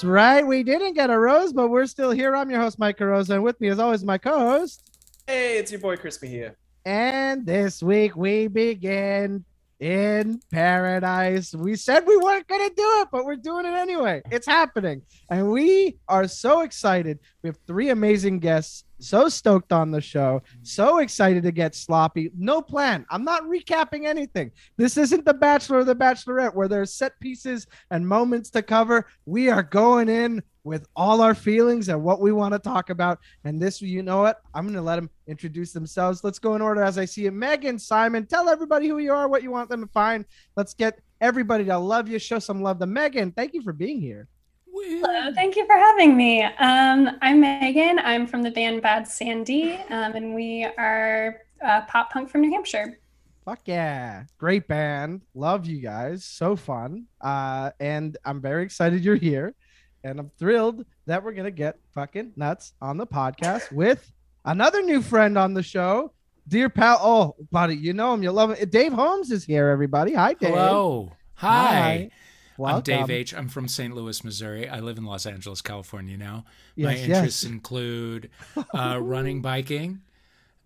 That's right. We didn't get a rose, but we're still here. I'm your host, Mike Carosa, and with me, as always, my co-host. Hey, it's your boy Chris here. And this week we begin in paradise. We said we weren't going to do it, but we're doing it anyway. It's happening. And we are so excited. We have three amazing guests. So stoked on the show. So excited to get sloppy. No plan. I'm not recapping anything. This isn't The Bachelor or The Bachelorette where there's set pieces and moments to cover. We are going in with all our feelings and what we want to talk about. And this, you know what? I'm going to let them introduce themselves. Let's go in order as I see it. Megan, Simon, tell everybody who you are, what you want them to find. Let's get everybody to love you, show some love to Megan. Thank you for being here. Hello, thank you for having me. Um, I'm Megan. I'm from the band Bad Sandy, um, and we are uh, pop punk from New Hampshire. Fuck yeah. Great band. Love you guys. So fun. Uh, and I'm very excited you're here. And I'm thrilled that we're going to get fucking nuts on the podcast with another new friend on the show. Dear pal. Oh, buddy, you know him. You love him. Dave Holmes is here, everybody. Hi, Dave. Hello. Hi. Hi. I'm Dave H. I'm from St. Louis, Missouri. I live in Los Angeles, California now. Yes, My yes. interests include uh, running, biking,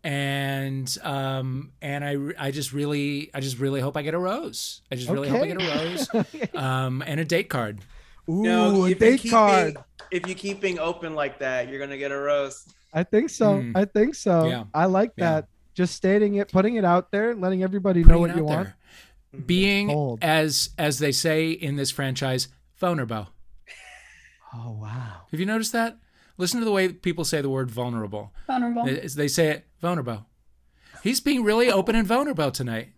and um, and I I just really I just really hope I get a rose. I just really hope I get a rose. Um, and a date card. Ooh, no, a if date you card. keeping, if you keeping open like that, you're gonna get a rose. I think so. Hmm. I think so. Yeah. I like Yeah. that. Just stating it, putting it out there, letting everybody know what you out want. There. Being Bold. as as they say in this franchise, vulnerable. Oh wow. Have you noticed that? Listen to the way people say the word vulnerable. Vulnerable. They, they say it vulnerable. He's being really open and vulnerable tonight.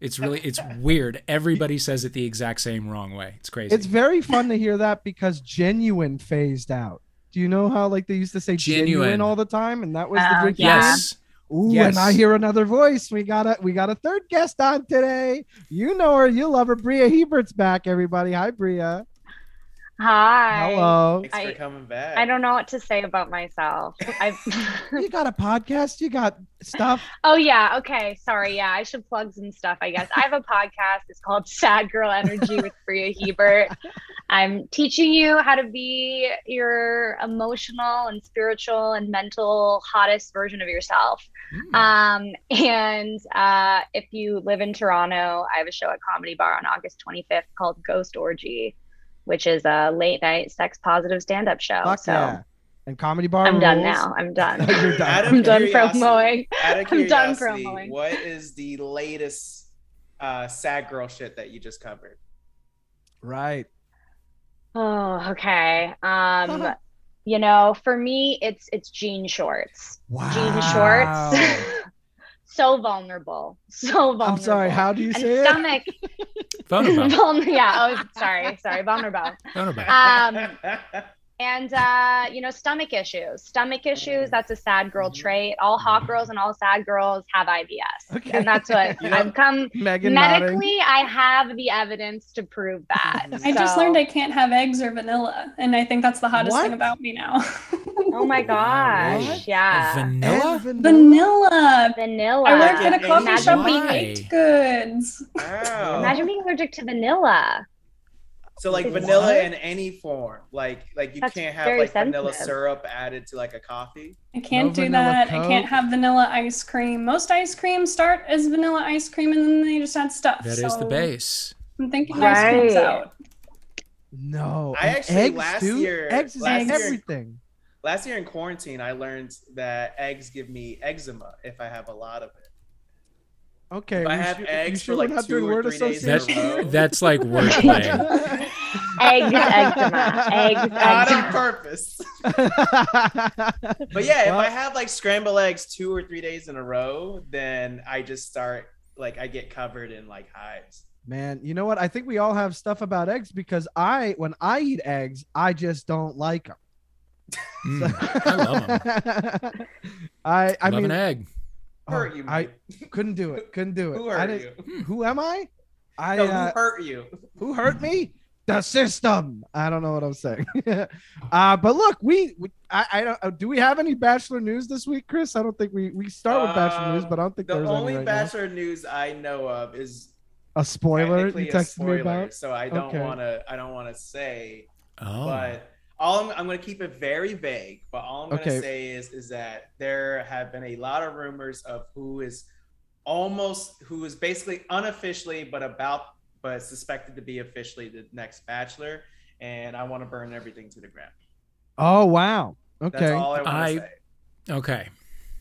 It's really it's weird. Everybody says it the exact same wrong way. It's crazy. It's very fun to hear that because genuine phased out. Do you know how like they used to say genuine, Genuine. all the time, and that was Oh, the uh, drinking yeah. game? yes. Ooh, Yes. and I hear another voice. We got a we got a third guest on today. You know her, you love her. Bria Hebert's back, everybody. Hi, Bria. Hi. Hello. Thanks I- for coming back. I don't know what to say about myself. I You got a podcast? You got stuff? Oh yeah, okay. Sorry. Yeah, I should plug some stuff, I guess. I have a podcast. It's called Sad Girl Energy with Bria Hebert. I'm teaching you how to be your emotional and spiritual and mental hottest version of yourself. Mm. Um, and uh, if you live in Toronto, I have a show at Comedy Bar on August 25th called Ghost Orgy, which is a late night sex positive stand up show. Fuck so yeah. And comedy bar. I'm done now. I'm done. You're done. I'm done curiosity- promoting. I'm done curiosity, promoing. what is the latest uh, sad girl shit that you just covered? Right. Oh, okay. Um, you know, for me, it's it's jean shorts. Wow. Jean shorts. so vulnerable. So vulnerable. I'm sorry. How do you and say it? stomach. Vulnerable. Vulner- yeah. Oh, sorry. Sorry. Vulnerable. Vulnerable. Um, and uh, you know, stomach issues. Stomach issues. That's a sad girl Mhm. trait. All hot girls and all sad girls have IBS, Okay. and that's what You I've come. Megan nodding. Medically, I have the evidence to prove that. I just learned I can't have eggs or vanilla, and I think that's the hottest What? thing about me now. Oh my gosh! What? Yeah. Vanilla? And vanilla. Vanilla. I worked at a coffee Imagine shop being- with baked goods. wow. Imagine being allergic to vanilla. so like What? vanilla in any form, like like you That's can't have very like vanilla syrup added to like a coffee. I can't No do vanilla that. I can't have vanilla ice cream. Most ice creams start as vanilla ice cream, and then they just add stuff. That is the base. I'm thinking ice cream's out. No. I actually- eggs, last dude? year- eggs is last in year- everything. Last year in quarantine, I learned that eggs give me eczema if I have a lot of it. Okay. If I have should- eggs for like we're not two or word three days in a That's row. that's like wordplay. Eggs, eczema. Eggs, Not on purpose. But yeah, Well- if I have like scrambled eggs two or three days in a row, then I just start like I get covered in like hives. Man, you know what? I think we all have stuff about eggs because I, when I eat eggs, I just don't like them. Mm, I love them. I, I love mean, an egg. oh, hurt you, I couldn't do it. Couldn't do it. Who I hurt didn't- you? Who am I? I No, uh, who hurt you? who hurt me? The system. I don't know what I'm saying. uh, but look, we, we I, I don't. uh, Do we have any Bachelor news this week, Chris? I don't think we we start with Bachelor news, Um, but I don't think The there's only any right now. Bachelor news I know of is A spoiler technically you a texted spoiler, me about. so I don't Okay. want to. I don't want to say Oh. But all I'm, I'm going to keep it very vague. But all I'm going to Okay. say is is that there have been a lot of rumors of who is almost who is basically unofficially, but about but suspected to be officially the next Bachelor. And I want to burn everything to the ground. Oh wow. That's Okay. all I want to I- say. okay.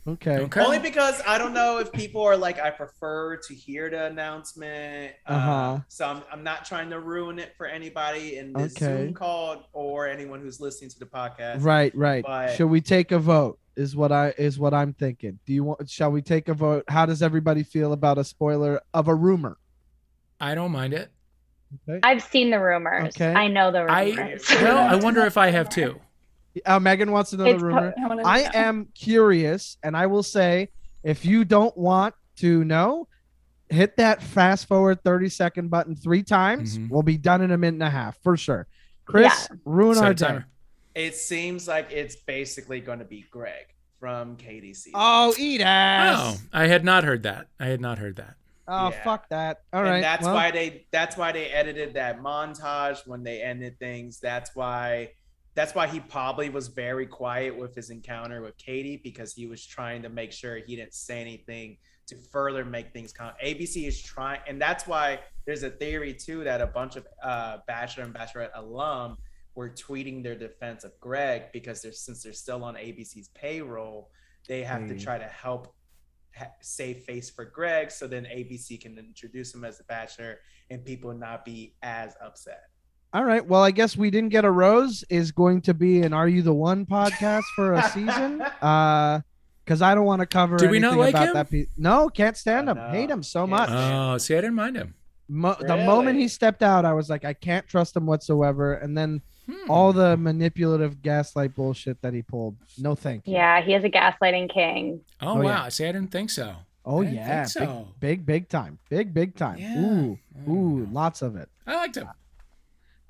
Okay. Okay. Only because I don't know if people are like, I prefer to hear the announcement. Uh, Uh-huh. So I'm, I'm not trying to ruin it for anybody in this Okay. Zoom call or anyone who's listening to the podcast. Right, right. But- Should we take a vote? Is what I is what I'm thinking. Do you want? Shall we take a vote? How does everybody feel about a spoiler of a rumor? I don't mind it. Okay. I've seen the rumors. Okay. I know the I rumors. well, I wonder if I have too. Uh, Megan wants to know It's the po- rumor. I I know. am curious, and I will say, if you don't want to know, hit that fast forward 30 second button three times. Mhm. We'll be done in a minute and a half for sure. Chris, ruin Set our a day. timer. It seems like it's basically going to be Greg from KDC. Oh, eat Oh. I had not heard that. I had not heard that. Oh, Yeah. fuck that. All and right. that's well, why they that's why they edited that montage when they ended things. That's why that's why he probably was very quiet with his encounter with Katie because he was trying to make sure he didn't say anything to further make things con ABC is trying and that's why there's a theory too that a bunch of uh Bachelor and Bachelorette alum were tweeting their defense of Greg because they're since they're still on ABC's payroll, they have to try to help ha- save face for Greg, so then ABC can introduce him as a Bachelor, and people not be as upset. All right. Well, I guess we didn't get a rose is going to be an Are You the One podcast for a season. Uh because I don't want to cover Did we not like about him? that piece. No, can't stand Oh, him. no. Hate him so much. stand Oh, see, I didn't mind him. Mo- The moment he stepped out, I was like, I can't trust him whatsoever. And then Hmm. all the manipulative gaslight bullshit that he pulled. No, thank you. yeah, he is a gaslighting king. Oh, Oh, yeah. wow. See, I didn't think so. Oh yeah. so. Big, big, big time. Big, big time. Yeah. Ooh, ooh, lots of it. I liked him.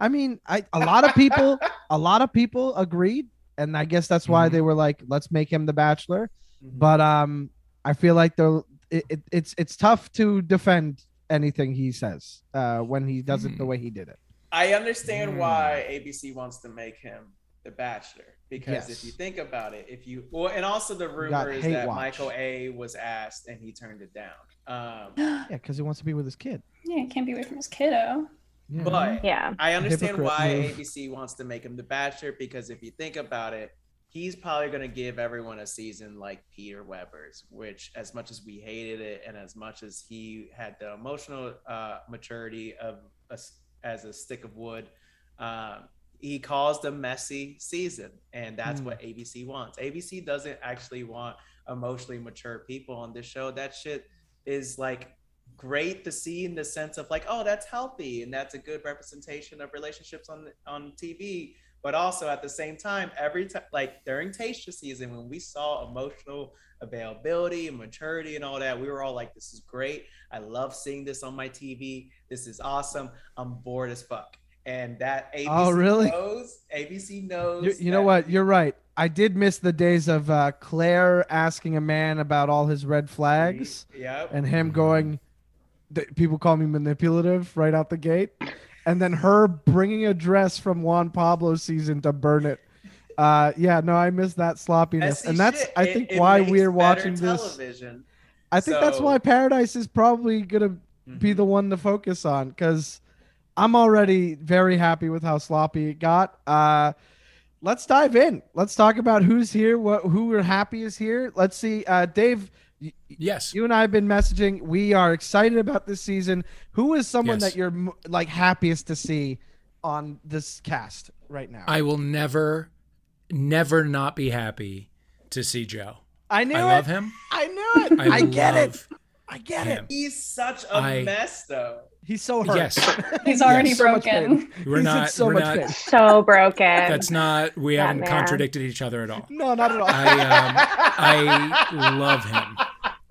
I mean, I a lot of people, a lot of people agreed, and I guess that's why Mhm. they were like, let's make him the Bachelor. Mhm. But um, I feel like they're it, it, it's it's tough to defend anything he says uh when he does it the Hmm. way he did it. I understand Hmm. why ABC wants to make him the Bachelor because Yes. if you think about it, if you well, and also the got rumor is that watch. Michael A was asked and he turned it down. Um, Yeah, because he wants to be with his kid. Yeah, he can't be away from his kiddo. Yeah. but Yeah. I understand why move. ABC wants to make him the Bachelor because if you think about it, he's probably going to give everyone a season like Peter Weber's, which, as much as we hated it and as much as he had the emotional uh, maturity of a, as a stick of wood, um, he caused a messy season, and that's Mm. what ABC wants. ABC doesn't actually want emotionally mature people on this show. That shit is like great to see in the sense of like, oh, that's healthy and that's a good representation of relationships on on TV. But also at the same time, every time, like during Tayshia season, when we saw emotional availability and maturity and all that, we were all like, "This is great. I love seeing this on my TV. This is awesome. I'm bored as fuck." And that ABC Oh, really? knows. ABC knows. You, you know what? You're right. I did miss the days of uh, Clare asking a man about all his red flags Yep. and him going. People call me manipulative right out the gate, and then her bringing a dress from Juan Pablo season to burn it. Uh, yeah, no, I miss that sloppiness, and that's shit. I think it why we're watching this. I think that's why Paradise is probably gonna be Mhm. the one to focus on because I'm already very happy with how sloppy it got. Uh, let's dive in. Let's talk about who's here, what who we're happy is here. Let's see, uh, Dave. Yes. You and I have been messaging. We are excited about this season. Who is someone Yes. that you're like happiest to see on this cast right now? I will never, never not be happy to see Joe. I knew I it. love him. I knew it. I, I, get it. Love I get him. it. He's such a I- mess, though. He's so hurt. Yes. He's already Yes. So broken. We're He's not. so we're much not. pain. So broken. That's not. We That haven't man. contradicted each other at all. No, not at all. I, um, I love him.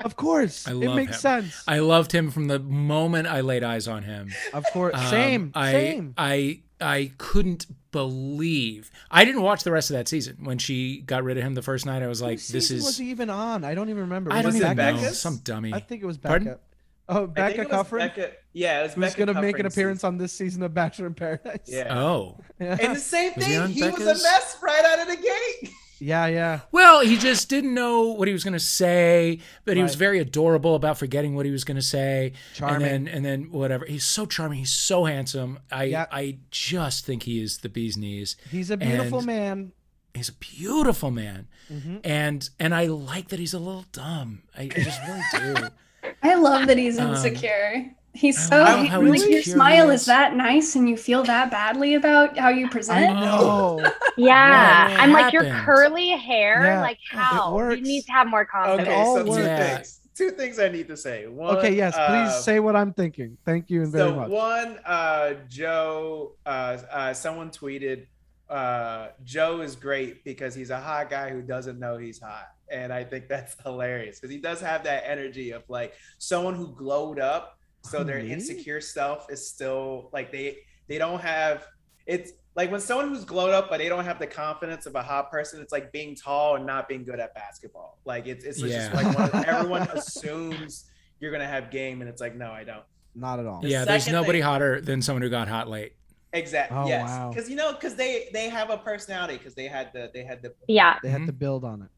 Of course, I it makes him. sense. I loved him from the moment I laid eyes on him. Of course, Um, same, I, same. I I couldn't believe. I didn't watch the rest of that season. When she got rid of him the first night, I was like, "This is." was he even on? I don't even remember. I don't Was even know. Becca's? Some dummy. I think it was Pardon? Becca. Oh, I think Becca it was Becca- yeah, it was who's Becca gonna make an appearance season. on this season of Bachelor in Paradise. Yeah. Oh. Yeah. And the same Was he thing, he, was a mess right out of the gate. Yeah, yeah. Well, he just didn't know what he was going to say, but he was Right. very adorable about forgetting what he was going to say. Charming. And then, and then whatever. He's so charming. He's so handsome. I, Yeah. I just think he is the bee's knees. He's a beautiful And- man. He's a beautiful man, Mhm. and and I like that he's a little dumb. I, I just really do. I love that he's Um, insecure. He's I so love he- how like your smile he is is. that nice, and you feel that badly about how you I present. know. Yeah. What I'm like your curly hair. Yeah, like how? You need to have more confidence. Okay, so two. Yeah. things. Two things I need to say. One, Okay, yes, uh, please say what I'm thinking. Thank you and very so much. one, uh, Joe, uh, uh, someone tweeted, uh, Joe is great because he's a hot guy who doesn't know he's hot, and I think that's hilarious because he does have that energy of like someone who glowed up, so their Me? insecure self is still like they they don't have it's like when someone who's glowed up but they don't have the confidence of a hot person it's like being tall and not being good at basketball like it's, it's just like one, everyone assumes you're gonna have game and it's like no i don't Not at all. The yeah, there's nobody thing- hotter than someone who got hot late. exactly Oh, yes wow. because you know because they they have a personality because they had the they had the Yeah. They had to build on it.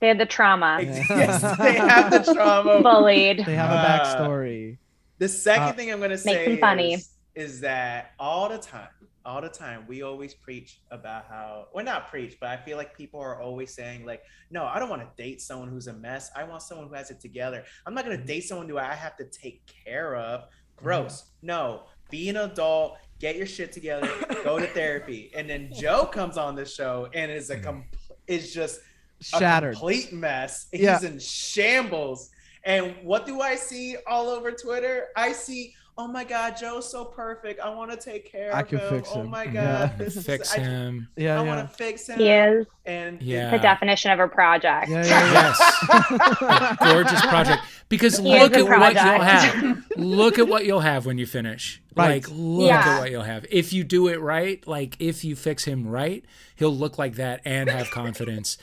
They had the trauma. Yeah. yes they have the trauma Bullied. They have a Uh, backstory. The second Uh, thing I'm gonna Makes say them funny. Is, is that all the time, all the time, we always preach about how, we're well, not preach, but I feel like people are always saying like, no, I don't want to date someone who's a mess. I want someone who has it together. I'm not gonna mm-hmm. date someone who I have to take care of. Mm-hmm. Gross. No, be an adult. Get your shit together. go to therapy. And then Joe comes on the show and is a mm-hmm. com- is just a Shattered. complete mess. He's Yeah. in shambles. And what do I see all over Twitter? I see, oh my God, Joe's so perfect. I want to take care I of can him. fix oh him. my God, Yeah. this is Fix I, him. Yeah, I yeah. want to fix him. He is And Yeah. the definition of a project. Yeah, yeah, Yes. Gorgeous project. Because He look a at what you'll have. Look at what you'll have when you finish. Right. Like look Yeah. at what you'll have. If you do it right, like if you fix him right, he'll look like that and have confidence.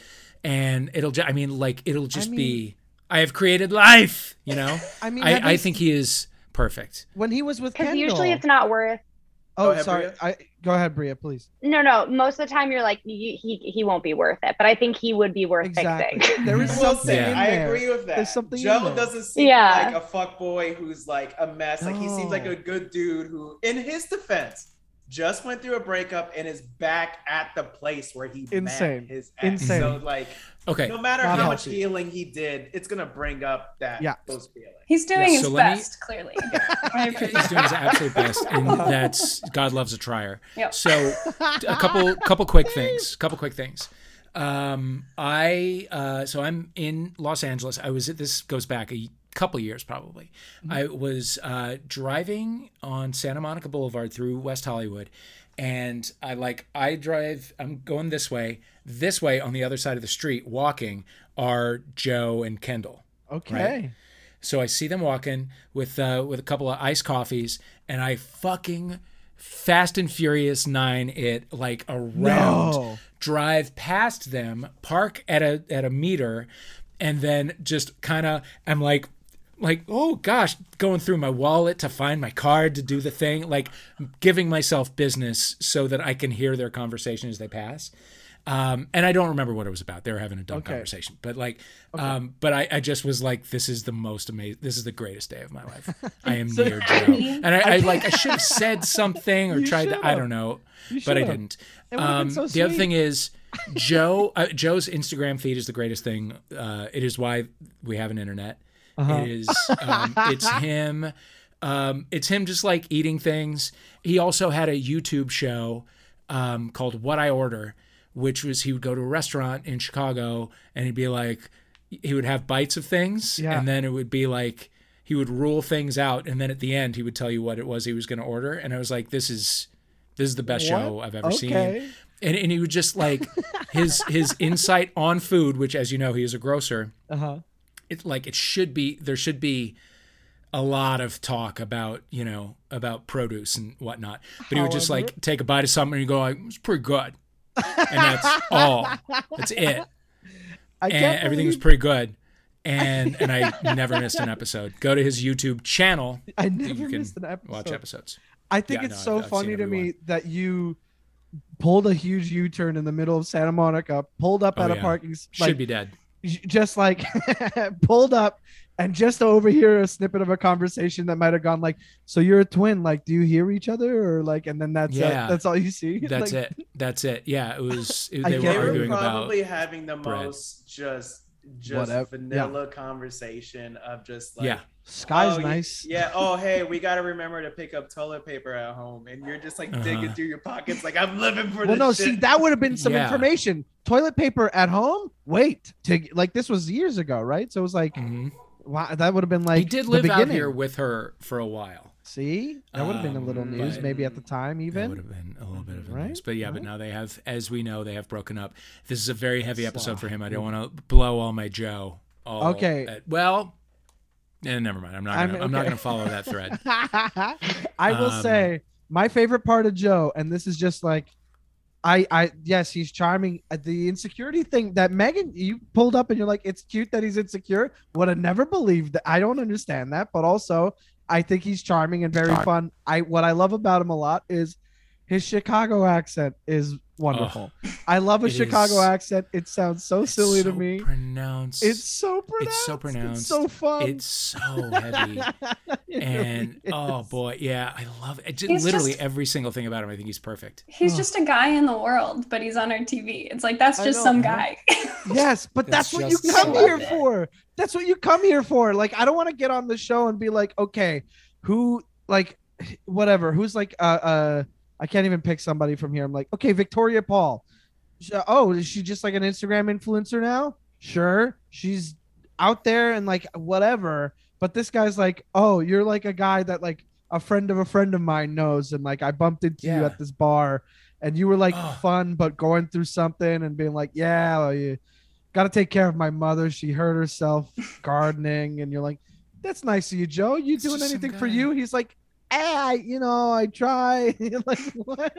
And it'll ju- I mean like it'll just mean- be I have created life, you know? I mean, I, I think he is perfect. when he was with Because Kendall. usually it's not worth. oh, ahead, sorry. Bria. I go ahead, Bria, please. No, no. Most of the time, you're like, he he, he won't be worth it. But I think he would be worth Exactly. fixing. There I something Yeah. in I agree with that. There's something in Joe there. doesn't seem Yeah. like a fuck boy who's like a mess. Like he seems like a good dude who, in his defense, just went through a breakup and is back at the place where he Insane. met his ex. Insane. So like, Okay. no matter Not how much healing he did, it's gonna bring up that Yeah. those feelings. He's doing Yeah, his so let me- best, clearly. He's doing his absolute best, and that's God loves a trier. Yep. So, a couple couple quick things. Couple quick things. Um, I uh, so I'm in Los Angeles. I was at this goes back a couple years probably. I was uh, driving on Santa Monica Boulevard through West Hollywood, and I like I drive. I'm going this way. This way on the other side of the street, walking are Joe and Kendall. Okay. So I see them walking with uh, with a couple of iced coffees, and I fucking Fast and Furious Nine it like around, No. drive past them, park at a at a meter, and then just kind of I'm like like oh gosh going through my wallet to find my card to do the thing like giving myself business so that i can hear their conversation as they pass. Um, and i don't remember what it was about. They were having a dumb Okay. conversation. But like um, but I, I just was like this is the most amazing this is the greatest day of my life. I am So- near joe and I, I like i should have said something or tried to i don't know but i didn't. It would've been um, so the other thing is joe uh, joe's instagram feed is the greatest thing uh, it is why we have an internet Uh-huh. it is um, it's him um, it's him just like eating things he also had a youtube show um, called what i order which was he would go to a restaurant in chicago and he'd be like he would have bites of things Yeah. and then it would be like he would rule things out and then at the end he would tell you what it was he was going to order and i was like this is this is the best show i've ever seen and, and he would just like his his insight on food which as you know he is a grocer Uh huh. It like it should be there should be a lot of talk about you know about produce and whatnot but he would just like take a bite of something and you go like it's pretty good and that's all that's it I and everything was pretty good and and I never missed an episode. Go to his YouTube channel. I You never can missed an episode. Watch episodes. I think Yeah, it's no, so I've- I've funny to me that you pulled a huge U-turn in the middle of Santa Monica, pulled up Oh, at a parking s- Should like be dead. J- just like pulled up and just to overhear a snippet of a conversation that might have gone like, "So you're a twin? Like, do you hear each other?" Or like, and then that's it. Yeah. that's all you see. That's Like, it. That's it. Yeah, it was. It, they were. They were arguing about. probably having the bread. most just just Whatever. Yeah. vanilla conversation of just like Yeah. Sky's oh, nice. Yeah. Oh, hey, we got to remember to pick up toilet paper at home, and you're just like digging Uh-huh. through your pockets, like I'm living for Well, this. no, shit. see, that would have been some Yeah. information. Toilet paper at home. Wait, to like this was years ago, right? So it was like, Mhm. wow, that would have been like he did live out here with her for a while. See, that would have been a little Um, news, maybe at the time, even. That would have been a little bit of a Right? news. But yeah, but now they have, as we know, they have broken up. This is a very heavy episode for him. I don't want to blow all my Joe. All Okay. at- well, eh, never mind. I'm not. I'm- Gonna, I'm, not going to follow that thread. I will Um, say my favorite part of Joe, and this is just like, I, I, yes, he's charming. Uh, The insecurity thing that Megan you pulled up, and you're like, it's cute that he's insecure. Would have never believed that. I don't understand that, but also I think he's charming and very fun. I what I love about him a lot is his Chicago accent is wonderful. I love a Chicago is- accent. It sounds so It's silly to me. Pronounced. It's so pronounced. It's so pronounced. It's so fun. It's so heavy. It and really oh boy, yeah, I love it. Just, literally just- every single thing about him. I think he's perfect. He's Huh. just a guy in the world, but he's on our TV. It's like that's just know, some guy. Yes, but That's that's, what you come so here good. for. That's what you come here for. Like, I don't want to get on the show and be like, okay, who, like, whatever, who's like, uh, uh, I can't even pick somebody from here. I'm like, okay, Victoria Paul. She- oh, is she just like an Instagram influencer now? Sure, she's out there and like whatever. But this guy's like, oh, you're like a guy that like a friend of a friend of mine knows, and like I bumped into you at this bar, and you were like fun but going through something and being like, yeah, well, you got to take care of my mother. She hurt herself gardening, and you're like, that's nice of you, Joe. You It's doing anything for you? He's like, eh, I, you know, I try. You're like what?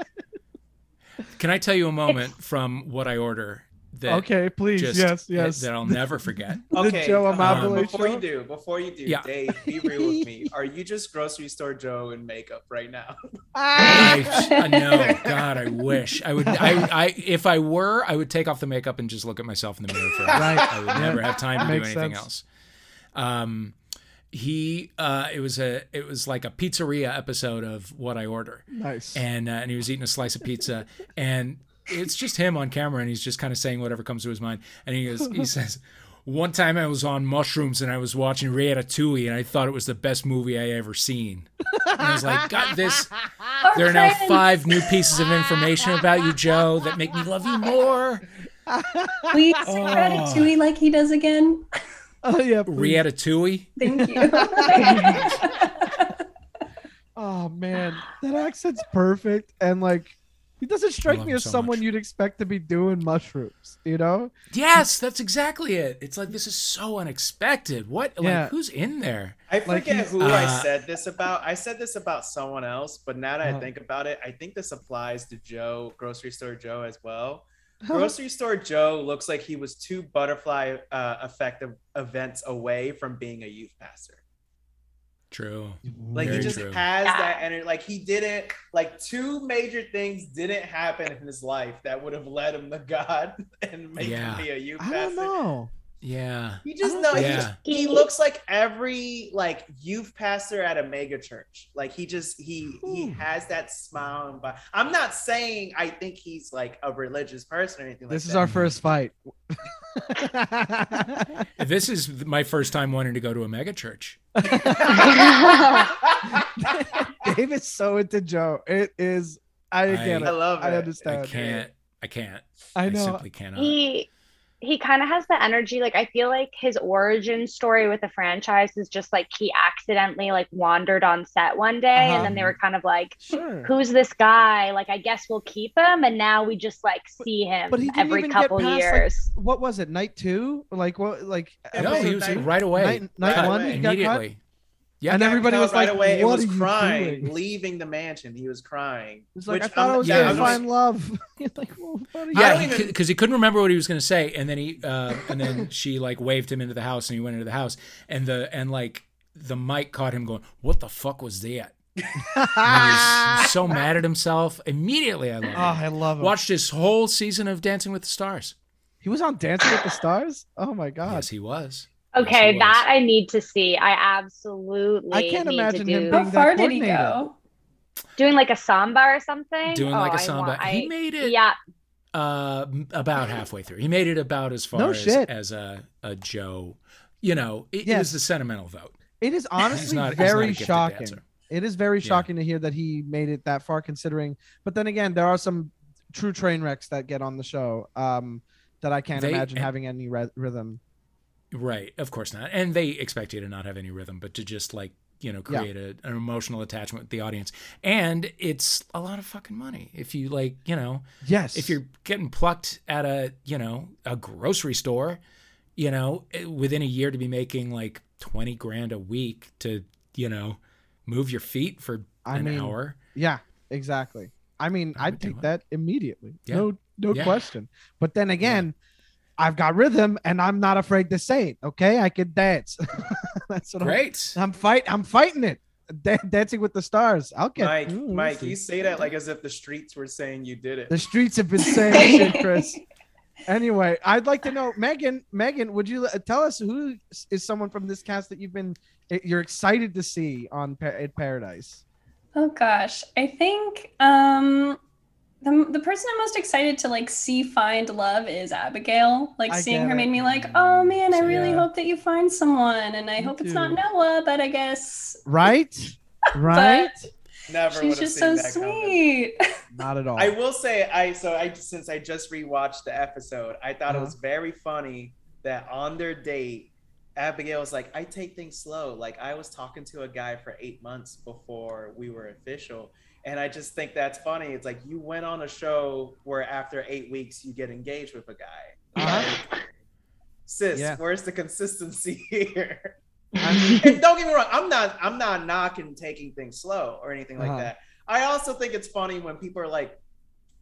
Can I tell you a moment from what I order that okay, please, just yes, yes. that I'll never forget? Okay, Joe um, Amabile before show? you do, before you do, Yeah. Dave, be real with me. Are you just grocery store Joe in makeup right now? I, I know, God, I wish I would. I, I, if I were, I would take off the makeup and just look at myself in the mirror for. Right. I would never have time to do anything sense. else. Um, he, uh, it was a, it was like a pizzeria episode of what I order, nice. and uh, and he was eating a slice of pizza, and it's just him on camera, and he's just kind of saying whatever comes to his mind, and he goes, he says. One time I was on mushrooms and I was watching Ratatouille and I thought it was the best movie I ever seen. And I was like, God, this Our there are now five new pieces of information about you, Joe, that make me love you more. Please Oh. Ratatouille like he does again. oh yeah, please. Ratatouille. Thank you. Oh man, that accent's perfect, and like, he doesn't strike me as so someone much. you'd expect to be doing mushrooms. You know? Yes, that's exactly it. It's like this is so unexpected. What? Like Yeah. who's in there? I forget he's- who I Uh, said this about. I said this about someone else, but now that Uh-huh. I think about it, I think this applies to Joe, grocery store Joe as well. Grocery store Joe looks like he was two butterfly uh, effective events away from being a youth pastor. True. Like Very he just true. has Yeah. that energy. Like he didn't like two major things didn't happen in his life that would have led him to God and make Yeah. him be a youth I pastor. don't know. Yeah. He just I know don't he, think- he He- looks like every like youth pastor at a mega church. Like he just he he has that smile. And, but I'm not saying I think he's like a religious person or anything like This that. is our first fight. This is my first time wanting to go to a mega church. Dave is so into Joe. It is. I get I it. love it. I understand. I can't. I can't. I I know. simply cannot. he he kind of has the energy like i feel like his origin story with the franchise is just like he accidentally like wandered on set one day Uh-huh. and then they were kind of like Sure. who's this guy like i guess we'll keep him and now we just like see him but he didn't every even get couple past, like, Years. What was it? Night two? Like what? Like no, he was nine- right away. night, night Right one. away. He got cut? Immediately. Yeah. And everybody was right like, away and "What was are you crying, doing?" leaving the mansion. He was crying. He's like, I thought I'm- I was yeah, gonna I'm find love. You're like, well, what are you I Yeah, don't because even- he, couldn't remember what he was going to say, and then he uh, and then she like waved him into the house, and he went into the house, and the and like the mic caught him going, "What the fuck was that?" And he, was, so mad at himself. Immediately, I loved Oh, him. I love him. Watched his whole season of Dancing with the Stars. He was on Dancing with the Stars. Oh my god. Yes, he was. Okay, Yes, that. I need to see. I absolutely. I can't need imagine to him do, being How that far did he go? doing like a samba or something. doing Oh, like a samba. want- he made it Yeah, uh, about halfway through. He made it about as far No as, shit. as a, a Joe. You know, it, it Yes. was the sentimental vote. It is honestly not- he's not a very shocking. dancer. It is very Yeah. shocking to hear that he made it that far, considering. But then again, there are some true train wrecks that get on the show um, that I can't They- imagine and- having any re- rhythm. Right, of course not. And they expect you to not have any rhythm, but to just like you know Yeah. create a, an emotional attachment with the audience. And it's a lot of fucking money if you like you know Yes. if you're getting plucked at a you know a grocery store, you know eh, within a year to be making like twenty grand a week to you know move your feet for I an mean, hour. Yeah, exactly. I mean, I I'd take that immediately. Yeah. No, no Yeah. question. But then again, I've got rhythm, and I'm not afraid to say it. Okay, I can dance. That's what Great. I'm, I'm fight. I'm fighting it. Da- dancing with the stars. I'll get. Mike, Ooh, Mike, you say that like as if the streets were saying you did it. The streets have been saying shit, Chris. Anyway, I'd like to know, Megan. Megan, would you uh, tell us who is someone from this cast that you've been eh, you're excited to see on Pa- at Paradise? Oh gosh, I think um the, the person I'm most excited to like see find love is Abigail. Like I seeing her it. made me like, oh man, I really Yeah. hope that you find someone, and I Me hope it's not. Noah, but I guess Right, right. Never she's would have just seen so that coming. sweet. Not at all. I will say, I so I since I just rewatched the episode, I thought Uh-huh. it was very funny that on their date, Abigail was like, "I take things slow. Like I was talking to a guy for eight months before we were official." And I just think that's funny. It's like you went on a show where after eight weeks you get engaged with a guy. Uh-huh. Sis, Yeah. where's the consistency here? And don't get me wrong, I'm not I'm not knocking taking things slow or anything like Uh-huh. that. I also think it's funny when people are like,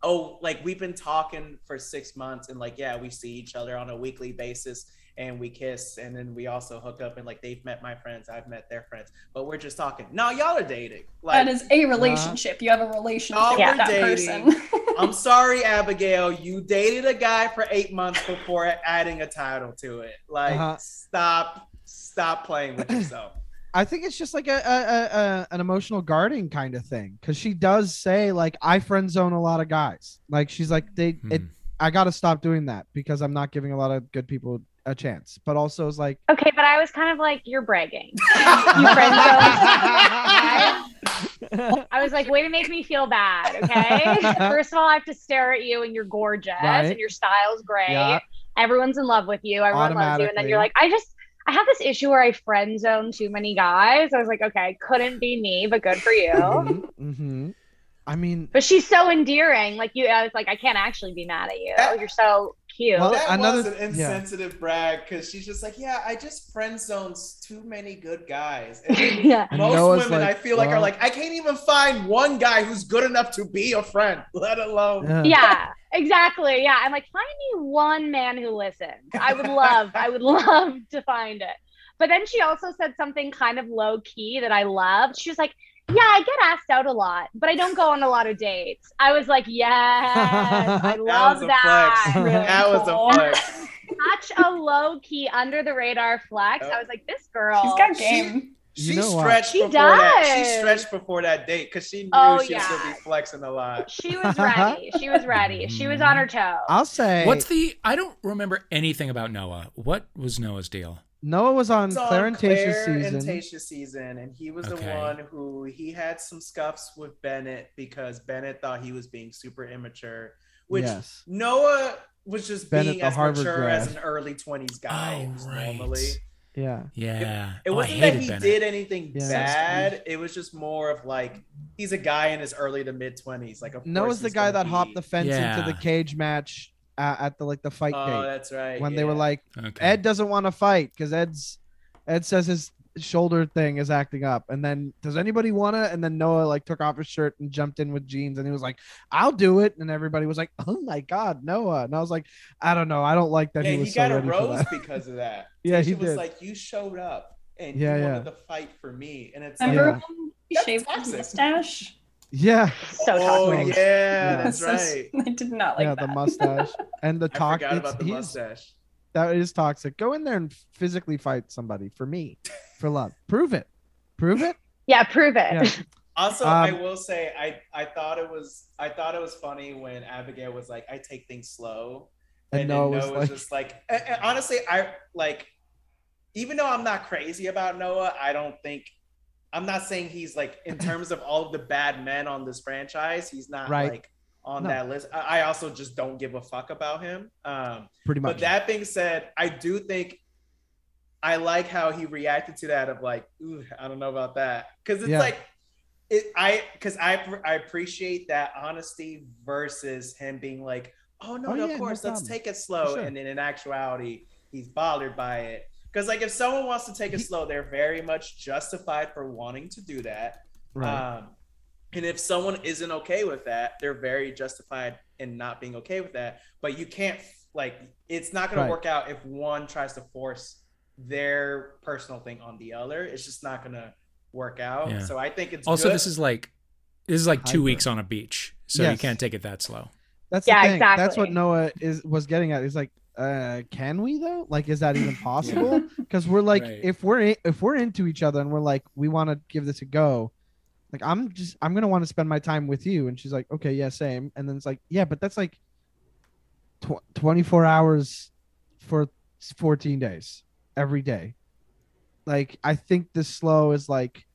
"Oh, like we've been talking for six months, and like yeah, we see each other on a weekly basis, and we kiss, and then we also hook up, and like they've met my friends, I've met their friends, but we're just talking. No, y'all are dating. Like, that is a relationship. You have a relationship with we're that dating. person. I'm sorry, Abigail, you dated a guy for eight months before adding a title to it. Like, Uh-huh. stop, stop playing with yourself. I think it's just like a, a, a, a an emotional guarding kind of thing because she does say like I friend zone a lot of guys. Like she's like they it, Hmm. I got to stop doing that because I'm not giving a lot of good people a chance. But also it's like Okay, but I was kind of like, you're bragging. You friend zone. I was like, way to make me feel bad. Okay. First of all, I have to stare at you and you're gorgeous Right. and your style's great. Yeah. Everyone's in love with you. Everyone loves you. And then you're like, I just, I have this issue where I friend zone too many guys. I was like, okay, couldn't be me, but good for you. Mm-hmm, I mean, But she's so endearing. Like you, I was like, I can't actually be mad at you. You're so cute. Well, that another- was an yeah. insensitive brag because she's just like, yeah, I just friend zones too many good guys. And yeah. Most Noah's women, like, I feel like, well- are like, I can't even find one guy who's good enough to be a friend, let alone. yeah. yeah, exactly. Yeah. I'm like, find me one man who listens. I would love, I would love to find it. But then she also said something kind of low key that I loved. She was like, Yeah, I get asked out a lot, but I don't go on a lot of dates. I was like, Yes, I love that. was a that. flex. Really that was cool. a flex. Such a low key under the radar flex. I oh. was like, This girl. She's got She- game. You She know what? stretched She before that. She stretched before that date because she knew Oh, she was gonna be flexing a lot. She was ready. She was ready. She was on mm. her toes. I'll say What's the? I don't remember anything about Noah. What was Noah's deal? Noah was on It's on Clare and season. and season, and he was Okay. the one who he had some scuffs with Bennett because Bennett thought he was being super immature, which yes. Noah was just Bennett, being the as Harvard mature grad. as an early twenties guy Oh, right. normally. Yeah. Yeah. It Oh, wasn't that he Bennett. did anything Yeah. bad. It was just more of like he's a guy in his early to mid twenties. Like of Noah's the guy gonna that hopped the fence into the cage match uh, at the like the fight Oh, gate that's right. when they were like Okay. Ed doesn't want to fight because Ed's Ed says his shoulder thing is acting up. And then does anybody wanna? And then Noah like took off his shirt and jumped in with jeans and he was like, I'll do it. And everybody was like, Oh my god, Noah. And I was like, I don't know. I don't like that yeah, he he, was so got a ready for rose because of that. Yeah, Tayshia he was did. like, you showed up and Yeah, you yeah. wanted to fight for me, and it's Remember like, when he shaved his mustache? Yeah. So oh toxic. yeah, Yeah. that's So- right. I did not like yeah, that. the mustache and the I talk. forgot it's- about the mustache. That is toxic. Go in there and physically fight somebody for me, for love. Prove it. Prove it. Yeah, prove it. Yeah. Also, I Um, will say I I thought it was I thought it was funny when Abigail was like, I take things slow. And then Noah was Noah like- just like and- and honestly, I like even though I'm not crazy about Noah, I don't think I'm not saying he's like in terms of all of the bad men on this franchise, he's not Right. like on No. that list. I also just don't give a fuck about him. Um Pretty much. but that being said, I do think I like how he reacted to that of like, ooh, I don't know about that. Cause it's Yeah. like it I cause I I appreciate that honesty versus him being like, oh no, Oh, no, yeah, of no course, let's problem. take it slow. sure. And then in actuality, he's bothered by it. Because like if someone wants to take it slow, they're very much justified for wanting to do that. right. Um, and if someone isn't okay with that, they're very justified in not being okay with that. But you can't like it's not going Right. to work out if one tries to force their personal thing on the other. It's just not going to work out. Yeah. So I think it's Also, good. this is like this is like two Hyper. weeks on a beach, so you can't take it that slow. That's Yeah, the thing. That's what. Noah is was getting at. He's like, uh, can we though? Like, is that even possible? Because we're like, Right. if we're if we're into each other and we're like, we want to give this a go. Like, I'm just, I'm gonna want to spend my time with you. And she's like, okay, yeah, same. And then it's like, yeah, but that's like tw- 24 hours for 14 days every day. Like, I think the slow is like,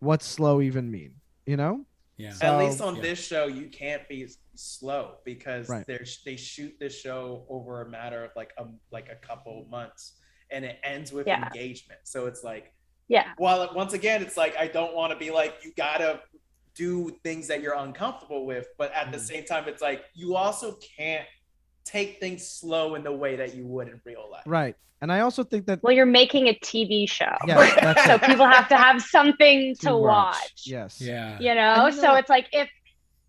what's slow even mean? You know? Yeah. At least on Yeah. this show, you can't be s- slow because Right. they're they shoot this show over a matter of like a like a couple months, and it ends with Yeah. engagement. So it's like Yeah. while it- once again, it's like I don't want to be like you gotta do things that you're uncomfortable with, but at the Mhm. same time, it's like you also can't take things slow in the way that you would in real life. Right. And I also think that, Well, you're making a TV show. yeah, so it. people have to have something to, To watch. Yes. Yeah. You know? And you know so it's like if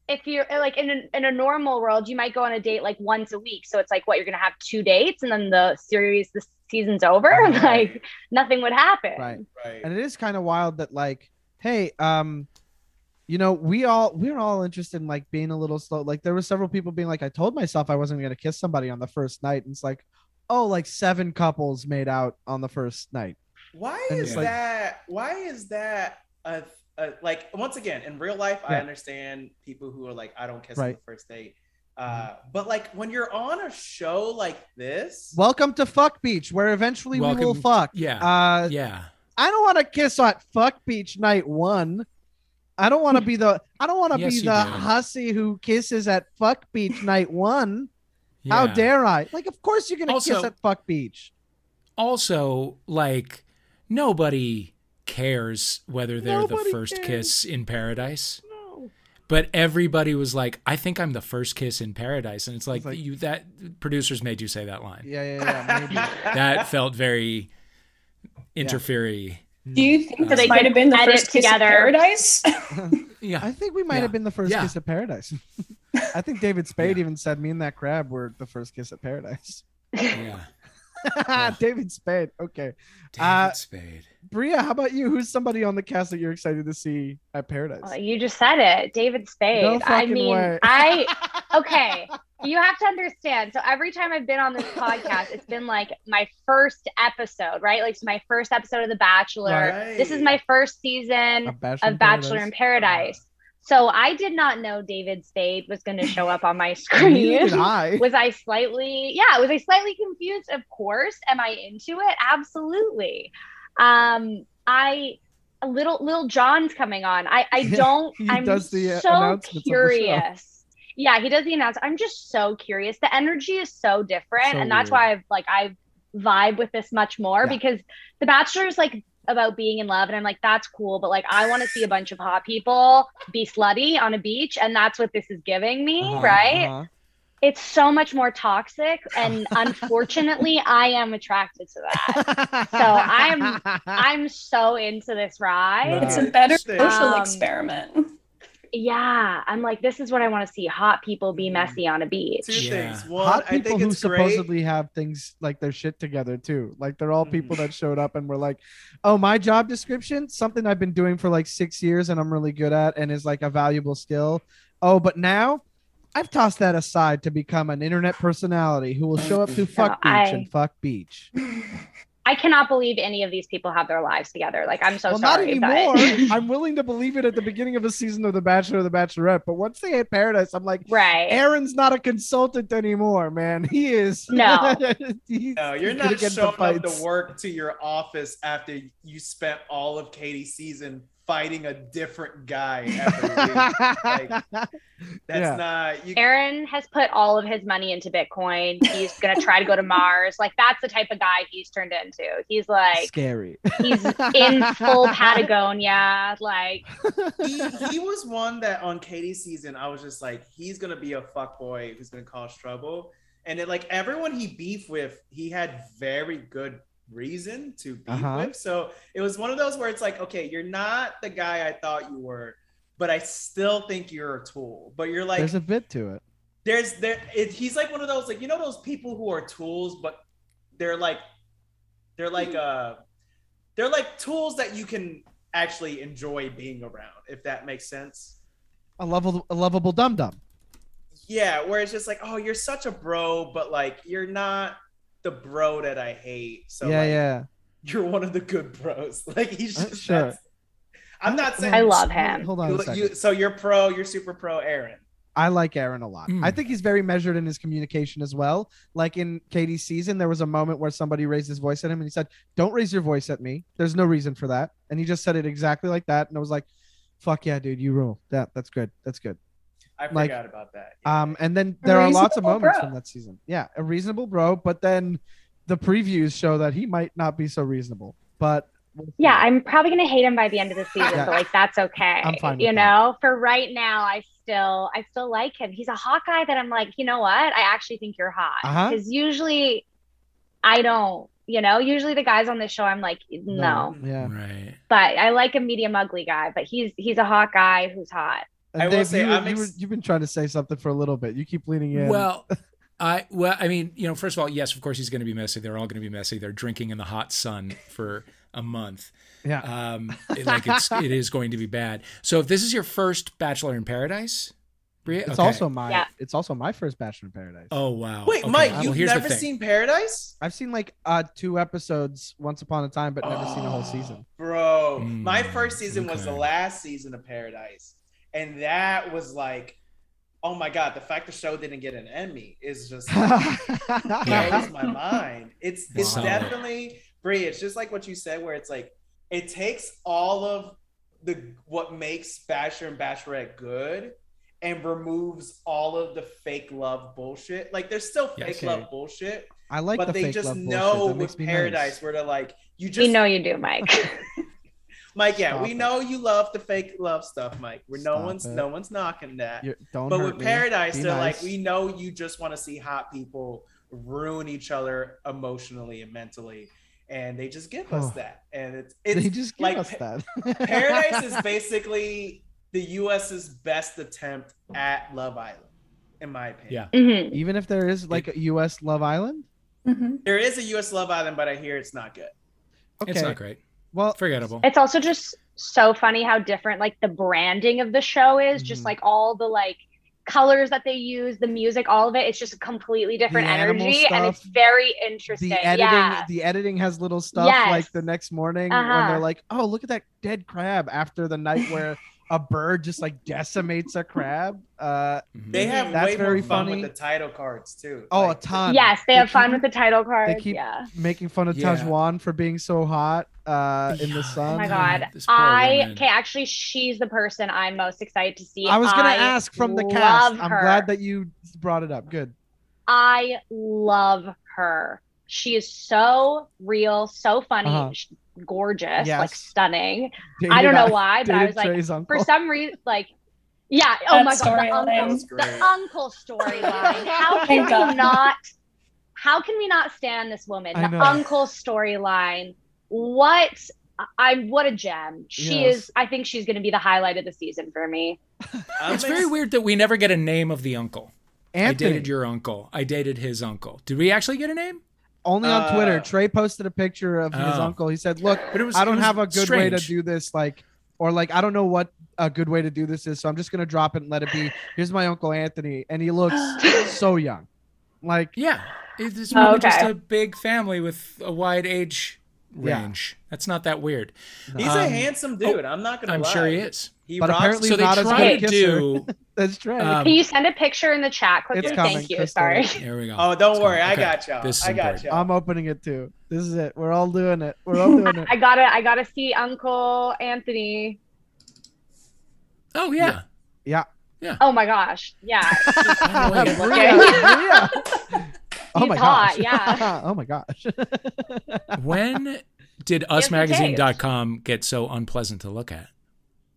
if you're like in a, in a normal world, you might go on a date like once a week. So it's like what you're gonna have two dates, and then the series, the season's over. Right. like nothing would happen. Right. Right. and it is kind of wild that like hey um you know we all we're all interested in like being a little slow like there were several people being like i told myself i wasn't going to kiss somebody on the first night and it's like oh like seven couples made out on the first night Why And is like- that? Why is that a, a like once again in real life? I understand people who are like, I don't kiss on the first date. Uh, but like when you're on a show like this, welcome to fuck beach where eventually we will fuck Yeah. uh yeah. i don't want to kiss on fuck beach night one i don't want to be the i don't want to Yes, be the do. hussy who kisses at fuck beach night one how dare i like of course you're gonna kiss at fuck beach Also, like nobody cares whether they're Nobody the first cares. kiss in paradise. no But everybody was like, "I think I'm the first kiss in paradise," and it's like, It's like- you that producers made you say that line. yeah yeah yeah maybe That felt very interfery. Do you think uh, So this they might could have been the first kiss in together. paradise? Yeah. I think we might Yeah. have been the first Yeah. kiss of paradise. I think David Spade Yeah. even said me and that crab were the first kiss at paradise. yeah. David Spade. Okay. David Uh, Spade. Bria, how about you? Who's somebody on the cast that you're excited to see at paradise? Well, you just said it, David Spade. No I mean, way. I okay. You have to understand. So every time I've been on this podcast, it's been like my first episode, right? Like it's my first episode of The Bachelor. Right. This is my first season Bachelor, of Bachelor in Paradise. So I did not know David Spade was going to show up on my screen. I. was I slightly, yeah, was I slightly confused? Of course. Am I into it? Absolutely. Um, I a little Lil Jon's coming on. I I don't. He I'm does the, uh, so of the curious. Yeah, he does the announce. I'm just so curious. The energy is so different, So and that's weird. why I've like I vibe with this much more Yeah. because The Bachelor is like about being in love, and I'm like that's cool, but like I want to see a bunch of hot people be slutty on a beach, and that's what this is giving me, Uh-huh, right? uh-huh. it's so much more toxic. And unfortunately i am attracted to that. So i'm i'm so into this ride. It's a better social Um, experiment. Yeah i'm like this is what i want to see hot people be Mhm. messy on a beach Two Yeah. things. One, Hot I people think who it's great. supposedly have things like their shit together too. Like they're all people Mhm. that showed up and were like, "Oh, my job description, something I've been doing for like six years and I'm really good at, and is like a valuable skill. Oh, but now I've tossed that aside to become an internet personality who will show up to fuck beach I- and fuck beach. i cannot believe any of these people have their lives together like i'm so well, not sorry anymore. but I'm willing to believe it at the beginning of a season of The Bachelor or The Bachelorette, but once they hit Paradise, I'm like, right Aaron's not a consultant anymore, man. He is. No. No, you're gonna not get the showing up to work to your office after you spent all of Katie's season fighting a different guy every week. Like, That's Yeah. not you. Aaron has put all of his money into Bitcoin. He's gonna try to go to Mars. Like that's the type of guy he's turned into. He's like Scary. he's in full Patagonia. Like he, he was one that on Katie's season, I was just like, he's gonna be a fuck boy who's gonna cause trouble. And then like everyone he beefed with, he had very good reason to be Uh-huh. with. So it was one of those where it's like, okay, you're not the guy I thought you were, but I still think you're a tool. But you're like, There's a bit to it. there's there it, he's like one of those like you know those people who are tools but they're like they're like uh they're like tools that you can actually enjoy being around if that makes sense A lovable, a lovable dum dum. yeah where it's just like oh you're such a bro but like you're not the bro that i hate so yeah, like, yeah. you're one of the good bros like he's Uh, just sure. i'm not saying I love him. Hold on a you, second. you- so you're pro you're super pro aaron I like Aaron a lot. Mm. I think he's very measured in his communication as well. Like in Katie's season, there was a moment where somebody raised his voice at him and he said, Don't raise your voice at me. There's no reason for that. And he just said it exactly like that. And I was like, Fuck yeah, dude, you rule. That that's good. That's good. I Like, forgot about that Yeah. Um, and then there are lots of moments bro. from that season. Yeah, a reasonable bro, but then the previews show that he might not be so reasonable. But we'll yeah, I'm probably gonna hate him by the end of the season, Yeah. but like that's okay. I'm fine with you that. know, for right now, I still I still like him. He's a hot guy that I'm like, you know what? I actually think you're hot. Uh-huh. Because usually I don't, you know, usually the guys on this show I'm like, no. Yeah. Right. But I like a medium ugly guy, but he's he's a hot guy who's hot. And I will say you, I'm you, were, ex- you've been trying to say something for a little bit. You keep leaning in. Well, I well, I mean, you know, first of all, yes, of course he's going to be messy. They're all going to be messy. They're drinking in the hot sun for a month. yeah. Um, it- like it's it is going to be bad. So if this is your first Bachelor in Paradise, Bria, It's okay. also my Yeah. it's also my first Bachelor in Paradise. Oh wow. wait Okay, mike well, you've here's never seen paradise I've seen like uh two episodes once upon a time, but never seen a whole Oh, season. Bro, Mm, my first season was the last season of Paradise. And that was like, oh my God, the fact the show didn't get an Emmy is just blows my mind. It's it's Wow. definitely Brie, it's just like what you said, where it's like it takes all of the what makes Bachelor and Bachelorette good and removes all of the fake love bullshit. Like there's still fake Yes. love bullshit, I like but the they fake just love bullshit. know That makes with me Paradise nice. where they're like, you just you know you do, Mike. Mike, yeah, Stop we it. know you love the fake love stuff, Mike. We're no Stop one's it. no one's knocking that. You're- don't but with me. Paradise, Be they're nice. like, we know you just want to see hot people ruin each other emotionally and mentally, and they just give us that. And it's they it's just give like us that. Paradise is basically the U.S.'s best attempt at Love Island, in my opinion. Yeah. Mhm. even if there is like a U.S. Love Island. Mhm. There is a U.S. Love Island, but I hear it's not good. Okay. It's not great. Well, Forgettable. It's also just so funny how different like the branding of the show is, just Mhm. like all the like colors that they use, the music, all of it. It's just a completely different The animal energy and it's very interesting. the editing, yeah. the editing has little stuff Yes. like the next morning when Uh-huh. they're like, "Oh, look at that dead crab!" After the night where a bird just like decimates a crab. Uh, Mhm. They have That's way very more fun funny. with the title cards too. oh, Like, a ton. Yes, they They have fun with the title cards. They keep- yeah. making fun of Yeah. Tahzjuan for being so hot uh, in the Yeah. sun. Oh my god. I okay, actually she's the person I'm most excited to see. I was gonna I ask from the love cast. I'm glad that you brought it up. Good. I love her. She is so real, so funny, Uh-huh. sh- gorgeous, like Yes. stunning. I don't know why, but I dated was like, Trey's for some reason, like Yeah. Oh my god, the uncle, the uncle storyline. How can we not? How can we not stand this woman? The uncle storyline. What? I'm what a gem. She Yes. is. I think she's going to be the highlight of the season for me. It's very weird that we never get a name of the uncle. I dated your uncle. I dated his uncle. Did we actually get a name? Only on Uh, Twitter. Trey posted a picture of his Oh. uncle. He said, "Look, But it was. I don't was have a good way to do this. Like, or like, I don't know what a good way to do this is. So I'm just gonna drop it and let it be. Here's my uncle Anthony, and he looks so young. Like, Yeah, it's Oh, really just a big family with a wide age Yeah. range. That's not that weird. He's Um, a handsome dude. I'm not gonna I'm lie. sure he is. He But rocks- apparently So they not as try good to kisser. do. that's Trey. Um, Can you send a picture in the chat quickly? It's coming, Thank you. Crystal. Sorry. There we go. Oh, don't It's worry. fine. I got y'all. This I got important. y'all. I'm opening it too. This is it. We're all doing it. We're all doing it. I gotta. I gotta see Uncle Anthony. Oh yeah. Yeah. yeah. Yeah. Oh my gosh. Yeah. Oh, wait. Bria, Bria. Oh my hot, gosh. yeah. oh my gosh. When did Yes, we usmagazine.com get so unpleasant to look at?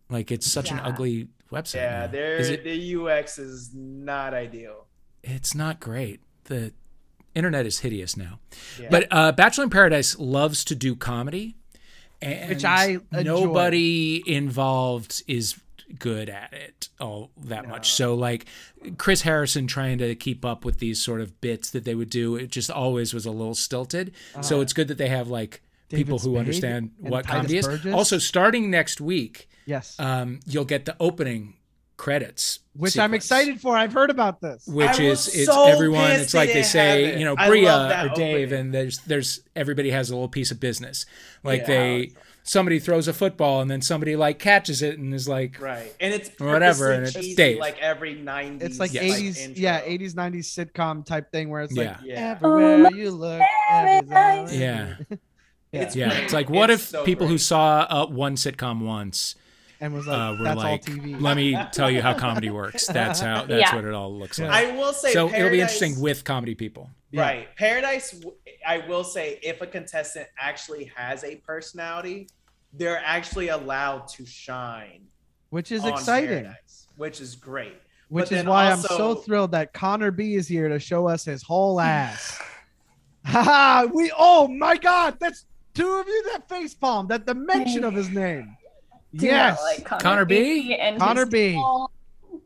Like it's such an ugly website. Yeah, now. their it, the UX is not ideal. it's not great. The internet is hideous now. Yeah. But uh, Bachelor in Paradise loves to do comedy, and Which I enjoy. nobody involved is good at it all that No. much. So like Chris Harrison trying to keep up with these sort of bits that they would do, it just always was a little stilted. so it's good that they have like David people who understand what Titus comedy is. Also, starting next week, yes. um, you'll get the opening credits, Which I'm excited for. I've heard about this. which I is it's so everyone it's like they they say it. you know bria or dave opening. and there's there's everybody has a little piece of business like Yeah. they somebody throws a football and then somebody like catches it and is like Right, and it's whatever, and it's cheesy, Dave. like every '90s. It's like Yes. 80s, intro. yeah, 80s, 90s sitcom type thing where it's like Yeah. Yeah. everywhere you look, every Paradise. Yeah. It's yeah great. it's like what It's if so people who saw uh, one sitcom once and was like, uh, were that's like all TV. let me tell you how comedy works that's how that's Yeah. what it all looks like I will say, so it'll be interesting with comedy people Yeah. Right, Paradise. I will say, if a contestant actually has a personality, they're actually allowed to shine. which is exciting. Paradise, which is great. Which But is then why I'm so thrilled that Connor B is here to show us his whole ass. Haha, we oh my god, that's two of you that face palm, that the mention of his name. Do yes. like Connor, Connor B. B? and Connor his B. people.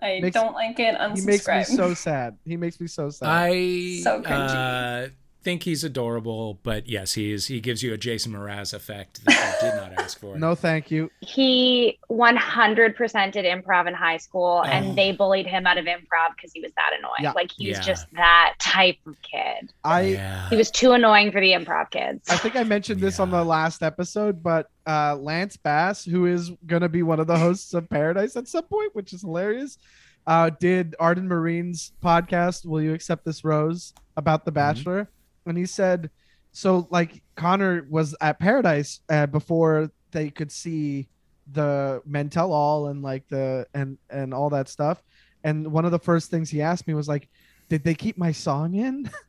I Makes- don't like it. he makes me so sad. He makes me so sad. I So cringy. uh, think he's adorable, but yes, he is. He gives you a Jason Mraz effect that I did not ask for. no, thank you. He 100% did improv in high school, Oh. and they bullied him out of improv because he was that annoying. Yeah. Like he's Yeah. just that type of kid. I yeah. He was too annoying for the improv kids. I think I mentioned this on the last episode, but uh, Lance Bass, who is gonna be one of the hosts of Paradise at some point, which is hilarious, uh, did Arden Myrin's podcast. Will you accept this rose about The Bachelor? And he said, so like Connor was at Paradise uh, before they could see the Men Tell All and like the and and all that stuff. And one of the first things he asked me was like, "Did they keep my song in?"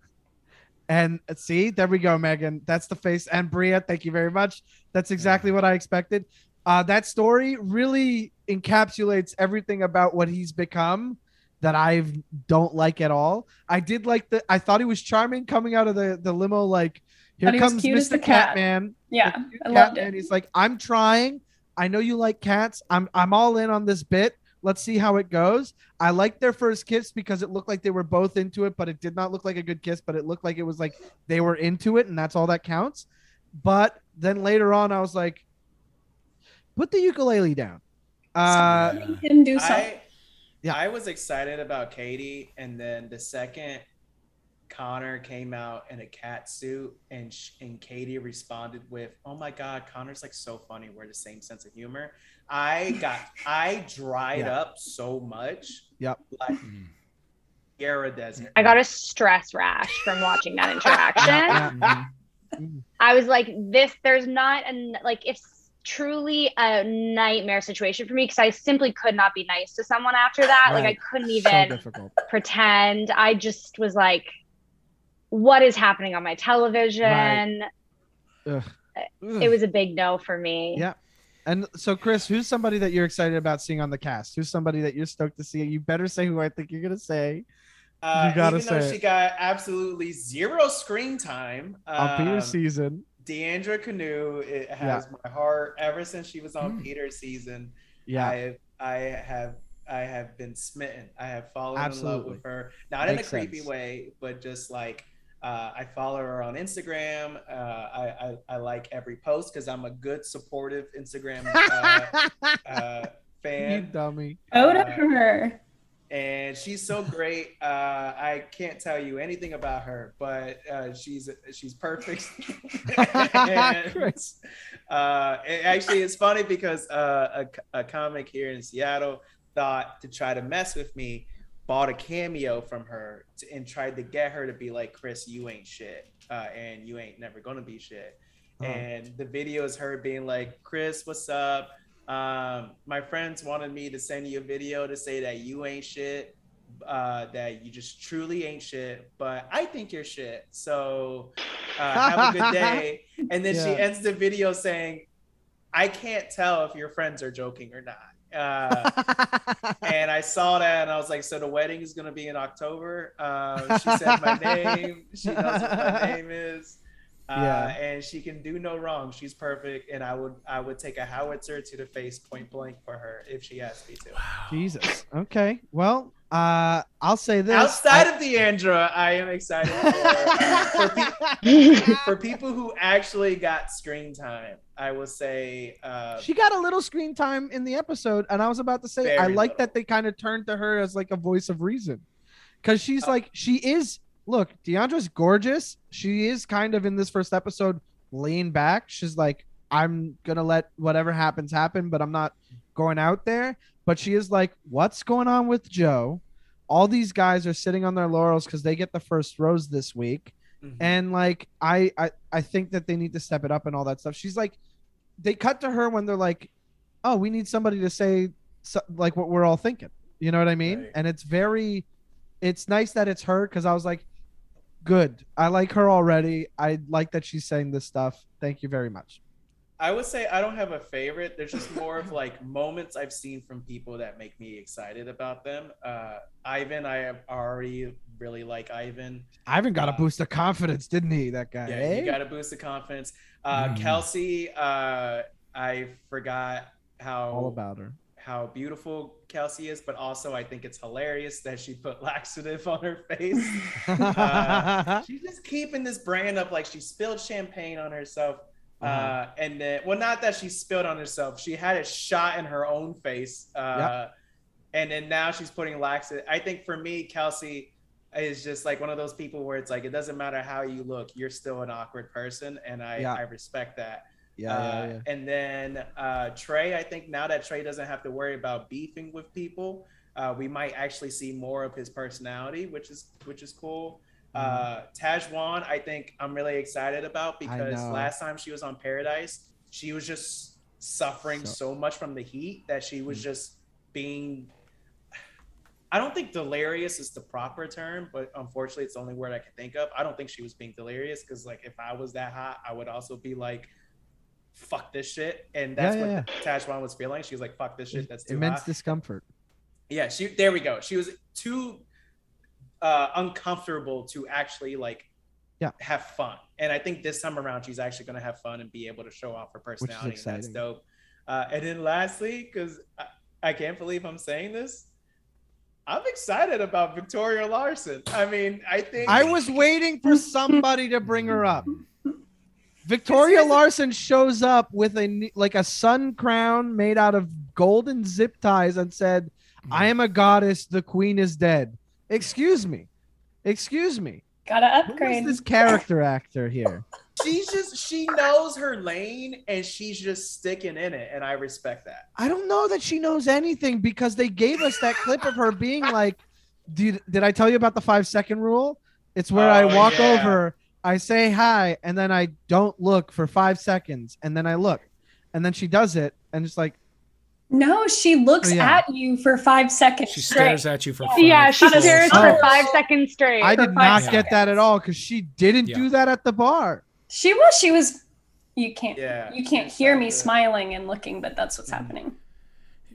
And see, there we go, Megan. That's the face. And Bria, thank you very much. That's exactly what I expected. Uh, that story really encapsulates everything about what he's become that I don't like at all. I did like the. I thought he was charming coming out of the the limo. Like, here he comes Mr. the cat. Catman. Yeah, The cute I loved Catman. it. He's like, I'm trying. I know you like cats. I'm I'm all in on this bit. Let's see how it goes. I liked their first kiss because it looked like they were both into it, but it did not look like a good kiss, but it looked like it was like they were into it, and that's all that counts. But then later on, I was like, put the ukulele down. Uh, Letting him do something. I, Yeah. I was excited about Katie, and then the second Connor came out in a cat suit, and sh- and Katie responded with, "Oh my God, Connor's like so funny. We're the same sense of humor." I got, I dried Yeah. up so much. Yep. Like. Sahara Desert. I got a stress rash from watching that interaction. Yeah. I was like, this, there's not and like, if truly a nightmare situation for me, because I simply could not be nice to someone after that. Like, I couldn't even difficult. pretend. I just was like, what is happening on my television? Ugh. It was a big no for me. Yeah. And so, Chris, who's somebody that you're excited about seeing on the cast? Who's somebody that you're stoked to see? You better say who I think you're gonna say. Uh, You gotta even though say she it. got absolutely zero screen time on Peter's um, season. Deandra Kanu it has my heart ever since she was on Hmm. Peter's season. Yeah. I have, I have I have been smitten. I have fallen in love with her. Not in a creepy sense. way, but just like uh, I follow her on Instagram. Uh, I, I I like every post because I'm a good supportive Instagram uh, uh, you fan. dummy. Go to Uh, her. And she's so great. Uh, I can't tell you anything about her, but uh, she's she's perfect. and, Chris. uh, it actually, it's funny because uh, a, a comic here in Seattle thought to try to mess with me, bought a cameo from her to, and tried to get her to be like, "Chris, you ain't shit, uh, and you ain't never gonna be shit." And the video is her being like, "Chris, what's up? Um, my friends wanted me to send you a video to say that you ain't shit, uh, that you just truly ain't shit, but I think you're shit. So uh, have a good day." And then she ends the video saying, "I can't tell if your friends are joking or not." Uh, and I saw that and I was like, so the wedding is gonna be in October. Um, she said my name. She knows what my name is. Uh, Yeah. and she can do no wrong. She's perfect, and I would I would take a howitzer to the face point blank for her if she asked me to. Jesus. Okay. Well, uh, I'll say this. Outside of the Deandra, I am excited for, for, pe- for people who actually got screen time. I will say uh, she got a little screen time in the episode, and I was about to say I like little. that they kind of turned to her as like a voice of reason, because she's Uh, like she is. Look, Deandra's gorgeous. She is kind of in this first episode laying back. She's like, I'm gonna let whatever happens happen, but I'm not going out there. But she is like, what's going on with Joe? All these guys are sitting on their laurels because they get the first rose this week mhm. and like I, I i think that they need to step it up and all that stuff she's like they cut to her when they're like oh we need somebody to say so, like what we're all thinking you know what i mean Right. and it's very it's nice that it's her because i was like good i like her already i like that she's saying this stuff thank you very much I would say I don't have a favorite. There's just more of like moments I've seen from people that make me excited about them. Uh, Ivan, I have already really like Ivan. ivan got a Uh, boost of confidence didn't he that guy Yeah, eh? you got a boost of confidence. Uh, Mhm. Kelsey, uh, I forgot how all about her how beautiful Kelsey is, but also I think it's hilarious that she put laxative on her face. Uh, She's just keeping this brand up like she spilled champagne on herself. uh Uh-huh. and then, well, not that she spilled on herself. She had it shot in her own face. Uh, And then now she's putting laxative. I think for me, Kelsey is just like one of those people where it's like, it doesn't matter how you look, you're still an awkward person. And I, Yeah. I respect that. Yeah, Uh, yeah, yeah. And then uh, Trey, I think now that Trey doesn't have to worry about beefing with people, uh, we might actually see more of his personality, which is which is cool. Uh, Tahzjuan, I think I'm really excited about because last time she was on Paradise, she was just suffering So- so, much from the heat that she was Mm. just being. I don't think delirious is the proper term, but unfortunately, it's the only word I can think of. I don't think she was being delirious because, like, if I was that hot, I would also be like, "Fuck this shit," and that's Yeah, yeah, what Tahzjuan was feeling. She was like, "Fuck this shit, that's too immense hot." discomfort Yeah, she. There we go. She was too uh, uncomfortable to actually like, Yeah. have fun. And I think this time around, she's actually going to have fun and be able to show off her personality. And that's dope. Uh, and then lastly, because I, I can't believe I'm saying this, I'm excited about Victoria Larson. I mean, I think I was waiting for somebody to bring her up. Victoria Larson shows up with a like a sun crown made out of golden zip ties and said, mm. "I am a goddess. The queen is dead." Excuse me, excuse me. Gotta Who is upgrade. this character actor here? she's just she knows her lane and she's just sticking in it, and I respect that. I don't know that she knows anything because they gave us that clip of her being like, "Did did I tell you about the five second rule? It's where oh, I Oh, walk yeah. over, I say hi, and then I don't look for five seconds, and then I look, and then she does it, and it's like, No, she looks Oh, yeah. at you for five seconds She straight. stares at you for five Yeah, she stares Oh. for five seconds straight. I did five not get that at all because she didn't Yeah. do that at the bar. She was. She was you can't Yeah, you can't hear not me good. smiling and looking, but that's what's Mhm. happening.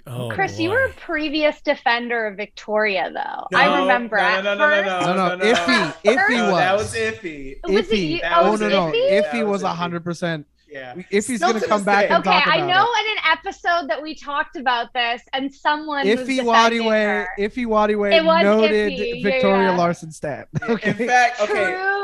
Oh, Chris, you were a previous defender of Victoria, though. No, I remember. no, at no, no, no, first- no. No, no, no, no. iffy, iffy No, was. that was iffy. Was it Iffy. oh was no, no, iffy? That iffy was was hundred percent. Yeah. Iffy's Still gonna come back and Okay, talk about I know it. in an episode that we talked about this, and someone was Iffy defending Wadiway, her. Iffy Wadiway It was noted iffy, Victoria yeah. Larson stat. In Okay. fact, okay. True.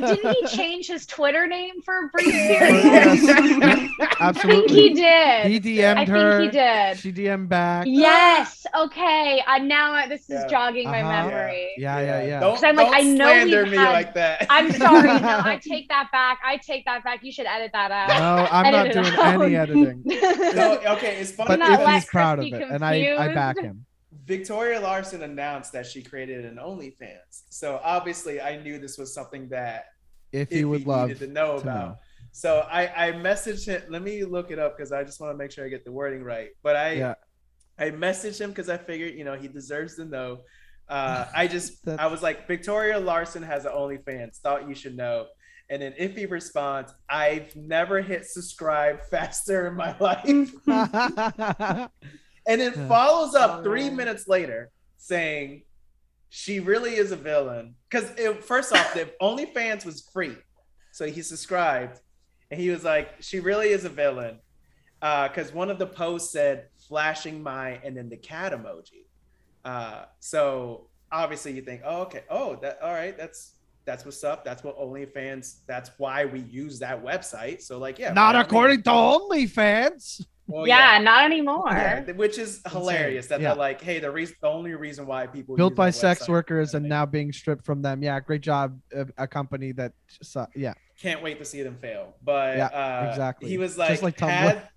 Didn't he change his Twitter name for a brief period? Yes. I Absolutely. think he did. He DM'd I think her. he did. She DM'd back. Yes. Okay. I now I- this is Yeah. jogging my Uh-huh. memory. Yeah, yeah, yeah. Don't, 'Cause I'm like, don't I know slander we've me had- like that. I'm sorry. No, I take that back. I take that back. You should edit that out. No, I'm not doing out. any editing. No, okay, it's funny But not because let Iffy's proud of it, be and I, I back him. Victoria Larson announced that she created an OnlyFans. So obviously, I knew this was something that If he would love to know to about. know. So I, I messaged him. Let me look it up because I just want to make sure I get the wording right. But I Yeah. I messaged him because I figured you know he deserves to know. Uh, I just I was like Victoria Larson has an OnlyFans. Thought you should know. And then if he responds, I've never hit subscribe faster in my life. And it follows up three minutes later saying she really is a villain. Because first off, the OnlyFans was free. So he subscribed and he was like, she really is a villain. Because one of the posts said flashing my and then the cat emoji. Uh, so obviously you think, oh, okay, oh, that all right, that's that's what's up. That's what OnlyFans, that's why we use that website. So like, yeah. Not according to OnlyFans. Well, yeah, not anymore. yeah, which is hilarious that Yeah. they're like, hey, the reason, the only reason why people Built by sex workers and now being stripped from them. Yeah, great job. A, a company that, su- yeah. can't wait to see them fail. But Yeah, uh, exactly. He was like, like had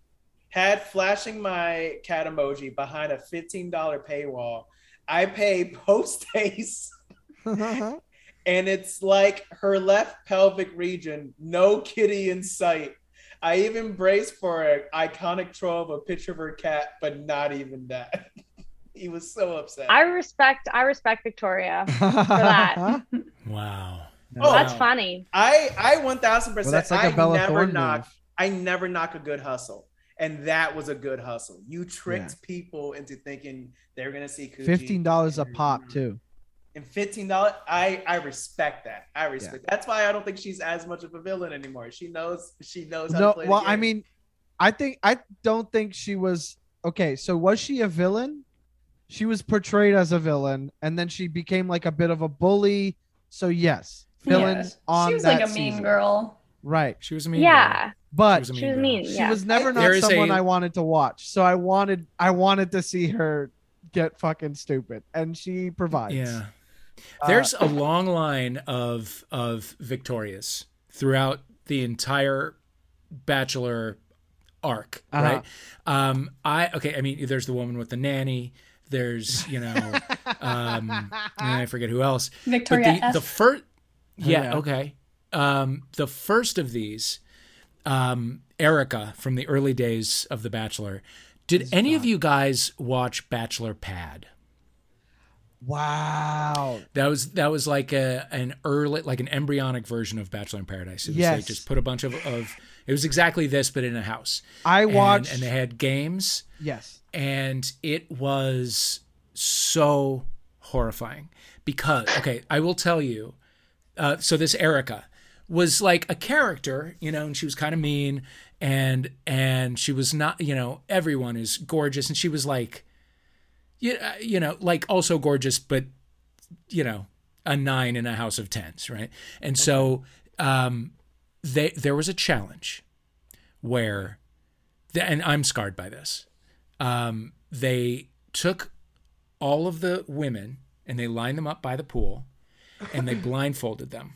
had flashing my cat emoji behind a fifteen dollar paywall. I pay post haste, and it's like her left pelvic region, no kitty in sight. I even braced for an iconic troll of a picture of her cat, but not even that. he was so upset. I respect. I respect Victoria. For that. Wow. Oh, That's funny. I I one thousand percent. that's like a I Bella never Thorne knock. move. I never knock a good hustle, and that was a good hustle. You tricked people into thinking they were gonna see coochie. Fifteen dollars a pop mm-hmm. too. And fifteen dollars, I I respect that. I respect. That's why I don't think she's as much of a villain anymore. She knows. She knows how to No, play. well, the I mean, I think I don't think she was okay. So was she a villain? She was portrayed as a villain, and then she became like a bit of a bully. So yes, villain Yeah. on she was that like a mean season. girl. right? She was a mean. Yeah, But She was a she was girl. mean. she was never not There is someone a- I wanted to watch. So I wanted I wanted to see her get fucking stupid, and she provides. Yeah. Uh, There's a long line of of Victorias throughout the entire Bachelor arc, Uh-huh. right? Um, I okay. I mean, there's the woman with the nanny. There's you know, um, and I forget who else. Victoria but the, the first, yeah, yeah. okay. Um, the first of these, um, Erica from the early days of The Bachelor. Did any of you guys watch Bachelor Pad? Wow. That was that was like a an early like an embryonic version of Bachelor in Paradise. It was Yes. they just put a bunch of, of it was exactly this but in a house. I And- watched. and, they had games yes. and it was so horrifying because okay, I will tell you. Uh, so this Erica was like a character, you know, and she was kind of mean and and she was not, you know, everyone is gorgeous and she was like you, uh, you know, like also gorgeous but you know, a 9 in a house of 10s, right? And so um they there was a challenge where and I'm scarred by this um, they took all of the women and they lined them up by the pool and they blindfolded them.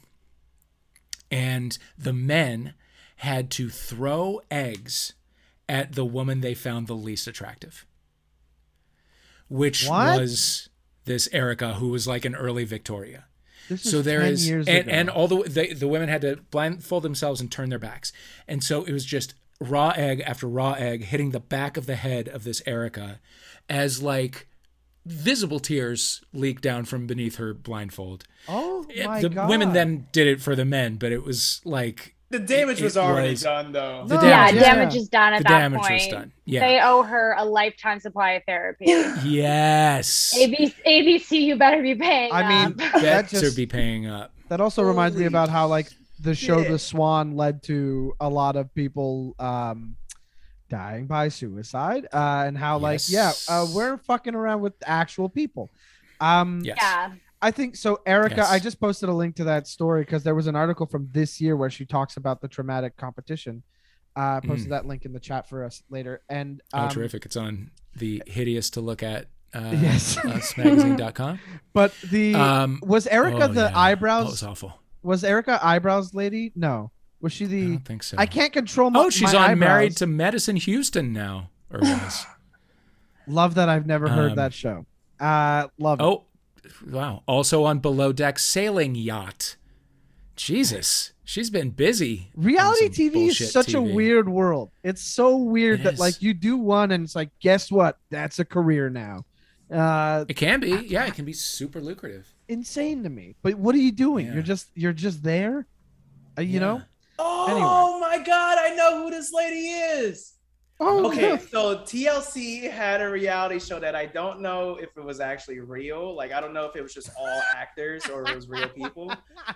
And the men had to throw eggs at the woman they found the least attractive, which What? was this Erica, who was like an early Victoria This so there 10 is and, and all the, the the women had to blindfold themselves and turn their backs and so it was just raw egg after raw egg hitting the back of the head of this erica as like visible tears leaked down from beneath her blindfold oh my the god. women then did it for the men but it was like The damage It was already was- done though. The No, yeah, damage- damage is done at the that damage point. was done. Yeah. They owe her a lifetime supply of therapy. yes. ABC, ABC, you better be paying. I mean, up. that Better just be paying up. that also reminds me about how like the show shit. The Swan led to a lot of people um dying by suicide uh and how like yeah uh, we're fucking around with actual people um Yes. yeah, I think so. Erica, Yes. I just posted a link to that story because there was an article from this year where she talks about the traumatic competition. Uh, I posted that link in the chat for us later. And Mm. Oh, um, terrific. It's on the hideous to look at uh, Yes. usmagazine.com. But the Um, was Erica oh, the yeah. That eyebrows? was awful. Was Erica eyebrows lady? No. Was she the? I don't think so. I can't control my. Oh, she's my on Married to Medicine Houston now. Or was. Love that I've never heard Um, that show. Uh, love it. Wow. Also on Below Deck Sailing Yacht. Jesus. She's been busy. Reality TV is such a weird world. It's so weird It that is. like you do one and it's like, guess what? That's a career now. Uh, It can be. Yeah, it can be super lucrative. insane to me. But what are you doing? Yeah. You're just you're just there. Uh, you Yeah. know? Oh my god, I know who this lady is. Oh, Okay, so TLC had a reality show that I don't know if it was actually real. Like I don't know if it was just all actors or it was real people.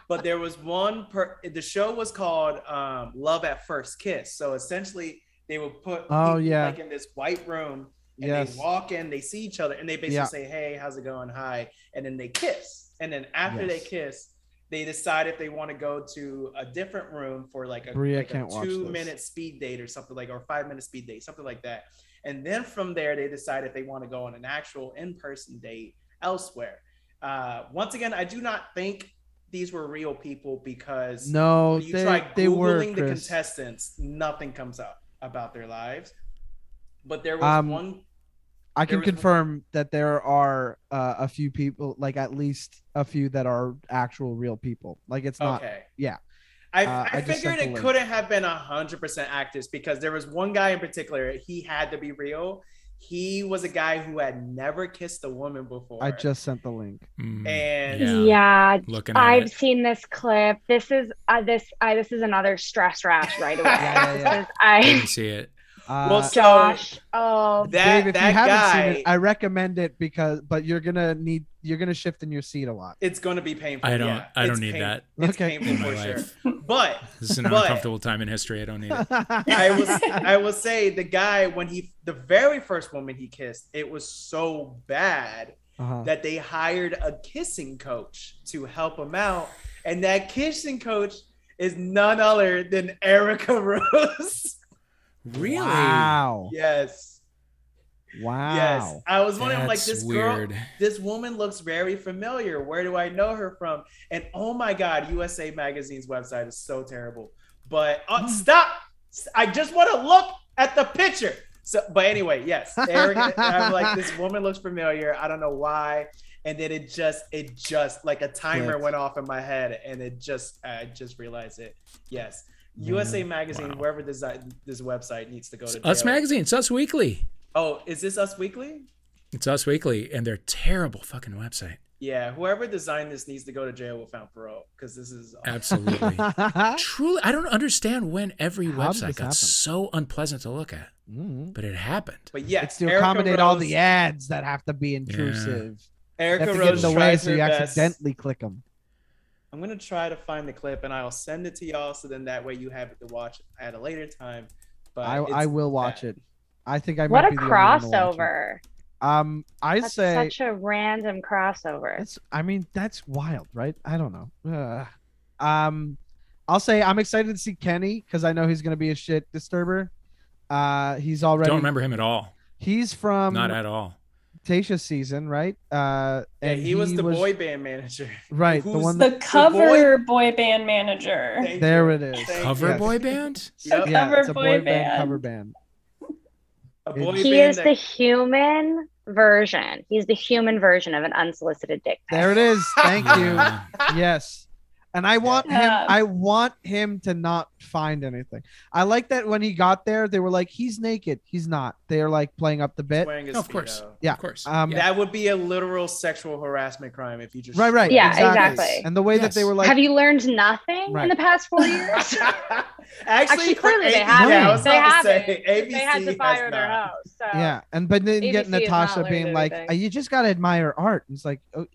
But there was one per the show was called um, Love at First Kiss. So essentially they would put Oh, yeah. like in this white room and Yes. they walk in, they see each other, and they basically Yeah. say, Hey, how's it going? Hi. And then they kiss. And then after they kiss, they decide if they want to go to a different room for like a, Bria like a two minute speed date or something like or five minute speed date, something like that. And then from there, they decide if they want to go on an actual in-person date elsewhere. Uh, once again, I do not think these were real people because No, you they, try they were googling the contestants, nothing comes up about their lives. But there was Um, one. I can was- confirm that there are uh, a few people, like at least a few that are actual real people. Like it's not. Okay. yeah. I, Uh, I, I figured it couldn't have been hundred percent actors because there was one guy in particular. He had to be real. He was a guy who had never kissed a woman before. I just sent the link. Mm, and yeah. Looking at I've it. seen this clip. This is uh, this. I this is another stress rash right away. Yeah, yeah, yeah. I Didn't see it. Uh, Well, so- Josh. Oh, that Dave, if that you haven't guy, seen it, I recommend it because, but you're gonna need, you're gonna shift in your seat a lot. it's going to be painful. I don't- yeah. I don't It's need pain- that. It's Okay. painful In my for sure. life. But This is an But- uncomfortable time in history. I don't need it. I will I will say the guy when he the very first woman he kissed, it was so bad Uh-huh. that they hired a kissing coach to help him out, and that kissing coach is none other than Erica Rose. Really? Wow. yes, Wow. yes. I was wondering, like, That's this girl, this woman looks very familiar. Where do I know her from? And oh my God, USA Magazine's website is so terrible. But uh, stop! I just want to look at the picture. So, but anyway, yes, Eric, I'm like, this woman looks familiar. I don't know why. And then it just, it just like a timer Clicked. went off in my head, and it just, I just realized it. Yes, USA Magazine, Wow. wherever this this website needs to go to. Us. Magazine. It's Us Weekly. Oh, is this Us Weekly? It's Us Weekly, and they're terrible fucking website. Yeah, whoever designed this needs to go to jail without parole because this is Absolutely. Truly, I don't understand when every How website got happen? so unpleasant to look at, Mhm. but it happened. But yes, It's to Erica accommodate all the ads that have to be intrusive. They Erica have to get in Rose the way tried so her you best. accidentally click them. I'm gonna try to find the clip and I'll send it to y'all so then that way you have it to watch at a later time. But I, I will watch bad. it. I think I what might a be the one to watch it. crossover! Um, I That's say such a random crossover. That's, I mean, that's wild, right? I don't know. Ugh. Um, I'll say I'm excited to see Kenny because I know he's going to be a shit disturber. Uh, he's already. Don't remember him at all. He's from Not at all. Tayshia's season, right? Uh, Yeah, and he, was the boy band manager. Right, the Who's one the that- cover boy band manager. Thank There you. it is. Thank Cover Yes. boy band? Yep. yeah, cover it's a boy boy band band. cover band. A boy he band is that- the human version. He's the human version of an unsolicited dick pic. There it is. Thank you. Yes. And I want him. I want him to not find anything. I like that when he got there, they were like, "He's naked." He's not. They are like playing up the bit. Wearing a Of course. Yeah. Of course. Um, Yeah. That would be a literal sexual harassment crime if you just Right, right. Yeah, exactly. exactly. And the way that they were like, Have you learned nothing Right. in the past four years? Actually, Actually, for clearly they haven't. Yeah, they haven't. say, they had to fire their not. host. So. yeah, and but then you get ABC has not Natasha being like, anything. "Uh, "You just gotta admire art." It's like, oh,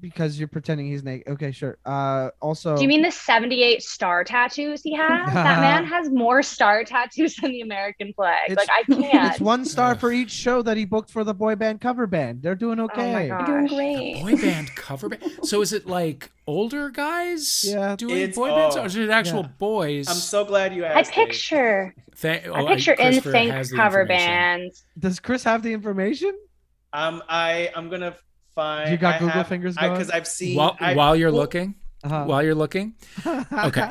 because you're pretending he's naked. Okay, sure. Uh, also, Do you mean the 78 star tattoos he has? that man has more star tattoos than the American flag. It's- like I can't. it's one star for each show that he booked for the boy band cover band. They're doing okay. God. You're doing Gosh. great. boy band cover band. So is it like older guys Yeah. doing It's- boy bands, oh, or is it actual yeah. boys? I'm so glad you asked. I picture, Thank- oh, I picture in NSYNC has the cover bands. Does Chris have the information? Um, I I'm gonna find. You got I Google have, fingers going? because I've seen. While, I, while you're well, looking, Uh-huh. while you're looking, Okay.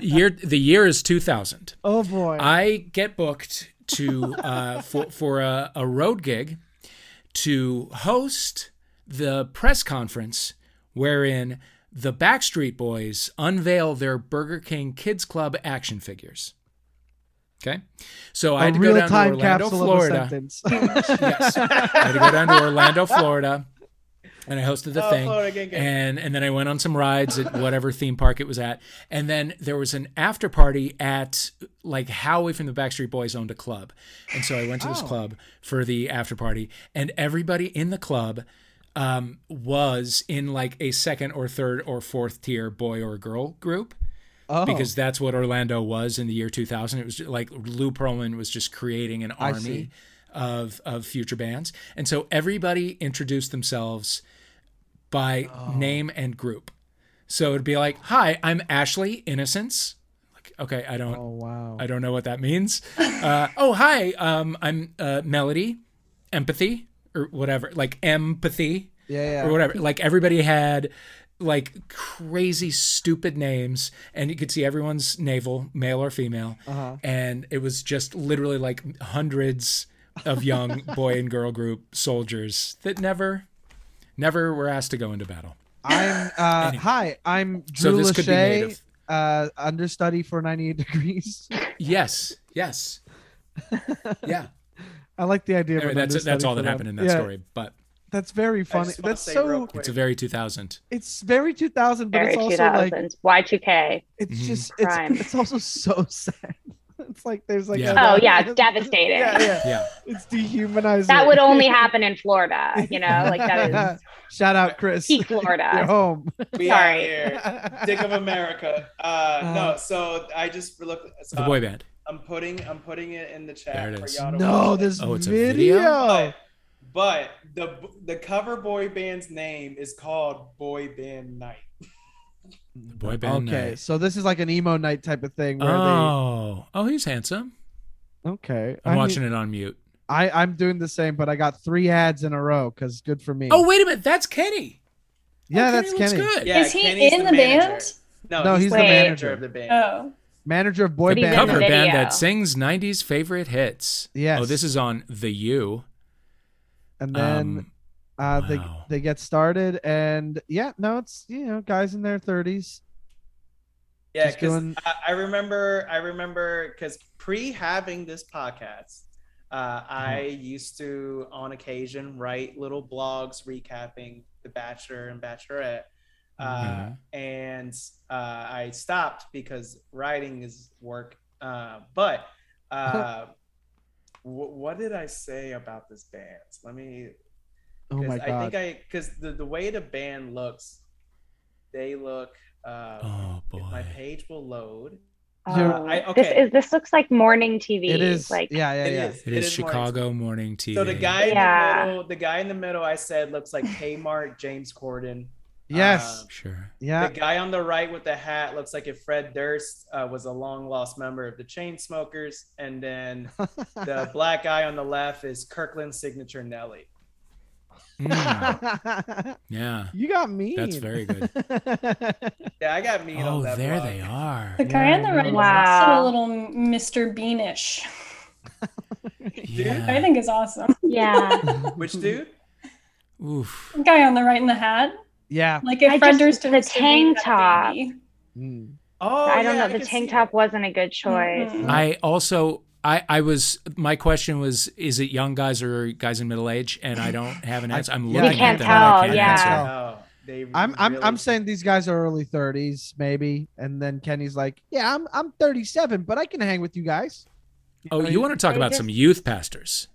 year the year is 2000. oh boy. I get booked to uh, for for a, a road gig to host the press conference wherein the Backstreet Boys unveil their Burger King Kids Club action figures. Okay, so I a had to go real down to Orlando, Florida. of a sentence. Yes, I had to go down to Orlando, Florida, and I hosted the Oh, thing Florida gang gang. and and then I went on some rides at whatever theme park it was at, and then there was an after party at like Howie from the Backstreet Boys owned a club, and so I went to this Oh. club for the after party, and everybody in the club um, was in like a second or third or fourth tier boy or girl group oh, because that's what Orlando was in the year 2000. It was like Lou Pearlman was just creating an army of of future bands, and so everybody introduced themselves by Oh. name and group. So it'd be like, "Hi, I'm Ashley Innocence." Like, okay, I don't, oh wow. I don't know what that means. Uh, oh, hi, um, I'm uh, Melody, Empathy, or whatever, like empathy yeah, yeah. or whatever. Like everybody had like crazy stupid names and you could see everyone's navel, male or female. Uh-huh. And it was just literally like hundreds of young boy and girl group soldiers that never never were asked to go into battle. I'm uh Anyway. hi, I'm So Drew this could be made Lachey, uh understudy for 98 degrees. Yes, yes. Yeah. I like the idea of Anyway, an that's that's all that them. happened in that Yeah, story. But That's very funny. That's so it's a very 2000. it's very 2000 but Very it's also like Y2K. it's Mhm. just Crime. it's it's also so sad. It's like there's like Yeah. a- Oh yeah, it's devastating. Yeah, yeah. Yeah. It's dehumanizing. That would only happen in Florida, you know, like that is Shout out Chris. peak You're home. We out Sorry. here. Dick of America. Uh, no, so I just looked. So The boy band. I'm putting I'm putting it in the There chat it for is. y'all to no, this Oh, it's a video. video? But, but the the cover boy band's name is called Boy Band Night. Boy band. Night. Okay, night. so this is like an emo night type of thing where Oh. Oh, he's handsome. okay. I'm I watching mean, it on mute. I I'm doing the same, but I got three ads in a row because good for me. Oh, wait a minute. That's Kenny. yeah, Oh, that's looks Kenny, good. Yeah, Is he Kenny's in the manager. band? No, No, he's, he's the the manager manager. of the band. Oh. manager of boy band. the cover band that sings 90s favorite hits. Oh, yes. Oh, this is on The U. and then Um, uh, they wow. they get started, and yeah, no, it's you know guys in their thirties. Yeah, because doing- I, I remember, I remember, because pre having this podcast, uh, I used to, on occasion, write little blogs recapping The Bachelor and Bachelorette, uh, Mhm. and uh, I stopped because writing is work. Uh, but what did I say about this band? Let me. Oh my god! I think I because the the way the band looks, they look. Uh, Oh, if my page will load. You're- Oh, I- This is this looks like morning TV. it is. like yeah, yeah, It yeah. is. It is morning. Chicago morning TV. So the guy Yeah. in the middle, the guy in the middle, I said looks like Kmart James Corden. Yes. Um, Sure. yeah. The guy on the right with the hat looks like if Fred Durst uh, was a long lost member of the Chainsmokers, and then the black guy on the left is Kirkland's signature Nelly. Mm, yeah. you got me. That's very good. Yeah, I got mean Oh, on that. there blog. they are. The guy on the right Wow. is also a little Mr. Beanish. I think is awesome. yeah. Which dude? Oof. The guy on the right in the hat. Yeah. Like if I Fred just- Durst the was to be tank top. Mm. Oh, I don't yeah, know. The tank top it. wasn't a good choice. Mhm. I also I I was my question was is it young guys or guys in middle age and I don't have an answer. I'm yeah, looking You can't at them. I tell, can't yeah. answer. No, I'm I'm really- I'm saying these guys are early 30s maybe, and then Kenny's like, yeah, I'm I'm 37, but I can hang with you guys. Oh, you want to talk about just- some youth pastors?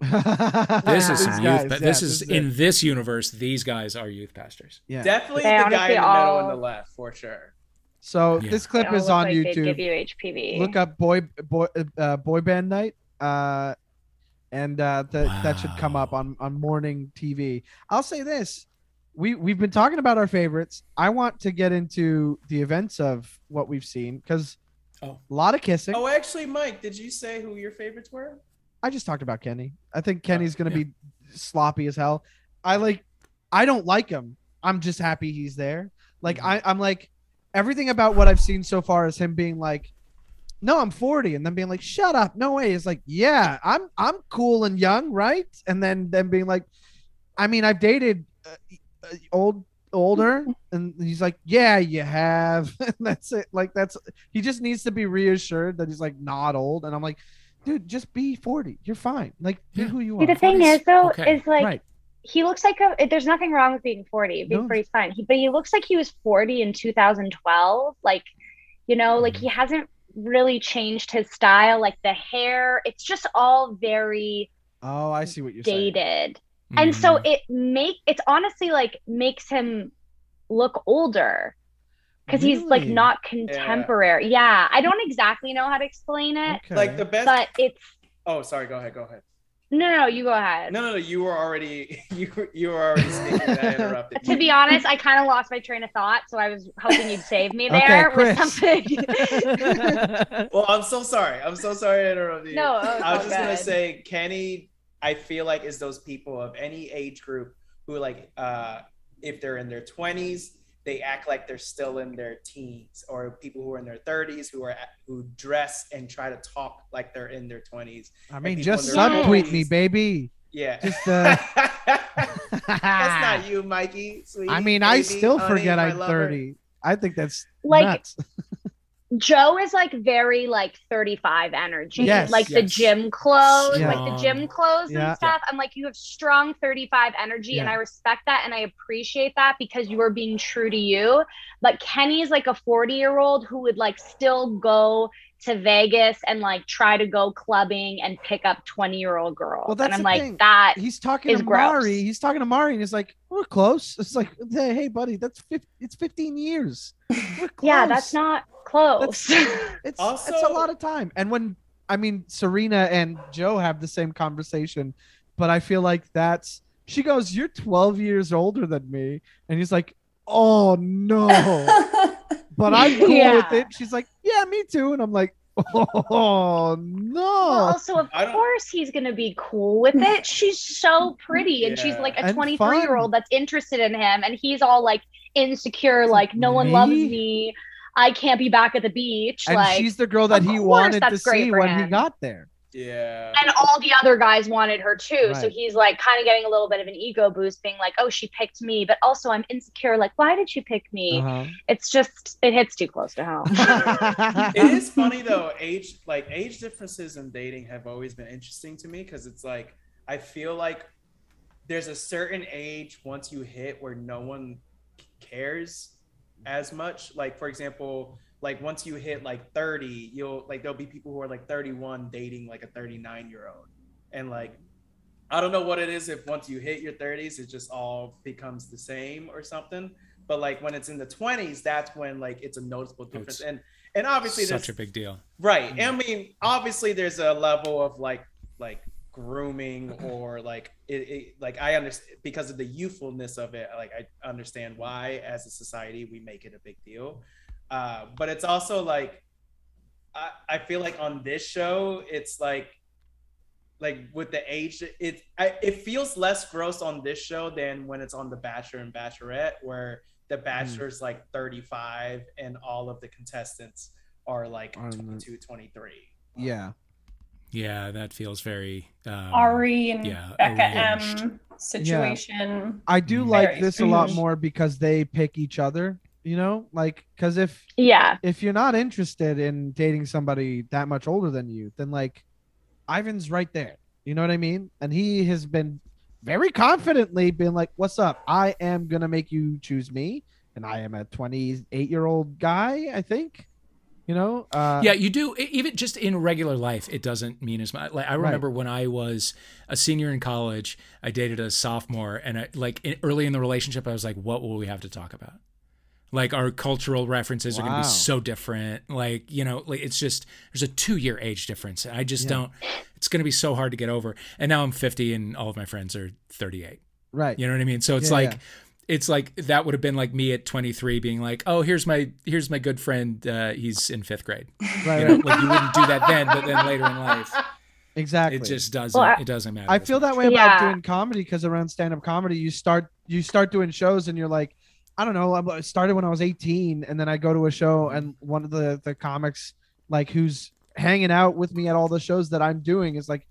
To? This is some youth. pa- this is it. in this universe. These guys are youth pastors. yeah. definitely They the guy honestly in the middle and the left for sure. So Yeah. this clip is on like YouTube. Give you HPV. Look up boy boy uh, boy band night, uh, and uh, that that should come up on on morning TV. I'll say this: we we've been talking about our favorites. I want to get into the events of what we've seen because Oh. a lot of kissing. Oh, actually, Mike, did you say who your favorites were? I just talked about Kenny. I think Kenny's gonna yeah. be sloppy as hell. I like. I don't like him. I'm just happy he's there. Like Mhm. I, I'm like everything about what I've seen so far is him being like, "No, I'm 40," and then being like, "Shut up, no way." It's like, "Yeah, I'm I'm cool and young, right?" And then then being like, "I mean, I've dated uh, uh, old older," and he's like, "Yeah, you have." and that's it. Like that's he just needs to be reassured that he's like not old, and I'm like. Dude, just be 40. You're fine. Like, be Yeah. who you See, are. the thing 40's is, though, okay. is like right. he looks like a. There's nothing wrong with being 40. Being No. 40 is fine. He, but he looks like he was 40 in 2012. Like, you know, like Mm-hmm. he hasn't really changed his style. Like the hair, it's just all very Oh, I see what you're saying. dated. And so Mhm. it make it's honestly like makes him look older because he's like not contemporary. Yeah. I don't exactly know how to explain it, Okay. Like the best. but it's oh, sorry. Go ahead. Go ahead. no, no, no, you go ahead. No, no, no. You were already you were- you were already speaking. I interrupted. to you. be honest, I kind of lost my train of thought, so I was hoping you'd save me Okay, there with something. Well, I'm so sorry. I'm so sorry to interrupt you. No, it's I was all just gonna say Kenny. I feel like is those people of any age group who like uh if they're in their 20s they act like they're still in their teens or people who are in their 30s who are who dress and try to talk like they're in their 20s I mean, just in their subtweet me, baby. yeah Just, uh, that's not you mikey sweetie, I mean, I still honey, forget I'm 30. I think that's Like, nuts. Joe is like very like 35 energy. Yes, like the gym clothes, Yeah. like the gym clothes Yeah. and stuff. I'm like, you have strong 35 energy, and I respect that and I appreciate that because you are being true to you. But Kenny's like a 40 year old who would like still go to Vegas and like try to go clubbing and pick up 20 year old girls. Well, that's and I'm like, thing. that He's talking is to gross. Mari. He's talking to Mari, and he's like, "We're close." It's like, "Hey, hey, buddy, that's 50, it's 15 years. We're close. yeah, that's not close. It's it's a lot of time. And when I mean, Serena and Joe have the same conversation, but I feel like that's she goes, "You're 12 years older than me," and he's like, "Oh no." but I'm cool with it. She's like, yeah, me too. And I'm like, oh no. Well, also, of I don't- course, he's gonna be cool with mm. it. She's so pretty, and she's like a 23 year old that's interested in him, and he's all like insecure, like no one loves Me? Me. I can't be back at the beach. and like, she's the girl that he wanted to that's great see for when he got there. yeah and all the other guys wanted her too. So he's like kind of getting a little bit of an ego boost, being like, "Oh, she picked me," but also I'm insecure. Like, why did she pick me? Uh-huh. It's just it hits too close to home. it is funny though age like age differences in dating have always been interesting to me because it's like i feel like there's a certain age once you hit where no one cares as much like for example like once you hit like 30 you'll like there'll be people who are like 31 dating like a 39 year old and like i don't know what it is if once you hit your 30s it just all becomes the same or something but like when it's in the 20s that's when like it's a noticeable difference it's and and obviously such a big deal. Right. Mm-hmm. I mean, obviously there's a level of like like grooming or like it, it like I understand because of the youthfulness of it, like I understand why as a society we make it a big deal. Uh, but it's also like I, I feel like on this show it's like like with the age it I, it feels less gross on this show than when it's on the bachelor and bachelorette where the bachelor's like 35 and all of the contestants are like Are in 22 23 yeah. Yeah, that feels very um, Arie and yeah, Becca arranged. M situation. I do Very like this a lot more because they pick each other. You know, like because if Yeah. if you're not interested in dating somebody that much older than you, then like Ivan's right there. You know what I mean? And he has been very confidently been like, "What's up? I am gonna make you choose me, and I am a 28 year old guy. I think." You know? Uh, yeah, you do. Even just in regular life, it doesn't mean as much. Like I Right. remember when I was a senior in college, I dated a sophomore, and I, like in, early in the relationship, I was like, "What will we have to talk about?" Like our cultural references are going to be so different. Like you know, like it's just there's a two year age difference. I just Yeah. don't. It's going to be so hard to get over. And now I'm 50, and all of my friends are 38. Right. You know what I mean? So it's Yeah, like yeah. It's like that would have been like me at 23 being like, "Oh, here's my here's my good friend. Uh, he's in fifth grade." Right. You know, right. like you wouldn't do that then, but then later in life, Exactly. it just doesn't. Well, I- it doesn't matter. I feel much. that way about doing comedy because around stand up comedy, you start you start doing shows and you're like, I don't know, I started when I was 18, and then I go to a show and one of the the comics like who's hanging out with me at all the shows that I'm doing is like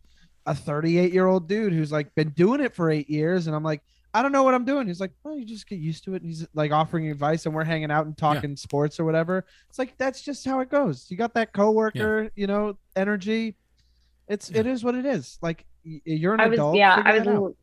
a 38 year old dude who's like been doing it for eight years, and I'm like. I don't know what I'm doing. He's like, oh, you just get used to it. And he's like offering advice, and we're hanging out and talking sports or whatever. It's like that's just how it goes. You got that coworker, you know, energy. It's it is what it is. Like you're an I was adult. yeah, I was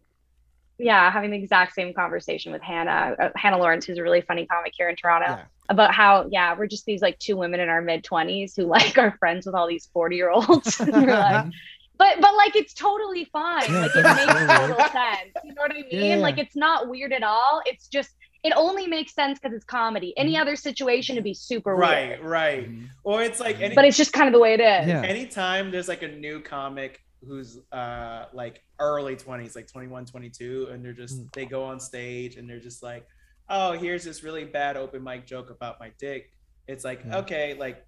yeah, having the exact same conversation with Hannah, uh, Hannah Lawrence, who's a really funny comic here in Toronto, Yeah. about how yeah, we're just these like two women in our mid twenties who like are friends with all these forty year olds. we're like, but but like it's totally fine. Yeah, like it it makes total sense. You know what I mean? Yeah, yeah. Like it's not weird at all. It's just it only makes sense because it's comedy. Mm-hmm. Any other situation would be super right, weird. right. Mhm. Or it's like any, But it's just kind of the way it is. Yeah. anytime there's like a new comic who's uh like early 20s like 21 22 and they're just Mm. they go on stage and they're just like oh here's this really bad open mic joke about my dick it's like Yeah. okay like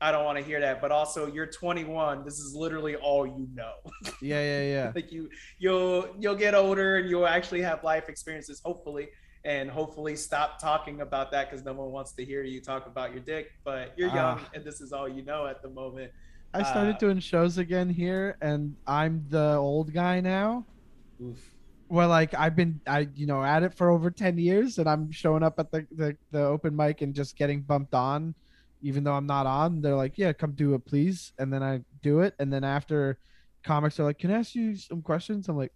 i don't want to hear that but also you're 21 this is literally all you know Yeah, yeah, yeah. like you you'll you'll get older and you'll actually have life experiences hopefully and hopefully stop talking about that because no one wants to hear you talk about your dick but you're young Ah. and this is all you know at the moment I started Uh, doing shows again here, and I'm the old guy now. Oof. Well, like I've been, I you know, at it for over ten years, and I'm showing up at the the, the open mic and just getting bumped on, even though I'm not on. They're like, "Yeah, come do it, please," and then I do it, and then after, comics are like, "Can I ask you some questions?" I'm like,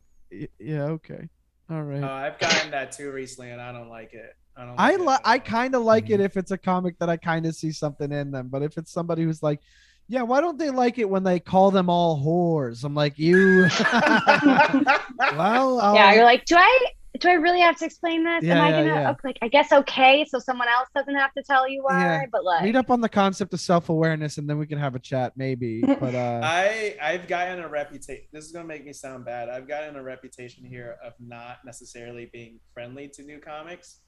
"Yeah, okay, all right." Uh, I've gotten that too recently, and I don't like it. I don't. Like it li- I kind of like it Mhm. if it's a comic that I kind of see something in them, but if it's somebody who's like, yeah, why don't they like it when they call them all whores? I'm like, you. well, I'll- yeah, you're like, do I do I really have to explain this? Yeah, Am I yeah, gonna yeah. okay, like I guess okay, so someone else doesn't have to tell you why. Yeah. But like read up on the concept of self awareness, and then we can have a chat, maybe. But uh, I I've gotten a reputation. This is gonna make me sound bad. I've gotten a reputation here of not necessarily being friendly to new comics,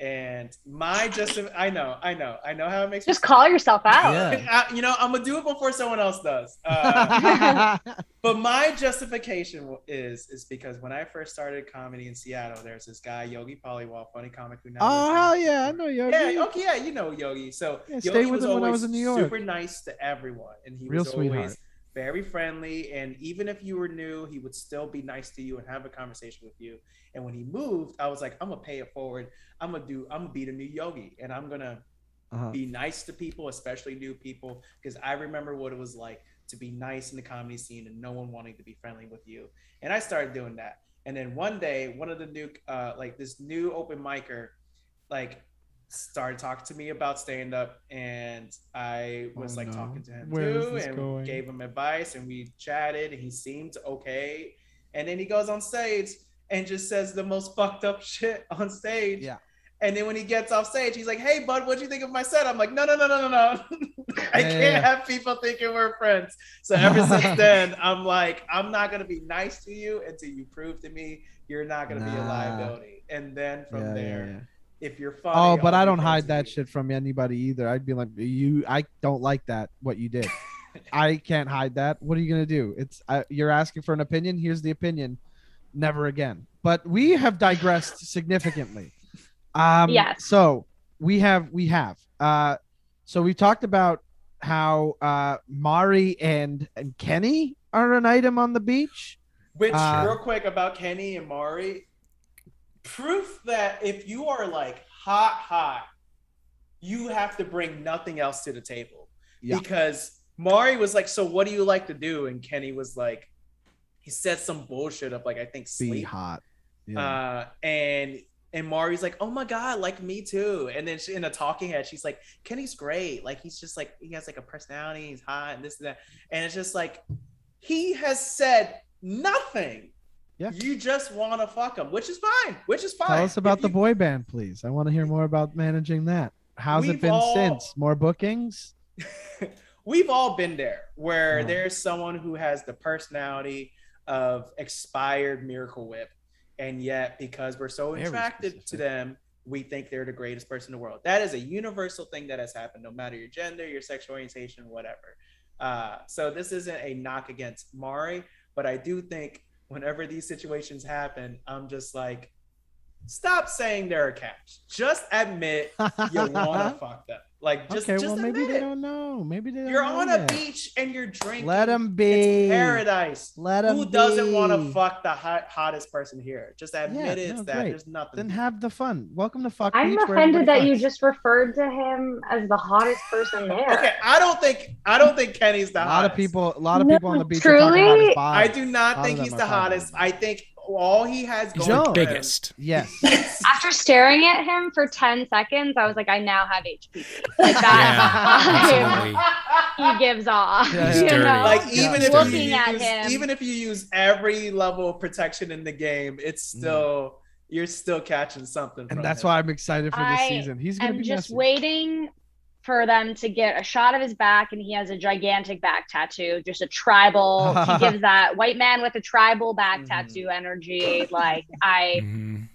and my just I know I know I know how it makes just me call yourself out. Yeah. I- you know, I'm gonna do it before someone else does. Uh, but my justification is is because when I first started comedy in Seattle, there's this guy Yogi Polywall, funny comic who now. oh hell yeah, I know Yogi. Yeah, okay, yeah, you know Yogi. So Yeah, Yogi with was him when I always was in New York. super nice to everyone, and he Real was sweetheart. Very friendly. And even if you were new, he would still be nice to you and have a conversation with you. And when he moved, I was like, I'm gonna pay it forward. I'm gonna do. I'm gonna be the new Yogi, and I'm gonna Uh-huh. be nice to people, especially new people, because I remember what it was like to be nice in the comedy scene and no one wanting to be friendly with you. And I started doing that. And then one day, one of the new, uh, like this new open micer, like started talking to me about stand up, and I oh, was Oh, like no. talking to him Where too, and going? gave him advice, and we chatted, and he seemed okay. And then he goes on stage and just says the most fucked up shit on stage. Yeah. And then when he gets off stage, he's like, "Hey, bud, what'd you think of my set?" I'm like, "No, no, no, no, no, no. I Yeah, can't yeah, have people thinking we're friends." So ever since then, I'm like, I'm not gonna be nice to you until you prove to me you're not gonna be a liability. And then from Yeah, there. If you're funny, Oh, but I'll I be don't hide that shit from anybody either. I'd be like, you, I don't like that. What you did, I can't hide that. What are you gonna do? It's I, you're asking for an opinion. Here's the opinion. Never again. But we have digressed significantly. Um, Yes. So we have we have. Uh, so we talked about how uh Mari and and Kenny are an item on the beach. Which, Uh, real quick about Kenny and Mari, proof that if you are like hot, hot, you have to bring nothing else to the table. Yeah. Because Mari was like, "So what do you like to do?" And Kenny was like, he said some bullshit of like, I think Be sleep. hot. Yeah. Uh, and and Mari's like, "Oh my god, like me too." And then she, in a talking head, she's like, "Kenny's great. Like he's just like he has like a personality. He's hot and this and that." And it's just like he has said nothing. Yeah. You just want to fuck them, which is fine. Which is fine. Tell us about If the you- boy band, please. I want to hear more about managing that. How's it We've been all- since? More bookings? We've all been there where Uh-huh. there's someone who has the personality of expired Miracle Whip, and yet because we're so Very attracted to them, we think they're the greatest person in the world. That is a universal thing that has happened, no matter your gender, your sexual orientation, whatever. Uh, so this isn't a knock against Mari, but I do think whenever these situations happen, I'm just like, stop saying they're a catch. Just admit you want to fuck them. Like just, okay, just well maybe admit they it. don't know. Maybe they don't You're know on a yet. beach and you're drinking. Let them It's be. paradise. Let them Who doesn't want to fuck the hot, hottest person here? Just admit Yeah, it's no, that. great. There's nothing. Then have the fun. Welcome to Fuck I'm Beach. offended that everybody you just referred to him as the hottest person there. okay, I don't think I don't think Kenny's the a lot hottest. of people. A lot of No, people on the beach are talking about his truly? body. I do not think he's the hottest. about I think all he has going Joe. Biggest. Yes. After staring at him for 10 seconds, I was like, I now have HP. Like that absolutely. he gives off. Yeah, He's you know? Like Yeah. even if Looking you at use, him. even if you use every level of protection in the game, it's Mm. still you're still catching something. and from that's him. why I'm excited for this I season. He's gonna I'm be just messy. waiting for them to get a shot of his back, and he has a gigantic back tattoo, just a tribal. he gives that white man with a tribal back Mhm. tattoo energy. Like I, Mhm.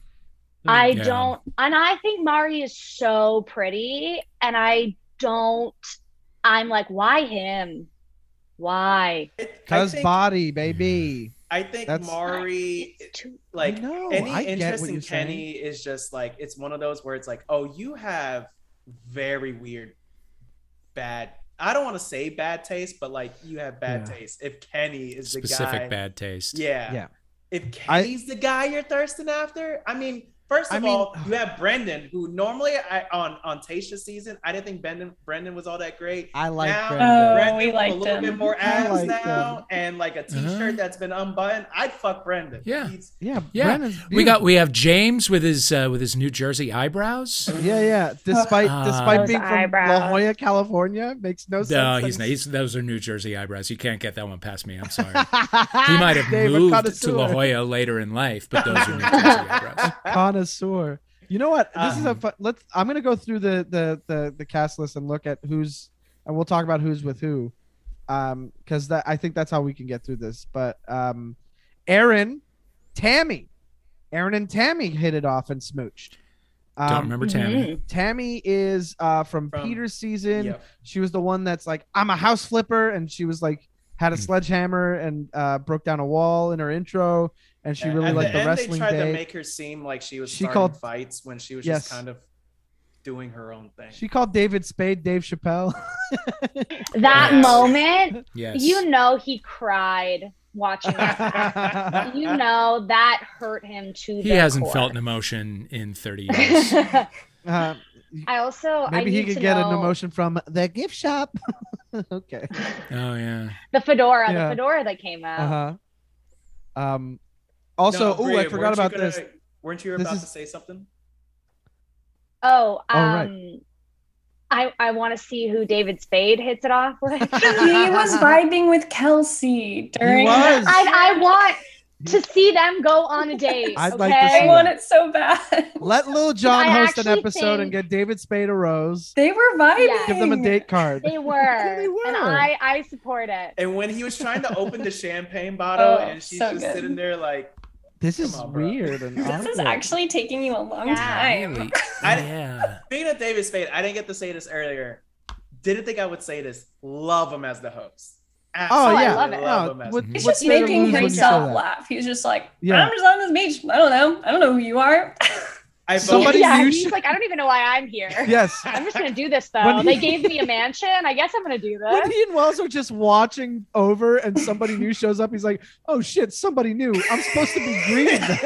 I Yeah. don't, and I think Mari is so pretty, and I don't. I'm like, why him? Why? Cause body, baby. I think That's- Mari too- like I know, any I get interest what in you're saying. Kenny is just like it's one of those where it's like, oh, you have very weird, bad. I don't want to say bad taste, but like you have bad Yeah. taste. If Kenny is the Specific guy, bad taste. yeah, Yeah. If I- Kenny's the guy you're thirsting after, I mean, first I of mean- all, you have Brendan, who normally I on on Tayshia's season, I didn't think Brendan Brendan was all that great. I like now, Brenda. Oh, Brendan we with liked a little him. bit more I abs liked now, him. and like a t-shirt Uh-huh. that's been unbuttoned. I'd fuck Brendan. Yeah. He's- yeah, Yeah. We got we have James with his uh, with his New Jersey eyebrows. Yeah, yeah. Despite Ah. despite Those being from La. Jolla, California, makes no sense. No, he's not. He's, those are New Jersey eyebrows. You can't get that one past me. I'm sorry. he He might have David moved to La Jolla later in life, but those are New Jersey eyebrows. connoisseur. You know what? This is a Um, fun, let's. I'm gonna go through the the the the cast list and look at who's, and we'll talk about who's with who, um, because that I think that's how we can get through this. But um, Aaron, Tammy, Aaron and Tammy hit it off and smooched. Don't Um, remember Tammy. Mhm. Tammy is uh from, From- Peter's season. Yep. She was the one that's like, I'm a house flipper, and she was like had a Hmm. sledgehammer and uh, broke down a wall in her intro, and she Yeah, really at liked the, end, wrestling They tried day. to make her seem like she was She starting called- fights when she was Yes. just kind of doing her own thing. She called David Spade Dave Chappelle. That Yes. moment, Yes. you know, he cried watching that. you know that hurt him to he hasn't core. felt an emotion in 30 years. Uh, I also maybe I he could to get an emotion from the gift shop. okay. oh yeah. the fedora, Yeah. the fedora that came out. Uh huh. Um. Also, No, oh, Bria, I forgot about gonna- this. Weren't you This about is- to say something? Oh, um, Oh, right. I I want to see who David Spade hits it off with. he was vibing with Kelsey during. He was. I I want to see them go on a date. I'd okay? like to see I want it so bad. Let Lil Jon I host an episode and get David Spade a rose. They were vibing. Yeah. Give them a date card. They were, they were. and I I support it. And when he was trying to open the champagne bottle, Oh, and she's so just good. sitting there like, This is on, weird and This is actually taking you a long Yeah. time. Really? I- yeah. Speaking of David Spade, I didn't get to say this earlier. Didn't think I would say this. Love him as the host. Oh, oh Absolutely yeah. love it. Oh, love No, him as what- He's just making lose when you say himself laugh. He's just like, Yeah. I'm just on this beach. I don't know. I don't know who you are. I Somebody yeah, knew he's she- like, I don't even know why I'm here. Yes. I'm just gonna do this though. When they he- gave me a mansion. I guess I'm gonna do this. When this. he and Wells are just watching over and somebody new shows up, he's like, oh shit, somebody new. I'm supposed to be greeting them.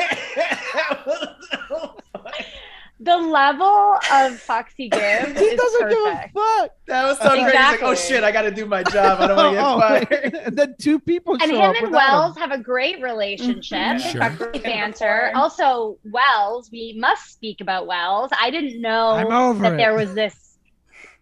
The level of fucks he gives He is doesn't give a fuck. that was so great. He's like, oh shit, I gotta do my job. I don't want to get Oh, fired. and then two people And show him up and Wells him. have a great relationship. Mhm. Sure. great banter. Also, Wells, we must speak about Wells. I didn't know that it. there was this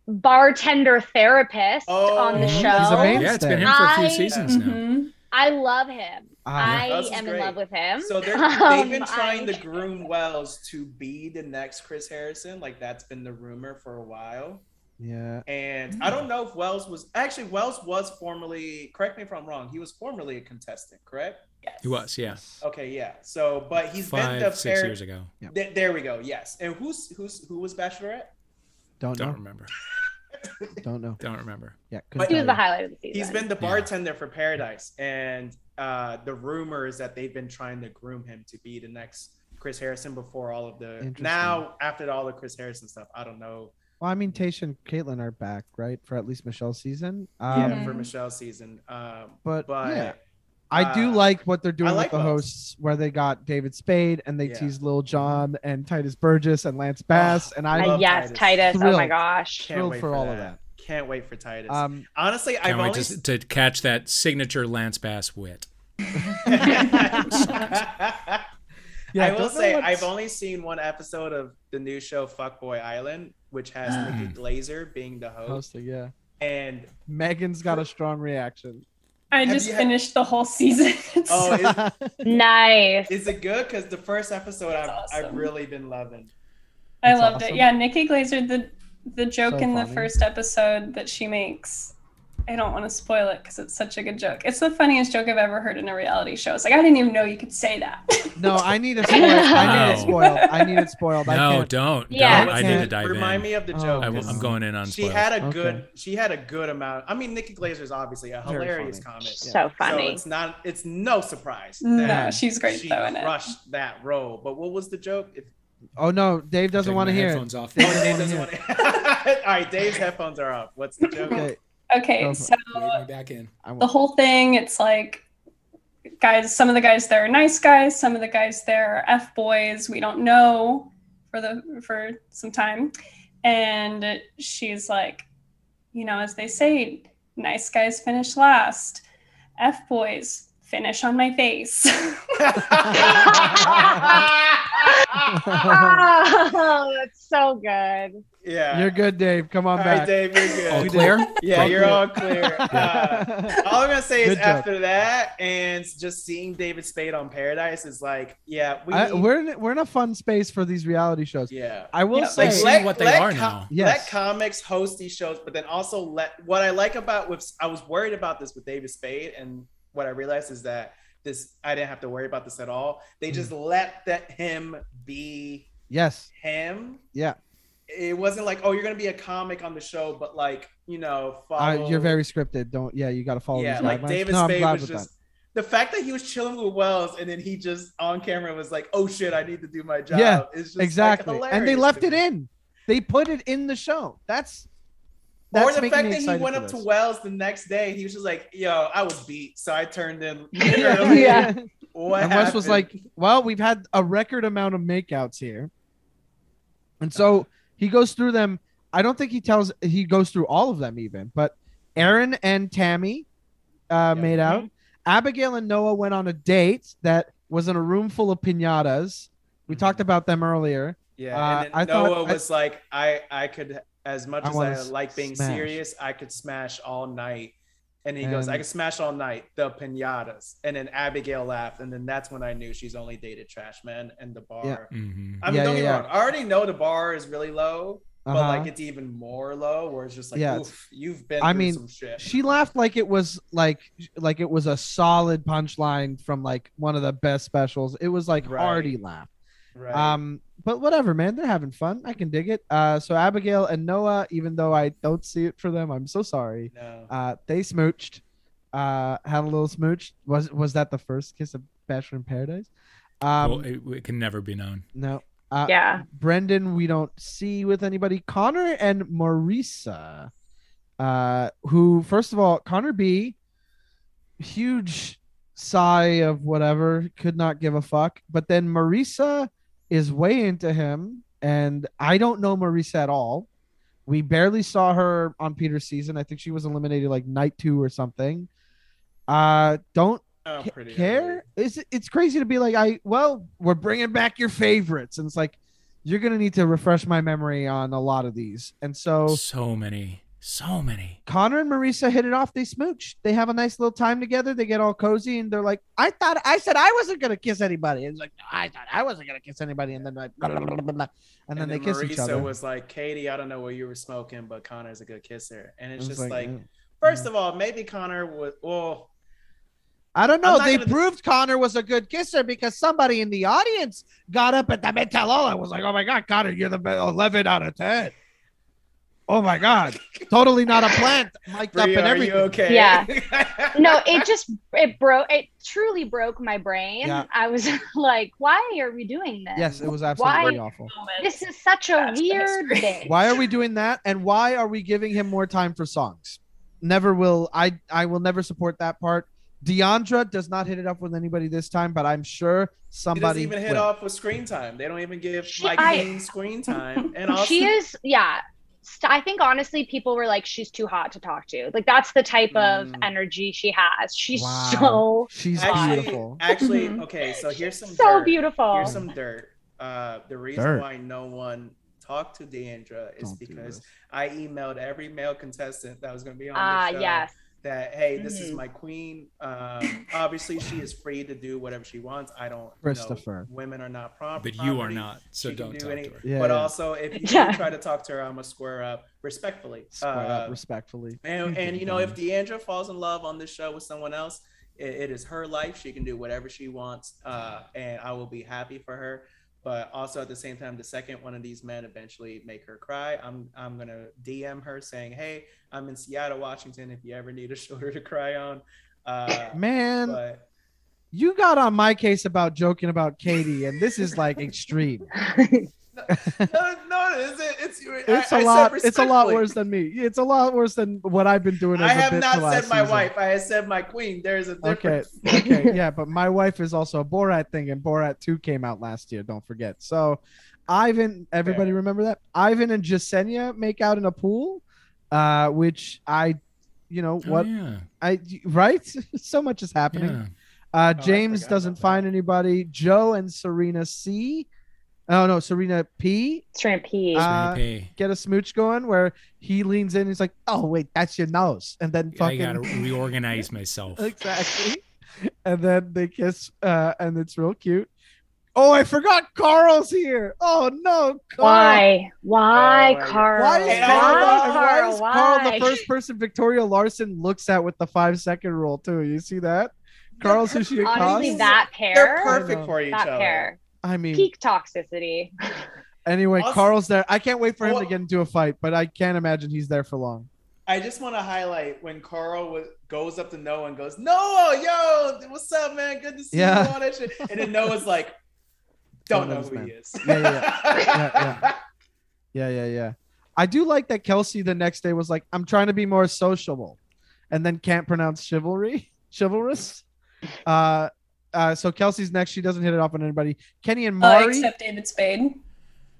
bartender therapist Oh, on the he's show. a. Yeah, it's been him for a few I- seasons now. Mhm. I love him. Ah, I Wells is am in love with him. So they're, Um, they've been trying I- to groom Wells to be the next Chris Harrison. Like that's been the rumor for a while. yeah. And I don't know if Wells was actually Wells was formerly. Correct me if I'm wrong. He was formerly a contestant, correct? Yes. He was, yeah, Okay, yeah. So, but he's been the five, six fair. years ago. Th- there we go. Yes. And who's who's who was Bachelorette? Don't Don't know. remember. Don't know. Don't remember. Yeah. But he was the highlight of the season. He's been the bartender for Paradise, and uh, the rumor is that they've been trying to groom him to be the next Chris Harrison before all of the. Now, after all the Chris Harrison stuff, I don't know. Well, I mean, Tayshia and Kaitlyn are back, right? For at least Michelle's season. yeah, Um, Mhm. for Michelle's season. Um, but, but yeah. I do uh, like what they're doing like with the Wells. hosts, where they got David Spade and they Yeah. teased Lil Jon and Tituss Burgess and Lance Bass, and I Uh, love yes, Titus. Titus. Oh my gosh. can't thrilled wait for for, all that. of that. Can't wait for Titus. Um, Honestly, I've Can't wait only. to, to catch that signature Lance Bass wit. I will say what's- I've only seen one episode of the new show Fuckboy Island, which has Nikki Glazer being the host, hosting, yeah. and Megan's got a strong reaction. I Have just you had- finished the whole season. Oh, is, Nice. is it good? Because the first episode I've, That's I've really been loving. I That's loved awesome. it. Yeah, Nikki Glazer, the the joke So in the first episode that she makes. I don't want to spoil it because it's such a good joke. It's the funniest joke I've ever heard in a reality show. It's like I didn't even know you could say that. no, I need it spoiled. I need it spoiled. I need it spoiled. No, can't. don't. Yeah. don't. I Can't- need to dive Remind in. me of the Oh, joke. I, 'cause am going in on She spoilers. had a Okay. good. She had a good amount. I mean, Nikki Glazer is obviously a Very hilarious funny. comic. So So funny. it's not. It's no surprise. no, she's great she though in it. crushed that role. But what was the joke? If, Oh no, Dave doesn't want to hear it. headphones off. Dave doesn't Dave wanna doesn't hear want to. All right, Dave's headphones are off. What's the joke? Okay, Okay, so back in. The whole thing, it's like guys, some of the guys there are nice guys, some of the guys there are F boys. We don't know for the for some time. And she's like, you know, as they say, nice guys finish last. F boys finish on my face. oh, that's so good. yeah. You're good, Dave. Come on All right, back. Dave, you're good. All clear? Yeah, All you're clear. all clear. Uh, all I'm gonna say is Good joke. after that, and just seeing David Spade on Paradise is like, yeah, we. I, we're in, we're in a fun space for these reality shows. yeah. I will Yeah, say, like, see what they are now. Yes. Let comics host these shows, but then also let what I like about with I was worried about this with David Spade, and what I realized is that this I didn't have to worry about this at all. They just Mm. let that him be yes, him. yeah, It wasn't like, oh, you're gonna be a comic on the show, but like, you know, uh, follow. you're very scripted. Don't, yeah, you got to follow. yeah, these like guidelines. David no, Spade was just that. the fact that he was chilling with Wells and then he just on camera was like, "Oh shit, I need to do my job." Yeah, it's just like, exactly, and they left it in. They put it in the show. That's Or the fact that he went up to. Wells the next day, he was just like, "Yo, I was beat, so I turned in." yeah. Yeah. What and Wells was like, "Well, we've had a record amount of makeouts here," and so he goes through them. I don't think he tells. He goes through all of them even, but Aaron and Tammy uh, Yeah. made out. Abigail and Noah went on a date that was in a room full of pinatas. We Mhm. talked about them earlier. "Yeah." uh, and then I thought- Noah I- was like, "I, I could, as much I as wanna I s- like being smash." serious, I could smash all night." And he goes, "I And- could smash all night the pinatas." And then Abigail laughed, and then that's when I knew she's only dated trash man and the bar. hmm I mean, Yeah, don't yeah, get me yeah. wrong. I already know the bar is really low, but Uh-huh. like it's even more low, where it's just like, Yeah, it's- you've been I through mean, some shit. she laughed like it was like like it was a solid punchline from like one of the best specials. It was like Right. hearty laugh. right. Um, but whatever, man. They're having fun. I can dig it. Uh, so Abigail and Noah, even though I don't see it for them, I'm so sorry. no. Uh, they smooched. Uh, had a little smooch. Was was that the first kiss of Bachelor in Paradise? Um, well, it, it can never be known. no. Uh, yeah. Brendan, we don't see with anybody. Connor and Maurissa, uh, who first of all, Connor B, huge sigh of whatever, could not give a fuck. But then Maurissa is way into him, and I don't know Maurissa at all. We barely saw her on Peter's season. I think she was eliminated like night two or something. Uh, don't Oh, ca- care. It's it's crazy to be like, I well, we're bringing back your favorites, and it's like you're gonna need to refresh my memory on a lot of these. And so So many, so many. Connor and Maurissa hit it off. They smooch. They have a nice little time together. They get all cozy, and they're like, "I thought I said I wasn't gonna kiss anybody." And it's like, "I thought I wasn't gonna kiss anybody," and then like, blah, blah, blah, blah, blah. and, then they kiss Maurissa each other. was like, Katie, I don't know what you were smoking, but Connor's a good kisser. And it's It just like, mm. first of all, maybe Connor was well, I don't know. They gonna- proved Connor was a good kisser because somebody in the audience got up at the Metalola and was like, "Oh my god, Connor, you're the 11 out of 10." Oh my god, totally not a plant, mic'd up Bria, and are everything. you okay? Yeah. No, it just it broke. It truly broke my brain. Yeah. I was like, "Why are we doing this? Yes, it was absolutely Why? awful. This is such a That's weird history. thing." Why are we doing that? And why are we giving him more time for songs? Never will. I I will never support that part. Deandra does not hit it up with anybody this time, but I'm sure He doesn't somebody even hit will. off with screen time. They don't even give She- like I- screen time. And also, she is yeah st- i think honestly people were like she's too hot to talk to like that's the type of Mm. energy she has she's Wow. so She's actually, beautiful. actually, Mhm. okay. So here's some so dirt. beautiful Here's some dirt. Uh, the reason Dirt. why no one talked to Deandra is Don't because. I emailed every male contestant that was going to be on ah the show yes that hey, this is Mhm. my queen. Um, obviously, she is free to do whatever she wants. I don't. You know, Christopher. women are not prom- But you are not, so She don't do talk any- to her. Yeah, but yeah. also, if you Yeah. try to talk to her, I'm gonna square up respectfully. Square up Uh, respectfully. and, and you know, if Deandra falls in love on this show with someone else, it, it is her life. She can do whatever she wants, uh, and I will be happy for her. But also at the same time, the second one of these men eventually make her cry, I'm I'm gonna DM her saying, "Hey, I'm in Seattle, Washington. If you ever need a shoulder to cry on." Uh, Man, but you got on my case about joking about Katie, and this is like extreme. no, no, is it? It's It's a a lot. It's a lot worse than me. It's a lot worse than what I've been doing. As I a have bit not said my season. wife. I have said my queen. There's a Okay. difference. okay. okay. Yeah, but my wife is also a Borat thing, and Borat 2 came out last year. Don't forget. So, Ivan, everybody Fair. remember that? Ivan and Jessenia make out in a pool, uh, which I, you know, Oh, what yeah. I right? so much is happening. yeah. Uh, Oh, James doesn't about that. find anybody. Joe and Serena C. Oh no, Serena P. Shrimp pea. Uh, Serena P. Get a smooch going where he leans in. He's like, "Oh wait, that's your nose," and then fucking. I gotta reorganize myself. exactly. And then they kiss, uh, and it's real cute. Oh, I forgot Carl's here. Oh no, Carl. why why Oh carl Why is Hey, Carl, I- the, and why Carl, is Carl the first person Victoria Larson looks at with the five second rule too? You see that? Carl's who she honestly accosts? that They're perfect for each that other. pair I mean, peak toxicity anyway, Also- Carl's there. I can't wait for him to get into a fight, but I can't imagine he's there for long. I just want to highlight when Carl was, goes up to Noah and goes, Noah, yo, what's up, man? Good to see Yeah. you. All that shit. And then Noah's like, don't Don't know know who man. he is. Yeah, yeah, Yeah, yeah. Yeah, yeah, yeah. I do like that Kelsey the next day was like, I'm trying to be more sociable, and then can't pronounce chivalry, chivalrous. Uh, uh, so Kelsey's next. She doesn't hit it off on anybody. Kenny and Uh, Mari, except David Spade.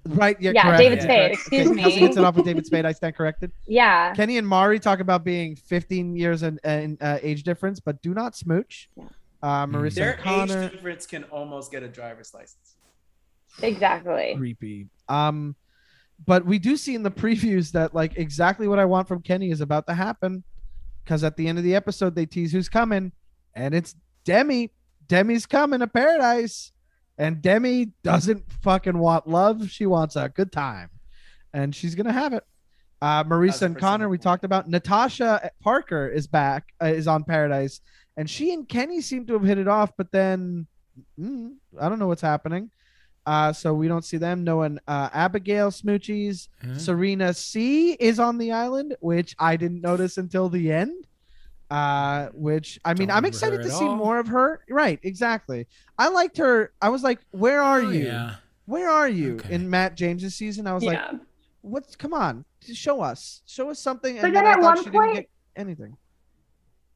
right? Yeah, Yeah, correct. David Yeah, Spade, correct. excuse Okay, Kelsey me. hits it off with David Spade. I stand corrected. yeah Kenny and Mari talk about being 15 years in, in uh, age difference, but do not smooch. Uh, Maurissa Their and Connor. age difference can almost get a driver's license. exactly creepy. Um, but we do see in the previews that like exactly what I want from Kenny is about to happen, because at the end of the episode they tease who's coming, and it's Demi. Demi's coming to paradise, and Demi doesn't fucking want love; she wants a good time, and she's gonna have it. Uh, Maurissa and Connor, we talked about. Natasha Parker is back, uh, is on Paradise, and she and Kenny seem to have hit it off, but then mm, I don't know what's happening. Uh, so we don't see them. No one. Uh, Abigail Smoochies, Huh? Serena C is on the island, which I didn't notice until the end. Uh, which I mean, Don't I'm excited to see all. more of her. Right, exactly. I liked her. I was like, where are Oh, you? Yeah. Where are you Okay. in Matt James's season? I was like, what's come on, show us, show us something. But And then then at thought one she point- didn't anything.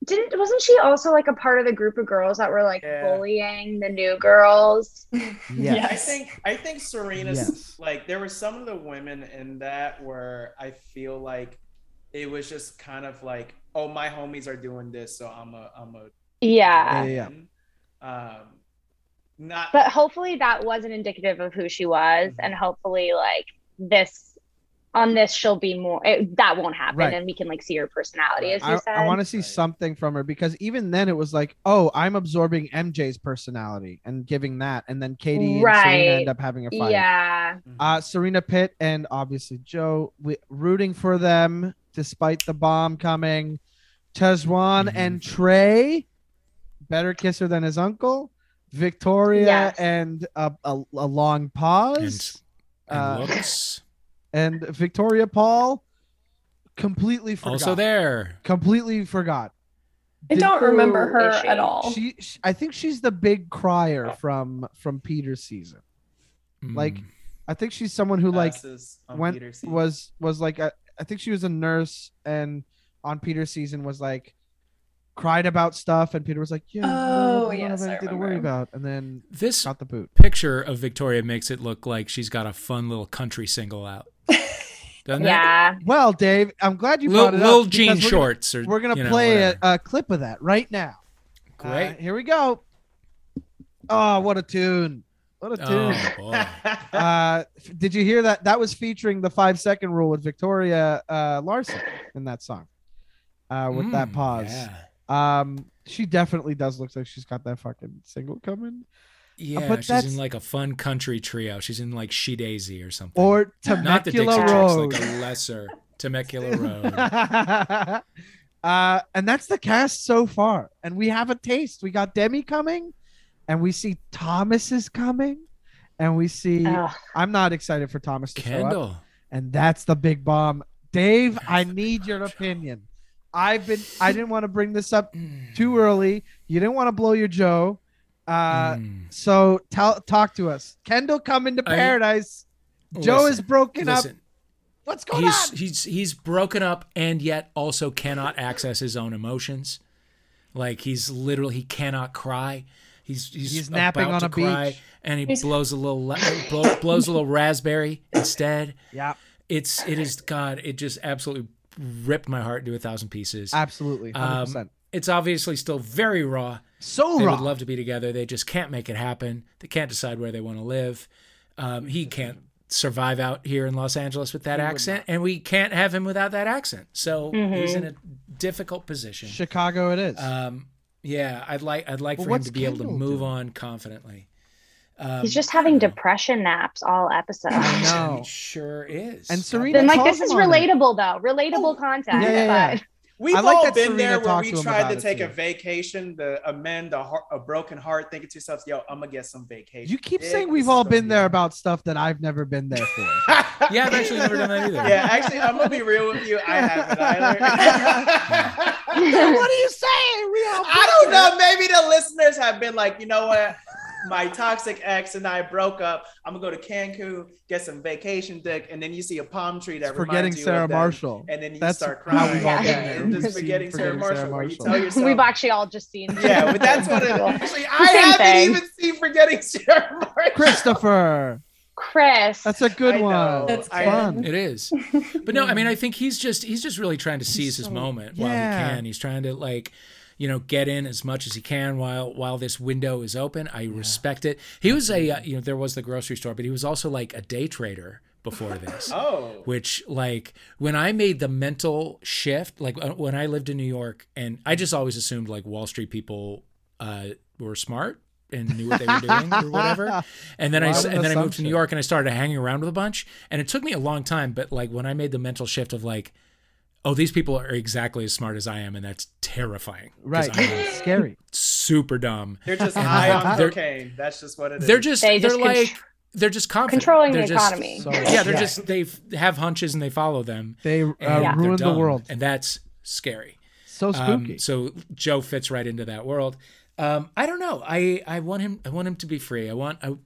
Didn't wasn't she also like a part of the group of girls that were like Yeah. bullying the new girls? Yes. I think I think Serena's Yes. like there were some of the women in that where I feel like it was just kind of like, oh, my homies are doing this, so I'm a I'm a Yeah. Yeah, Um, not But hopefully that wasn't indicative of who she was, and hopefully like this on this she'll be more. It, that won't happen, Right. and we can like see her personality, as you I, said. I want to see Right. something from her because even then it was like, oh, I'm absorbing MJ's personality and giving that, and then Katie and Serena end up having a fight. yeah. Uh, Serena Pitt and obviously Joe, we, rooting for them despite the bomb coming. Tahzjuan Mhm. and Trey, better kisser than his uncle. Victoria Yes. and a, a, a long pause. And Uh, looks and Victoria Paul completely forgot. also there. Completely forgot. I don't remember her she? at all. She, sh I think she's the big crier from from Peter's season. Like, Mm. I think she's someone who like went was was like a, I think she was a nurse and on Peter's season was like cried about stuff and Peter was like, yeah, Oh, I don't yes, have I anything to worry about, and then this got the boot. picture of Victoria makes it look like she's got a fun little country single out. Doesn't it? Yeah. Well, Dave, I'm glad you Little, brought it little up. jean we're shorts or Gonna, we're gonna you know, play a, a clip of that right now. Uh, Great. here we go. Oh, what a tune! What a tune! oh boy. uh, did you hear that? That was featuring the five second rule with Victoria uh, Larson in that song. Uh, with that Mm, pause. Yeah. Um, she definitely does look like she's got that fucking single coming, Yeah, but she's that's- in like a fun country trio. She's in like SHeDAISY or something. or not the Dixie Temecula Chicks, Road. like a lesser Temecula Road. uh, and that's the cast so far, and we have a taste. We got Demi coming, and we see Thomas is coming, and we see. Ugh. I'm not excited for Thomas to show up, and that's the big bomb. Dave, I need your opinion. I've been. I didn't want to bring this up too early. You didn't want to blow your Joe. Uh, Mm. so tell talk to us. Kendall coming to I- paradise. Joe is Listen, broken up. What's going he's on? he's he's broken up and yet also cannot access his own emotions. Like he's literally he cannot cry. He's he's, He's napping about on to a cry, beach. and he He's- blows a little la- blow, blows a little raspberry instead. Yeah, It's it is God. It just absolutely ripped my heart into a thousand pieces. absolutely, hundred Um, percent. It's obviously still very raw. So they raw. would love to be together. They just can't make it happen. They can't decide where they want to live. Um, he can't survive out here in Los Angeles with that He accent, and we can't have him without that accent. So he's Mhm. in a difficult position. Chicago, it is. Um, yeah, I'd like I'd like Well, for him to be able to move doing? on confidently. Um, He's just having depression naps all episodes. I He know. sure is. And God Serena Then like this is him it. relatable though, relatable content. Yeah, yeah, yeah. But We've I like all been Serena there where we tried to take a vacation to amend a, heart, a broken heart, thinking to yourself, "Yo, I'm gonna get some vacation." You keep Dick, saying we've all gonna been be- there about stuff that I've never been there for. Yeah, I've actually never done that either. Yeah, actually, I'm gonna be real with you. I haven't either. what are you saying? We all I don't know. Maybe the listeners have been like, you know what? My toxic ex and I broke up. I'm gonna go to Cancun, get some vacation dick, and then you see a palm tree that Forgetting reminds you Sarah of them, Marshall. and then you That's start how crying. we've all been yeah, there. just seen forgetting Sarah Forgetting Marshall, Sarah where you tell yourself, we've actually all just seen. yeah, but that's what it actually. I Same haven't thing. even seen forgetting Sarah Marshall. Christopher. Chris. That's a good I one. That's It's fun. It is. But no, I mean, I think he's just he's just really trying to seize his so- moment while he can. He's trying to like, you know, get in as much as he can while while this window is open. I respect it. He was a uh, you know there was the grocery store, but he was also like a day trader before this. Oh, Which like when I made the mental shift, like uh, when I lived in New York, and I just always assumed like Wall Street people uh, were smart and knew what they were doing or whatever. And then I and then I moved to. New York and I started hanging around with a bunch. And it took me a long time, but like when I made the mental shift of like, oh, these people are exactly as smart as I am, and that's terrifying. Right. It's scary. super dumb. they're just high on They're- cocaine. That's just what it is. They're just They they are just like contr- they're just confident. controlling They're the just- economy. So, Yeah, they're yeah. just they have hunches and they follow them. They uh, and they're ruined the world. and that's scary. So Um, spooky. so Joe fits right into that world. Um, I don't know. I I want him. I want him to be free. I want. I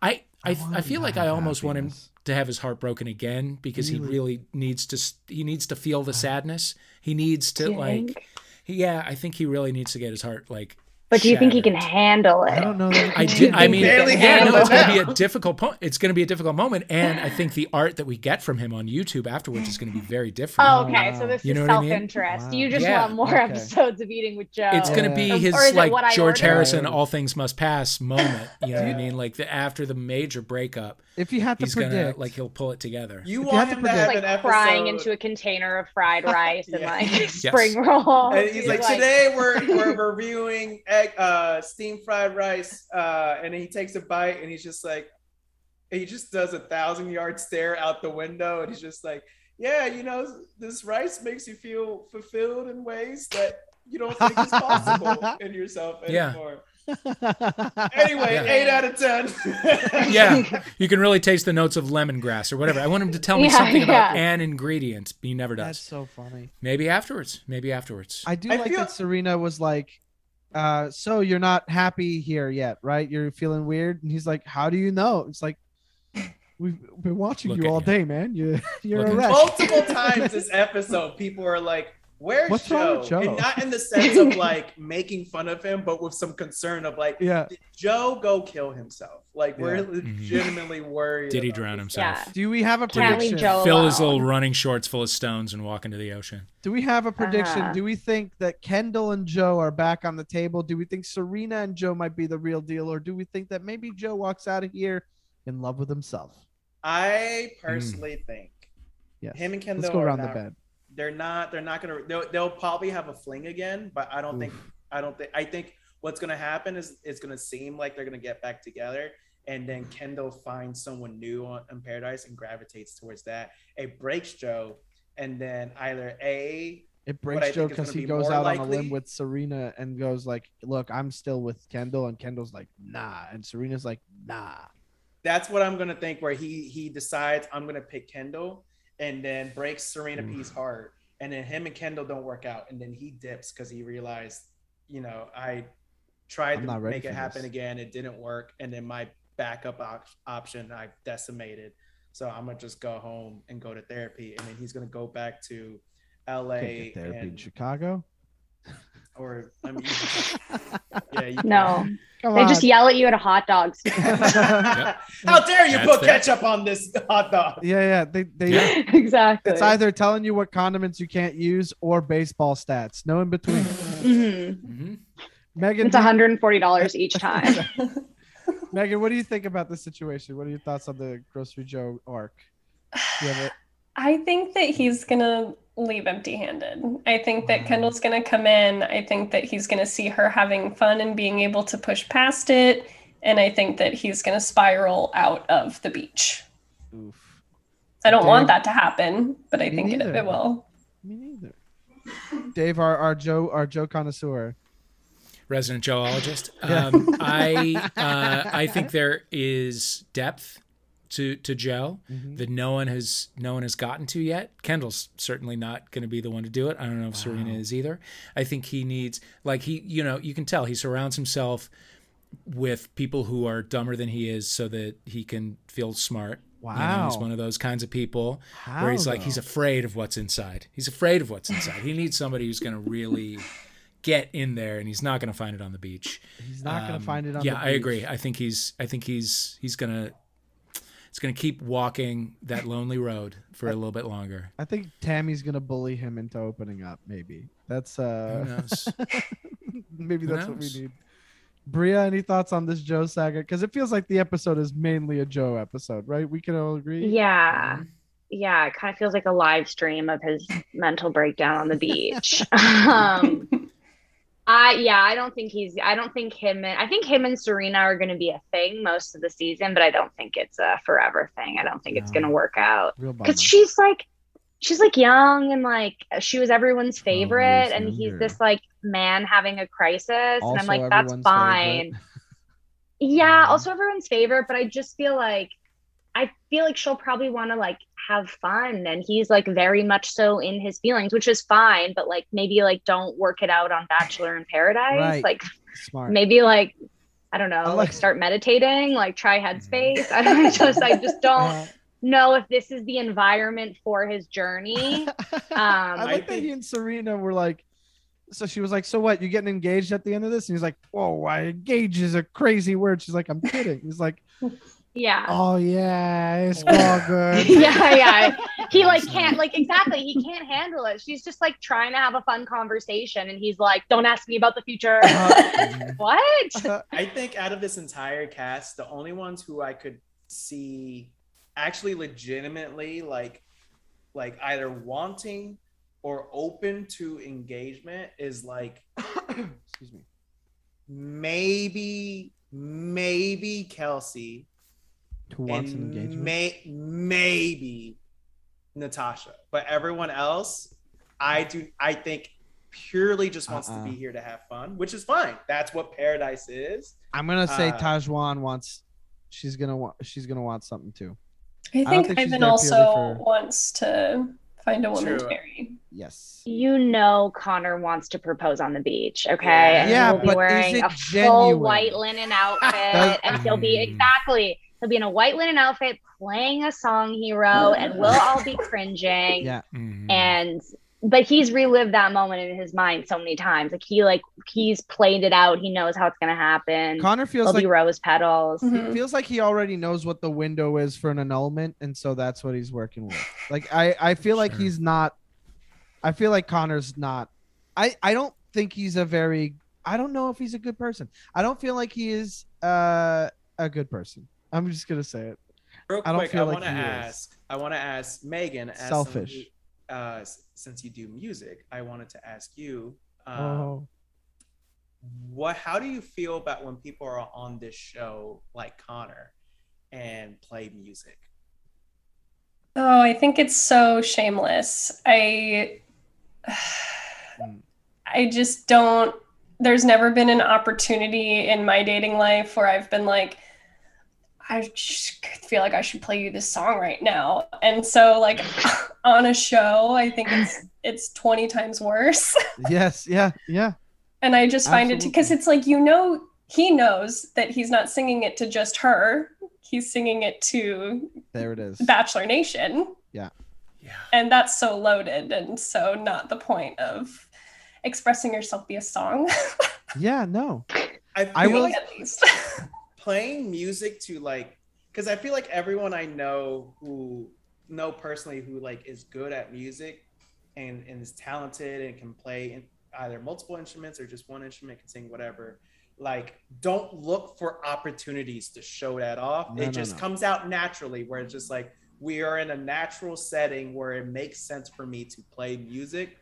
I I, want I feel like I almost want him happiness. To have his heart broken again because he Really? really needs to he needs to feel the sadness. He needs to like. Yeah, I think he really needs to get his heart like. But do you think he can handle it? I don't know. That I he did. can. I mean, yeah, no, it's going to be a difficult. Po- it's going to be a difficult moment, and I think the art that we get from him on YouTube afterwards is going to be very different. Oh, okay. Wow. So this You know is what I mean? self-interest. Wow. You just Yeah. want more Okay. episodes of Eating with Joe. it's going to be Or- his or is it like what George ordered? Harrison, all things must pass moment. You know what I mean? Like the after the major breakup, If you have to he's predict, gonna like he'll pull it together. You If you want had to him to have like an episode. crying into a container of fried rice and like spring rolls. And he's like, today we're, we're reviewing egg, uh, steamed fried rice, uh, and he takes a bite and he's just like, he just does a thousand yard stare out the window, and he's just like, yeah, you know, this rice makes you feel fulfilled in ways that you don't think is possible in yourself Yeah. anymore. Anyway, Yeah. eight out of ten. yeah, you can really taste the notes of lemongrass or whatever. I want him to tell me Yeah, something about an ingredient. He never does. that's so funny. Maybe afterwards. Maybe afterwards. I do I like feel- that Serena was like, uh, so you're not happy here yet, right? You're feeling weird. And he's like, How do you know? It's like, We've been watching Look you all you. day, man. You, you're Look a wreck. Multiple times this episode, people are like, "Where's What's wrong Joe?" with Joe? And not in the sense of like making fun of him, but with some concern of like, Yeah. did Joe go kill himself? Like we're Yeah. legitimately worried. Did he drown this. himself? Yeah. Do we have a Can't prediction? Joe Fill his little running shorts full of stones and walk into the ocean. Do we have a prediction? Uh-huh. Do we think that Kendall and Joe are back on the table? Do we think Serena and Joe might be the real deal, or do we think that maybe Joe walks out of here in love with himself? I personally think Yes. him and Kendall Let's go are around the bed. They're not. They're not gonna. They'll, they'll probably have a fling again, but I don't think. I don't think. I think what's gonna happen is it's gonna seem like they're gonna get back together, and then Kendall finds someone new on in Paradise and gravitates towards that. It breaks Joe, and then either a It breaks Joe because he goes out on a limb with Serena and goes like, "Look, I'm still with Kendall," and Kendall's like, "Nah," and Serena's like, "Nah." that's what I'm gonna think. Where he he decides I'm gonna pick Kendall, and then breaks Serena P's heart, and then him and Kendall don't work out, and then he dips because he realized, you know, I tried I'm to make it happen this. again, it didn't work, and then my backup op- option I decimated, so I'm gonna just go home and go to therapy, and then he's gonna go back to L.A. Can't get therapy in Chicago. or I mean, you yeah, you can. No, Come they on. just yell at you at a hot dog stand. How dare you That's put fair. ketchup on this hot dog? yeah, yeah. They they. Yeah. exactly. It's either telling you what condiments you can't use or baseball stats. No in between. Mhm. hmm Megan, It's $140 each time. Megan, what do you think about the situation? What are your thoughts on the Grocery Joe arc? You have it? I think that he's gonna leave empty-handed. I think that Kendall's gonna come in. I think that he's gonna see her having fun and being able to push past it. And I think that he's gonna spiral out of the beach. Oof. I don't want that to happen, but I think it, it will. Me neither. Dave, our, our Joe, our Joe connoisseur. Resident Joeologist. Yeah. Um, I uh, I think there is depth to to Joe Mhm. that no one has no one has gotten to yet. Kendall's certainly not going to be the one to do it. I don't know if Serena is either. I think he needs like he you know you can tell he surrounds himself with people who are dumber than he is so that he can feel smart. You know, Wow. he's one of those kinds of people How, where he's like he's afraid of what's inside. He's afraid of what's inside. He needs somebody who's going to really get in there, and he's not going to find it on the beach. He's not Um, find it on. The beach Yeah, I agree. I think he's. I think he's. He's gonna. Gonna keep walking that lonely road for a little bit longer. I think Tammy's gonna bully him into opening up. Maybe that's Who uh. knows? maybe Who that's what we need. Bria, any thoughts on this Joe saga? Because it feels like the episode is mainly a Joe episode, right? We can all agree. Yeah. Yeah. It kind of feels like a live stream of his mental breakdown on the beach. um, I, yeah, I don't think he's, I don't think him and, I think him and Serena are going to be a thing most of the season, but I don't think it's a forever thing. I don't think it's going to work out. Because she's like she's like young and like she was everyone's favorite years and he's this like man having a crisis and i'm like that's fine. Yeah also everyone's favorite but i just feel like i feel like she'll probably want to like have fun and he's like very much so in his feelings which is fine but like maybe like don't work it out on bachelor in paradise Right. like Smart. maybe like i don't know I like, like- start meditating like try headspace i don't just i just don't Uh, know if this is the environment for his journey I um like that he and Serena were like, so she was like, so what? You getting engaged at the end of this? And he's like, whoa, I engage is a crazy word. She's like, I'm kidding. He's like, yeah. Oh yeah, it's all good. yeah yeah. He like can't like exactly he can't handle it. She's just like trying to have a fun conversation and he's like don't ask me about the future. Uh, what? I think out of this entire cast, the only ones who I could see actually legitimately like like either wanting or open to engagement is like Excuse me. maybe maybe Kelsey Who wants an and engagement? may, maybe Natasha, but everyone else, I do. I think purely just wants Uh-uh. to be here to have fun, which is fine. That's what paradise is. I'm gonna say uh, Tahzjuan wants. She's gonna want. She's gonna want something too. I don't think, think Ivan also for- wants to find a woman to marry. Yes. you know Connor wants to propose on the beach, okay? And Yeah, he'll be but is wearing it a full white linen outfit, and he'll be Mm. exactly he'll be in a white linen outfit playing a song hero, and we'll all be cringing. Yeah. Mhm. And but he's relived that moment in his mind so many times. Like he like he's played it out. He knows how it's gonna happen. Connor feels There'll like rose petals. Mhm. Feels like he already knows what the window is for an annulment, and so that's what he's working with. Like I, I feel like he's not. I feel like Connor's not. I, I don't think he's a very. I don't know if he's a good person. I don't feel like he is uh, a good person. I'm just gonna say it. Real I don't quick, I, like want to he is. ask. I want to ask Megan. As Selfish. who- uh, since you do music, I wanted to ask you. Um, oh, what how do you feel about when people are on this show like connor and play music Oh, I think it's so shameless. I Mm. I just don't there's never been an opportunity in my dating life where I've been like I just feel like I should play you this song right now. And so like on a show, I think it's it's 20 times worse. yes, yeah, yeah. And I just find it because it's like you know he knows that he's not singing it to just her. He's singing it to There it is. Bachelor Nation. yeah. Yeah. And that's so loaded and so not the point of expressing yourself via song Yeah, no. i feel I will- at least playing music to like because i feel like everyone i know who know personally who like is good at music and and is talented and can play in either multiple instruments or just one instrument can sing whatever like don't look for opportunities to show that off No, it no, just no. comes out naturally where it's just like we are in a natural setting where it makes sense for me to play music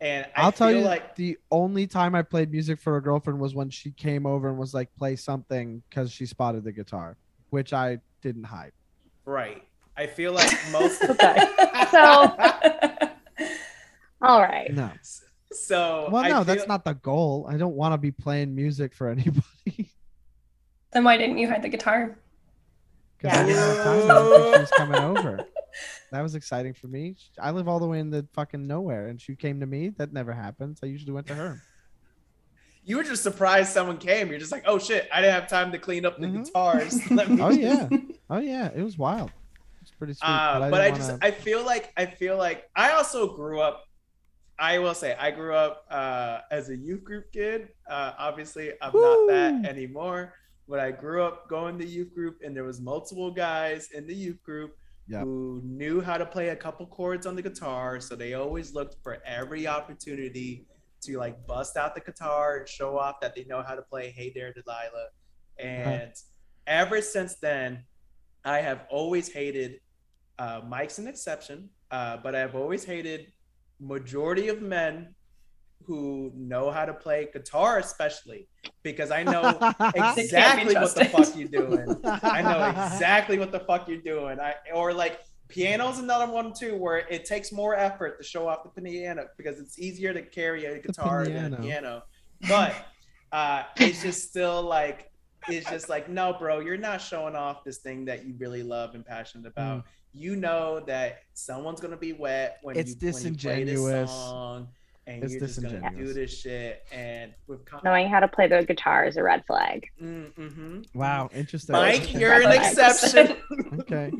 and I I'll tell you, like the only time I played music for a girlfriend was when she came over and was like, "Play something," because she spotted the guitar, which I didn't hide. right i feel like most Okay. So all right. No. so Well, I no, feel- that's not the goal. I don't want to be playing music for anybody. then why didn't you hide the guitar Because I Yeah. didn't have time. I think she was coming over. That was exciting for me. I live all the way in the fucking nowhere, and she came to me. That never happens. I usually went to her. you were just surprised someone came. You're just like, oh shit, I didn't have time to clean up the Mhm. guitars. Let me Oh yeah, oh yeah. It was wild. It's pretty sweet. Uh, I but I just wanna- I feel like I feel like I also grew up. I will say I grew up uh, as a youth group kid. Uh, obviously, I'm not that anymore. But I grew up going to youth group, and there was multiple guys in the youth group Yep. who knew how to play a couple chords on the guitar. So they always looked for every opportunity to like bust out the guitar and show off that they know how to play "Hey There, Delilah." And ever since then, I have always hated. Uh, Mike's an exception, uh, but I've always hated majority of men who know how to play guitar, especially because I know exactly what the fuck you're doing. I know exactly what the fuck you're doing. I or like piano's another one too, where it takes more effort to show off the piano because it's easier to carry a guitar than a piano. But uh, it's just still like it's just like no, bro, you're not showing off this thing that you really love and passionate about. you know that someone's gonna be wet when It's you when you play this disingenuous. song, and It's you're just gonna do this shit. And with con- Knowing how to play the guitar is a red flag. mm, mhm. Wow, interesting. Mike, you're an Red exception. okay.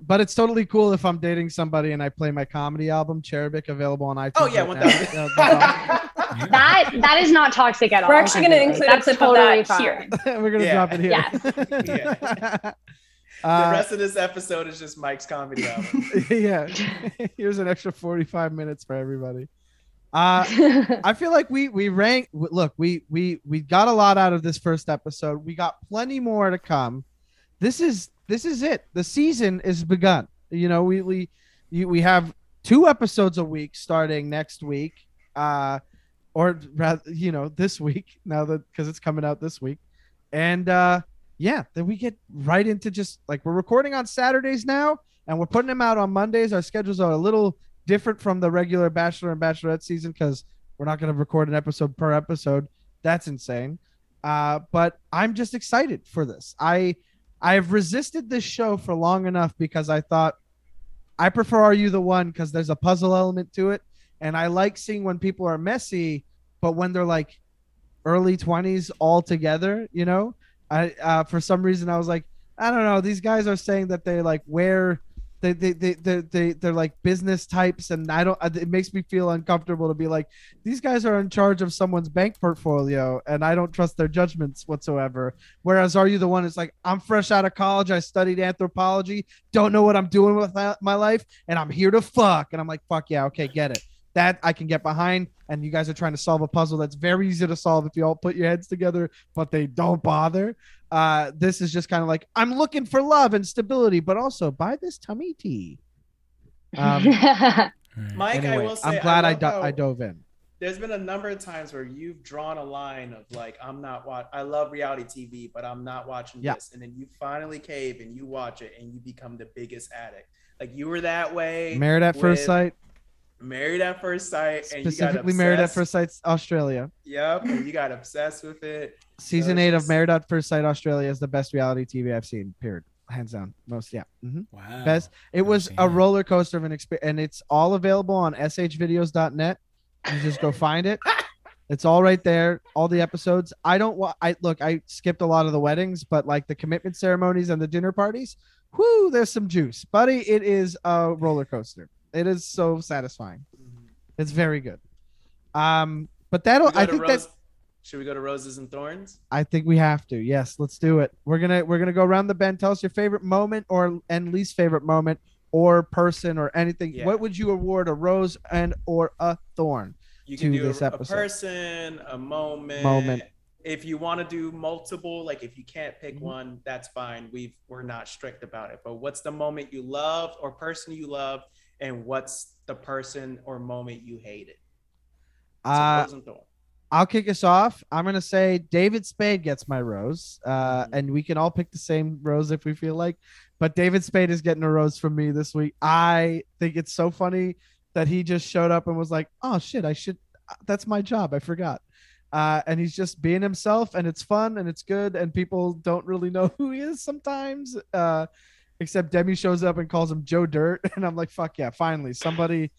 But it's totally cool if I'm dating somebody and I play my comedy album, Cherubic, available on iTunes. Oh yeah, right one now. thousand. Yeah, no Yeah. That that is not toxic at all. We're actually going to include a That's clip totally of that fine. here. We're gonna Yeah. drop it here. Yeah. the Uh, rest of this episode is just Mike's comedy album. yeah. Here's an extra 45 minutes for everybody. Uh, I feel like we we rank. Look, we we we got a lot out of this first episode. We got plenty more to come. This is this is it. The season is begun. You know, we we we have two episodes a week starting next week, uh, or rather, you know, this week now that because it's coming out this week, and uh, yeah, then we get right into just like we're recording on Saturdays now, and we're putting them out on Mondays. Our schedules are a little different from the regular Bachelor and Bachelorette season because we're not going to record an episode per episode. That's insane. Uh, but I'm just excited for this. I I've resisted this show for long enough because I thought I prefer Are You the One because there's a puzzle element to it, and I like seeing when people are messy, but when they're like early 20s all together, you know. I uh, for some reason I was like, I don't know. These guys are saying that they like wear they they they they, they they're like business types, and I don't. It makes me feel uncomfortable to be like these guys are in charge of someone's bank portfolio, and I don't trust their judgments whatsoever. Whereas, are you the one that's like, I'm fresh out of college, I studied anthropology, don't know what I'm doing with my- my life, and I'm here to fuck, and I'm like, fuck yeah, okay, get it. That I can get behind, and you guys are trying to solve a puzzle that's very easy to solve if you all put your heads together, but they don't bother. Uh, this is just kind of like I'm looking for love and stability, but also buy this tummy tea. Um, Right. Mike, I anyway, will say, I'm glad I, love do- I dove in. There's been a number of times where you've drawn a line of like, I'm not watch. I love reality TV, but I'm not watching Yeah. this, and then you finally cave and you watch it, and you become the biggest addict. Like you were that way. Married at first sight, Married at first sight, and specifically you got Married at First Sight Australia. Yep, and you got obsessed with it. Season it's eight of Married at First Sight Australia is the best reality TV I've seen. Period. Hands down. Most yeah. mm-hmm. Wow. Best. It was a roller coaster of an experience, and it's all available on shvideos.net. You just go find it. It's all right there. All the episodes. I don't want. I look. I skipped a lot of the weddings, but like the commitment ceremonies and the dinner parties. Whoo, there's some juice, buddy. It is a roller coaster. It is so satisfying. It's very good. Um, but that'll. I think Rose- that. Should we go to Roses and Thorns? I think we have to. Yes, let's do it. We're gonna we're gonna go around the bend. Tell us your favorite moment or and least favorite moment or person or anything. Yeah. What would you award a rose and or a thorn? You to can do this a, a episode. person, a moment. Moment. If you want to do multiple, like if you can't pick Mhm. one, that's fine. We've we're not strict about it. But what's the moment you loved or person you loved, and what's the person or moment you hated? So Uh, Rose and Thorn. I'll kick us off. I'm gonna say David Spade gets my rose, uh, Mhm. and we can all pick the same rose if we feel like. But David Spade is getting a rose from me this week. I think it's so funny that he just showed up and was like, "Oh shit, I should. That's my job. I forgot." Uh, and he's just being himself, and it's fun and it's good, and people don't really know who he is sometimes. Uh, except Demi shows up and calls him Joe Dirt, and I'm like, "Fuck yeah, finally somebody."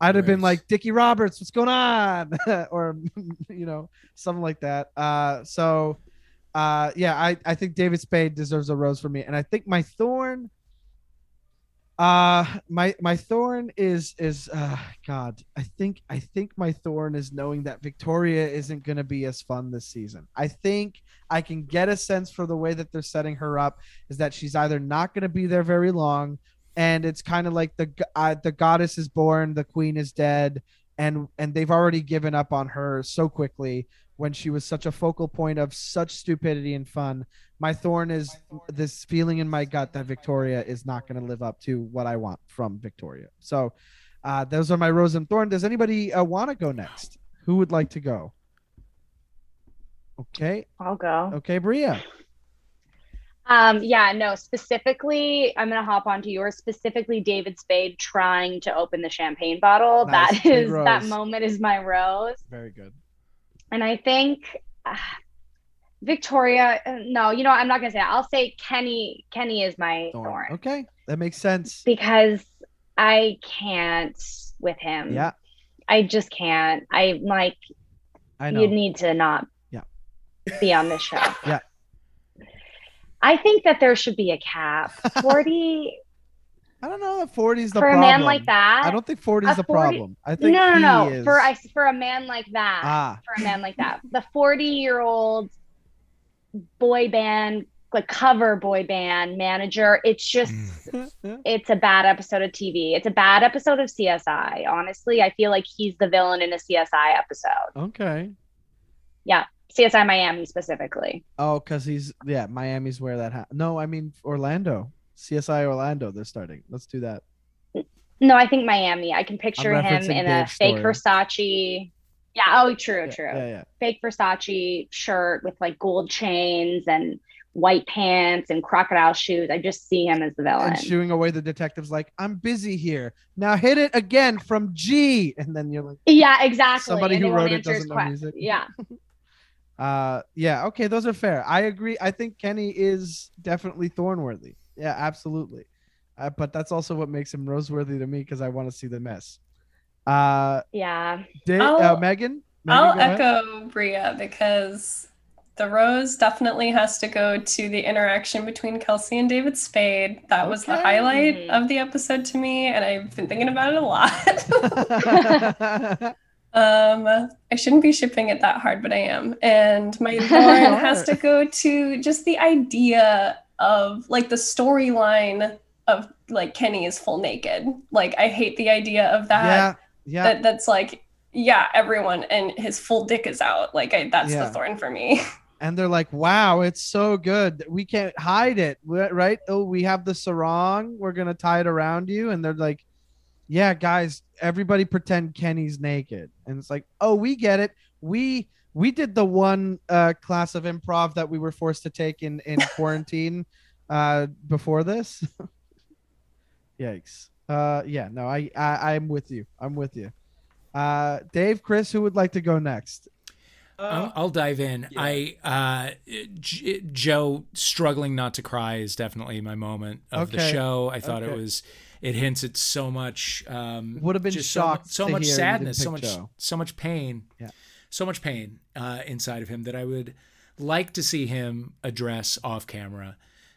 I'd have been like Dickie Roberts, what's going on? or you know, something like that. Uh so uh yeah, I, I think David Spade deserves a rose for me. And I think my thorn uh my my thorn is is uh god i think i think my thorn is knowing that victoria isn't going to be as fun this season. I think i can get a sense for the way that they're setting her up is that she's either not going to be there very long and it's kind of like the uh, the goddess is born the queen is dead and and they've already given up on her so quickly when she was such a focal point of such stupidity and fun. My thorn is this feeling in my gut that victoria is not going to live up to what i want from victoria. So uh, those are my rose and thorn. Does anybody uh, want to go next? Who would like to go? Okay. I'll go. okay bria. Um, yeah, no, specifically, I'm gonna hop onto yours. Specifically, David Spade trying to open the champagne bottle. Nice, That that moment is my rose. very good And I think uh, Victoria, uh, no, you know, I'm not gonna say that. I'll say Kenny. Kenny is my Thorn. thorn, Okay, that makes sense. because I can't with him. Yeah, I just can't. I'm like I know. you need to not Yeah. be on this show. Yeah. I think that there should be a cap. 40 I don't know if 40 is the for a problem. man like that. I don't think 40 is a the 40 problem. I think no, no, no. is. For I for a man like that. ah, for a man like that. The 40 year old boy band, like cover boy band manager, it's just, Mm. it's a bad episode of TV. It's a bad episode of CSI. Honestly, I feel like he's the villain in a CSI episode. okay. Yeah. CSI Miami specifically. Oh, because he's yeah, Miami's where that ha- No, I mean Orlando. CSI Orlando. They're starting. Let's do that. No, I think Miami. I can picture him in a fake story. Versace. Yeah. Oh, true, Yeah, true. Yeah, yeah. Fake Versace shirt with like gold chains and white pants and crocodile shoes. I just see him as the villain. And shooing away the detective's like, I'm busy here. Now hit it again from G. And then you're like, Yeah, exactly. Somebody and who wrote it doesn't know music. Yeah. uh yeah, okay, those are fair. I agree. I think Kenny is definitely Thornworthy. Yeah, absolutely. Uh, but that's also what makes him Roseworthy to me because I want to see the mess. Uh, Yeah. Da- uh I'll- Megan? Megan, I'll go ahead. echo Bria because the rose definitely has to go to the interaction between Kelsey and David Spade. That was the Okay. highlight Mhm. of the episode to me, and I've been thinking about it a lot. um, I shouldn't be shipping it that hard, but I am. And my thorn has to go to just the idea of like the storyline of like Kenny is full naked. Like I hate the idea of that yeah, yeah. that that's like yeah everyone and his full dick is out like I, that's Yeah. the thorn for me and they're like, "Wow, it's so good. We can't hide it, right? Oh, we have the sarong. We're gonna tie it around you." And they're like, "Yeah, guys, everybody pretend Kenny's naked." And it's like, "Oh, we get it. We we did the one uh, class of improv that we were forced to take in in quarantine uh, before this." Yikes. Uh, yeah, no, I, I I'm with you. I'm with you. Uh, Dave, Chris, who would like to go next? I'll, I'll dive in. yeah. I uh, J- Joe struggling not to cry is definitely my moment of the Okay. show. I thought Okay. it was. It hints at so much. Um, Would have been just so, shocked so to much hear sadness, so much, Joe. so much pain. Yeah. So much pain uh, inside of him that I would like to see him address off camera.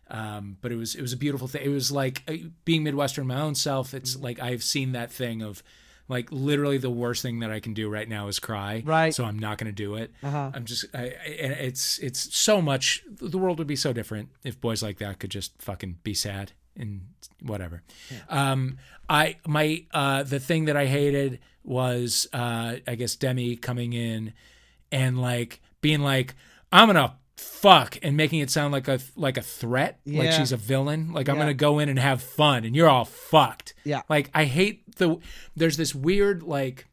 Um, but it was it was a beautiful thing. It was like uh, being Midwestern my own self. It's Mm-hmm. like I've seen that thing of like literally the worst thing that I can do right now is cry. Right. So I'm not going to do it. Uh-huh. I'm just, I, I, and it's it's so much. The world would be so different if boys like that could just fucking be sad and whatever. Um, I my uh the thing that I hated was uh I guess Demi coming in and like being like I'm gonna fuck and making it sound like a like a threat like she's a villain like I'm Yeah. gonna go in and have fun and you're all fucked Yeah. like I hate the there's this weird like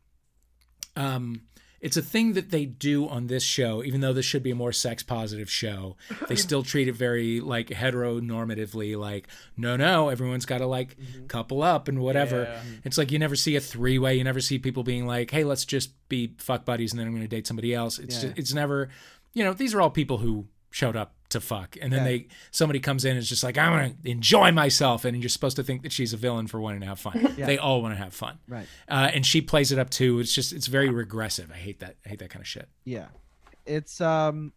um it's a thing that they do on this show even though this should be a more sex positive show they still treat it very like heteronormatively like no no everyone's got to like mm-hmm. couple up and whatever Yeah. it's like you never see a three way you never see people being like hey let's just be fuck buddies and then i'm going to date somebody else it's Yeah. just, it's never you know these are all people who showed up to fuck and then Yeah. they somebody comes in and is just like i'm to enjoy myself and you're supposed to think that she's a villain for wanting to have fun Yeah. they all want to have fun Right. uh, and she plays it up too it's just it's very regressive i hate that i hate that kind of shit Yeah. It's um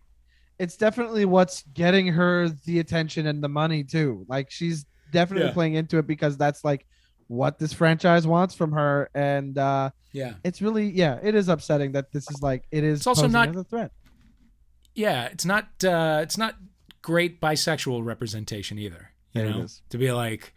it's definitely what's getting her the attention and the money too. Like she's definitely Yeah. playing into it because that's like what this franchise wants from her and uh yeah it's really yeah, it is upsetting that this is like it is It's also not- a threat. Yeah it's not uh it's not great bisexual representation either you There know is. to be like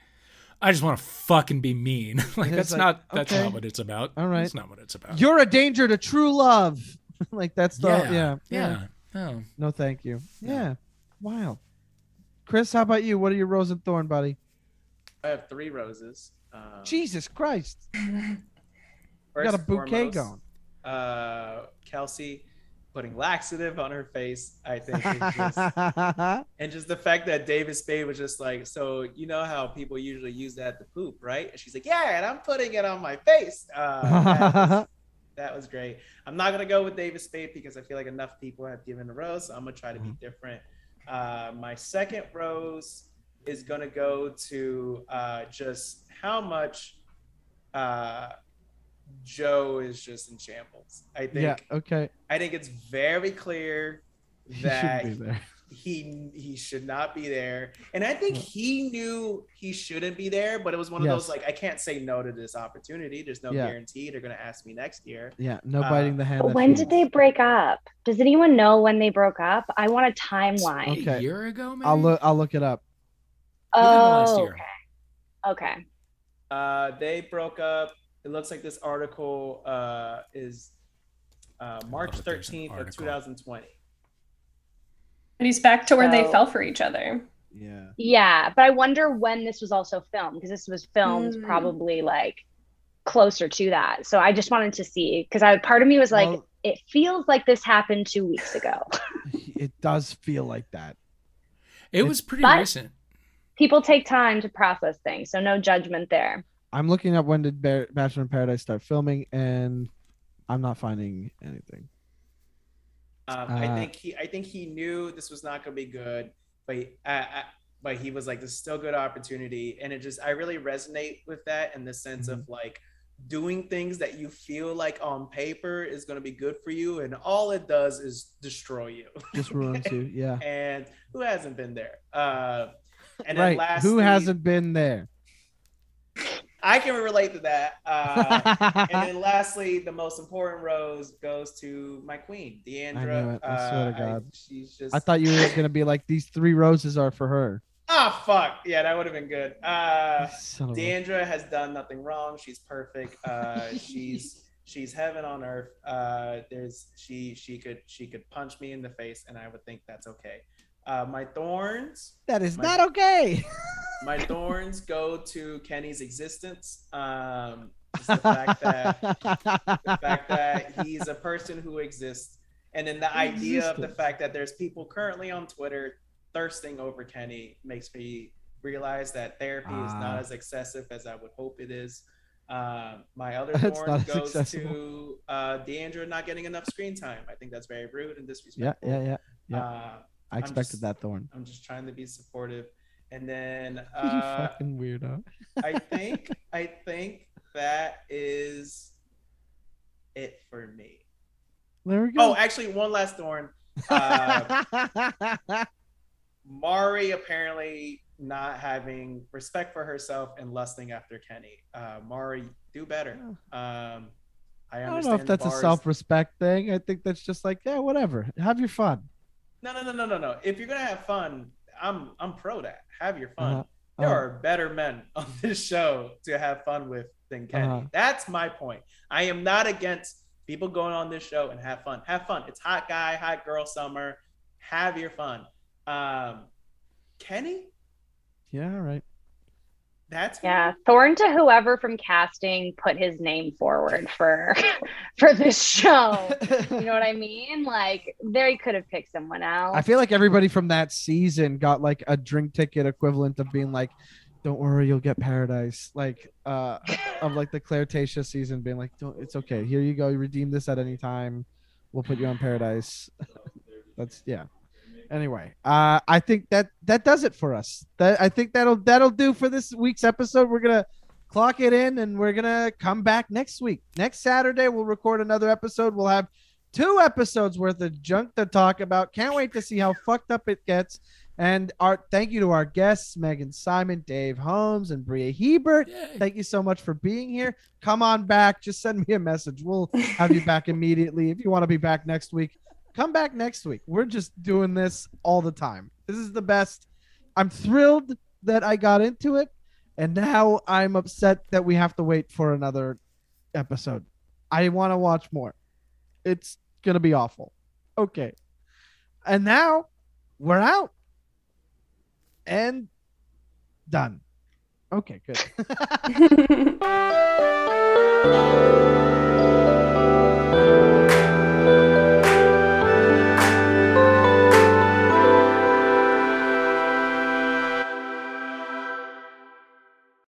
i just want to fucking be mean like that's like, not that's okay. not what it's about All right. that's not what it's about You're a danger to true love. like that's the yeah yeah. yeah, Oh. No thank you. Yeah. Yeah. Wild. Chris, how about you? What are your rose and thorn, buddy? I have three roses. Um, Jesus Christ. first got a bouquet foremost, Uh, Kelsey putting laxative on her face, I think, just, and just the fact that David Spade was just like, so you know how people usually use that to poop, right? And she's like, yeah, and I'm putting it on my face. Uh, that, was, that was great. I'm not gonna go with David Spade because I feel like enough people have given a rose. So I'm gonna try to be different. Uh, my second rose is gonna go to uh, just how much uh, Joe is just in shambles. I think. Yeah. Okay. I think it's very clear that shouldn't be there. he he should not be there and i think he knew he shouldn't be there but it was one of those like i can't say no to this opportunity there's no Yeah. guarantee they're going to ask me next year Yeah. No Uh, biting the hand. When did they break up? Does anyone know when they broke up? I want a timeline. Okay. A year ago, maybe. I'll look. I'll look it up. Within last Oh, year. okay. Okay. uh they broke up it looks like this article uh is uh march that there's an 13th of 2020 But he's back to where they fell for each other. Yeah. Yeah, but I wonder when this was also filmed because this was filmed Mm. probably like closer to that. So I just wanted to see because I part of me was like, Well- it feels like this happened two weeks ago. It does feel like that. It was pretty But- recent. People take time to process things, so no judgment there. I'm looking up when did Bar- Bachelor in Paradise start filming, and I'm not finding anything. Um, I Uh, think he, I think he knew this was not going to be good, but he, uh, uh, but he was like, "This is still a good opportunity," and it just, I really resonate with that in the sense of Mm-hmm. like doing things that you feel like on paper is going to be good for you, and all it does is destroy you. Just ruins you. Yeah. and who hasn't been there? Uh, and then Right. lastly, Who hasn't been there? I can relate to that. Uh, and then lastly, the most important rose goes to my queen, Deandra. it. I swear to Uh, God. she's just. I thought you were gonna be like these three roses are for her. Ah, fuck. Yeah, that would have been good. Uh, Deandra has done nothing wrong. She's perfect. Uh, she's she's heaven on earth. Uh, there's she she could she could punch me in the face, and I would think that's okay. Uh, my thorns, that is my- not okay. my thorns go to Kenny's existence. Um, just the fact that the fact that he's a person who exists and then the idea of the fact that there's people currently on twitter thirsting over kenny makes me realize that therapy is Ah. not as excessive as i would hope it is um, my other thorn goes to uh, Deandra not getting enough screen time. I think that's very rude and yeah, disrespectful. yeah, yeah. yeah. Uh, I expected just- that thorn. I'm just trying to be supportive. And then you uh, fucking weirdo. I think I think that is it for me. There we go. Oh, actually, one last thorn. Uh, Mari apparently not having respect for herself and lusting after Kenny. Uh, Mari, do better. Um, I I don't know if that's a self-respect thing. I think that's just like, yeah, whatever. Have your fun. No, no, no, no, no, no. If you're gonna have fun, I'm I'm pro that. Have your fun. Uh-huh. There Uh-huh. are better men on this show to have fun with than Kenny. Uh-huh. That's my point. I am not against people going on this show and have fun. Have fun. It's hot guy, hot girl summer. Have your fun. Um, Kenny, Yeah, all right. That's Yeah, Thorn to whoever from casting put his name forward for for this show. You know what I mean? Like they could have picked someone else. I feel like everybody from that season got like a drink ticket equivalent of being like, "Don't worry, you'll get paradise." Like, uh, of like the Clare Tayshia season being like, "Don't, it's okay. Here you go. You redeem this at any time. We'll put you on paradise." That's yeah. Anyway, uh, I think that that does it for us. That I think that'll that'll do for this week's episode. We're gonna clock it in, and we're gonna come back next week. Next Saturday, we'll record another episode. We'll have two episodes worth of junk to talk about. Can't wait to see how fucked up it gets. And our thank you to our guests, Megan Simon, Dave Holmes, and Bria Hebert. Yay. Thank you so much for being here. Come on back. Just send me a message. We'll have you back immediately. If you want to be back next week, come back next week. We're just doing this all the time. This is the best. I'm thrilled that I got into it. And now I'm upset that we have to wait for another episode. I want to watch more. It's going to be awful. Okay. And now we're out and done. Okay, good.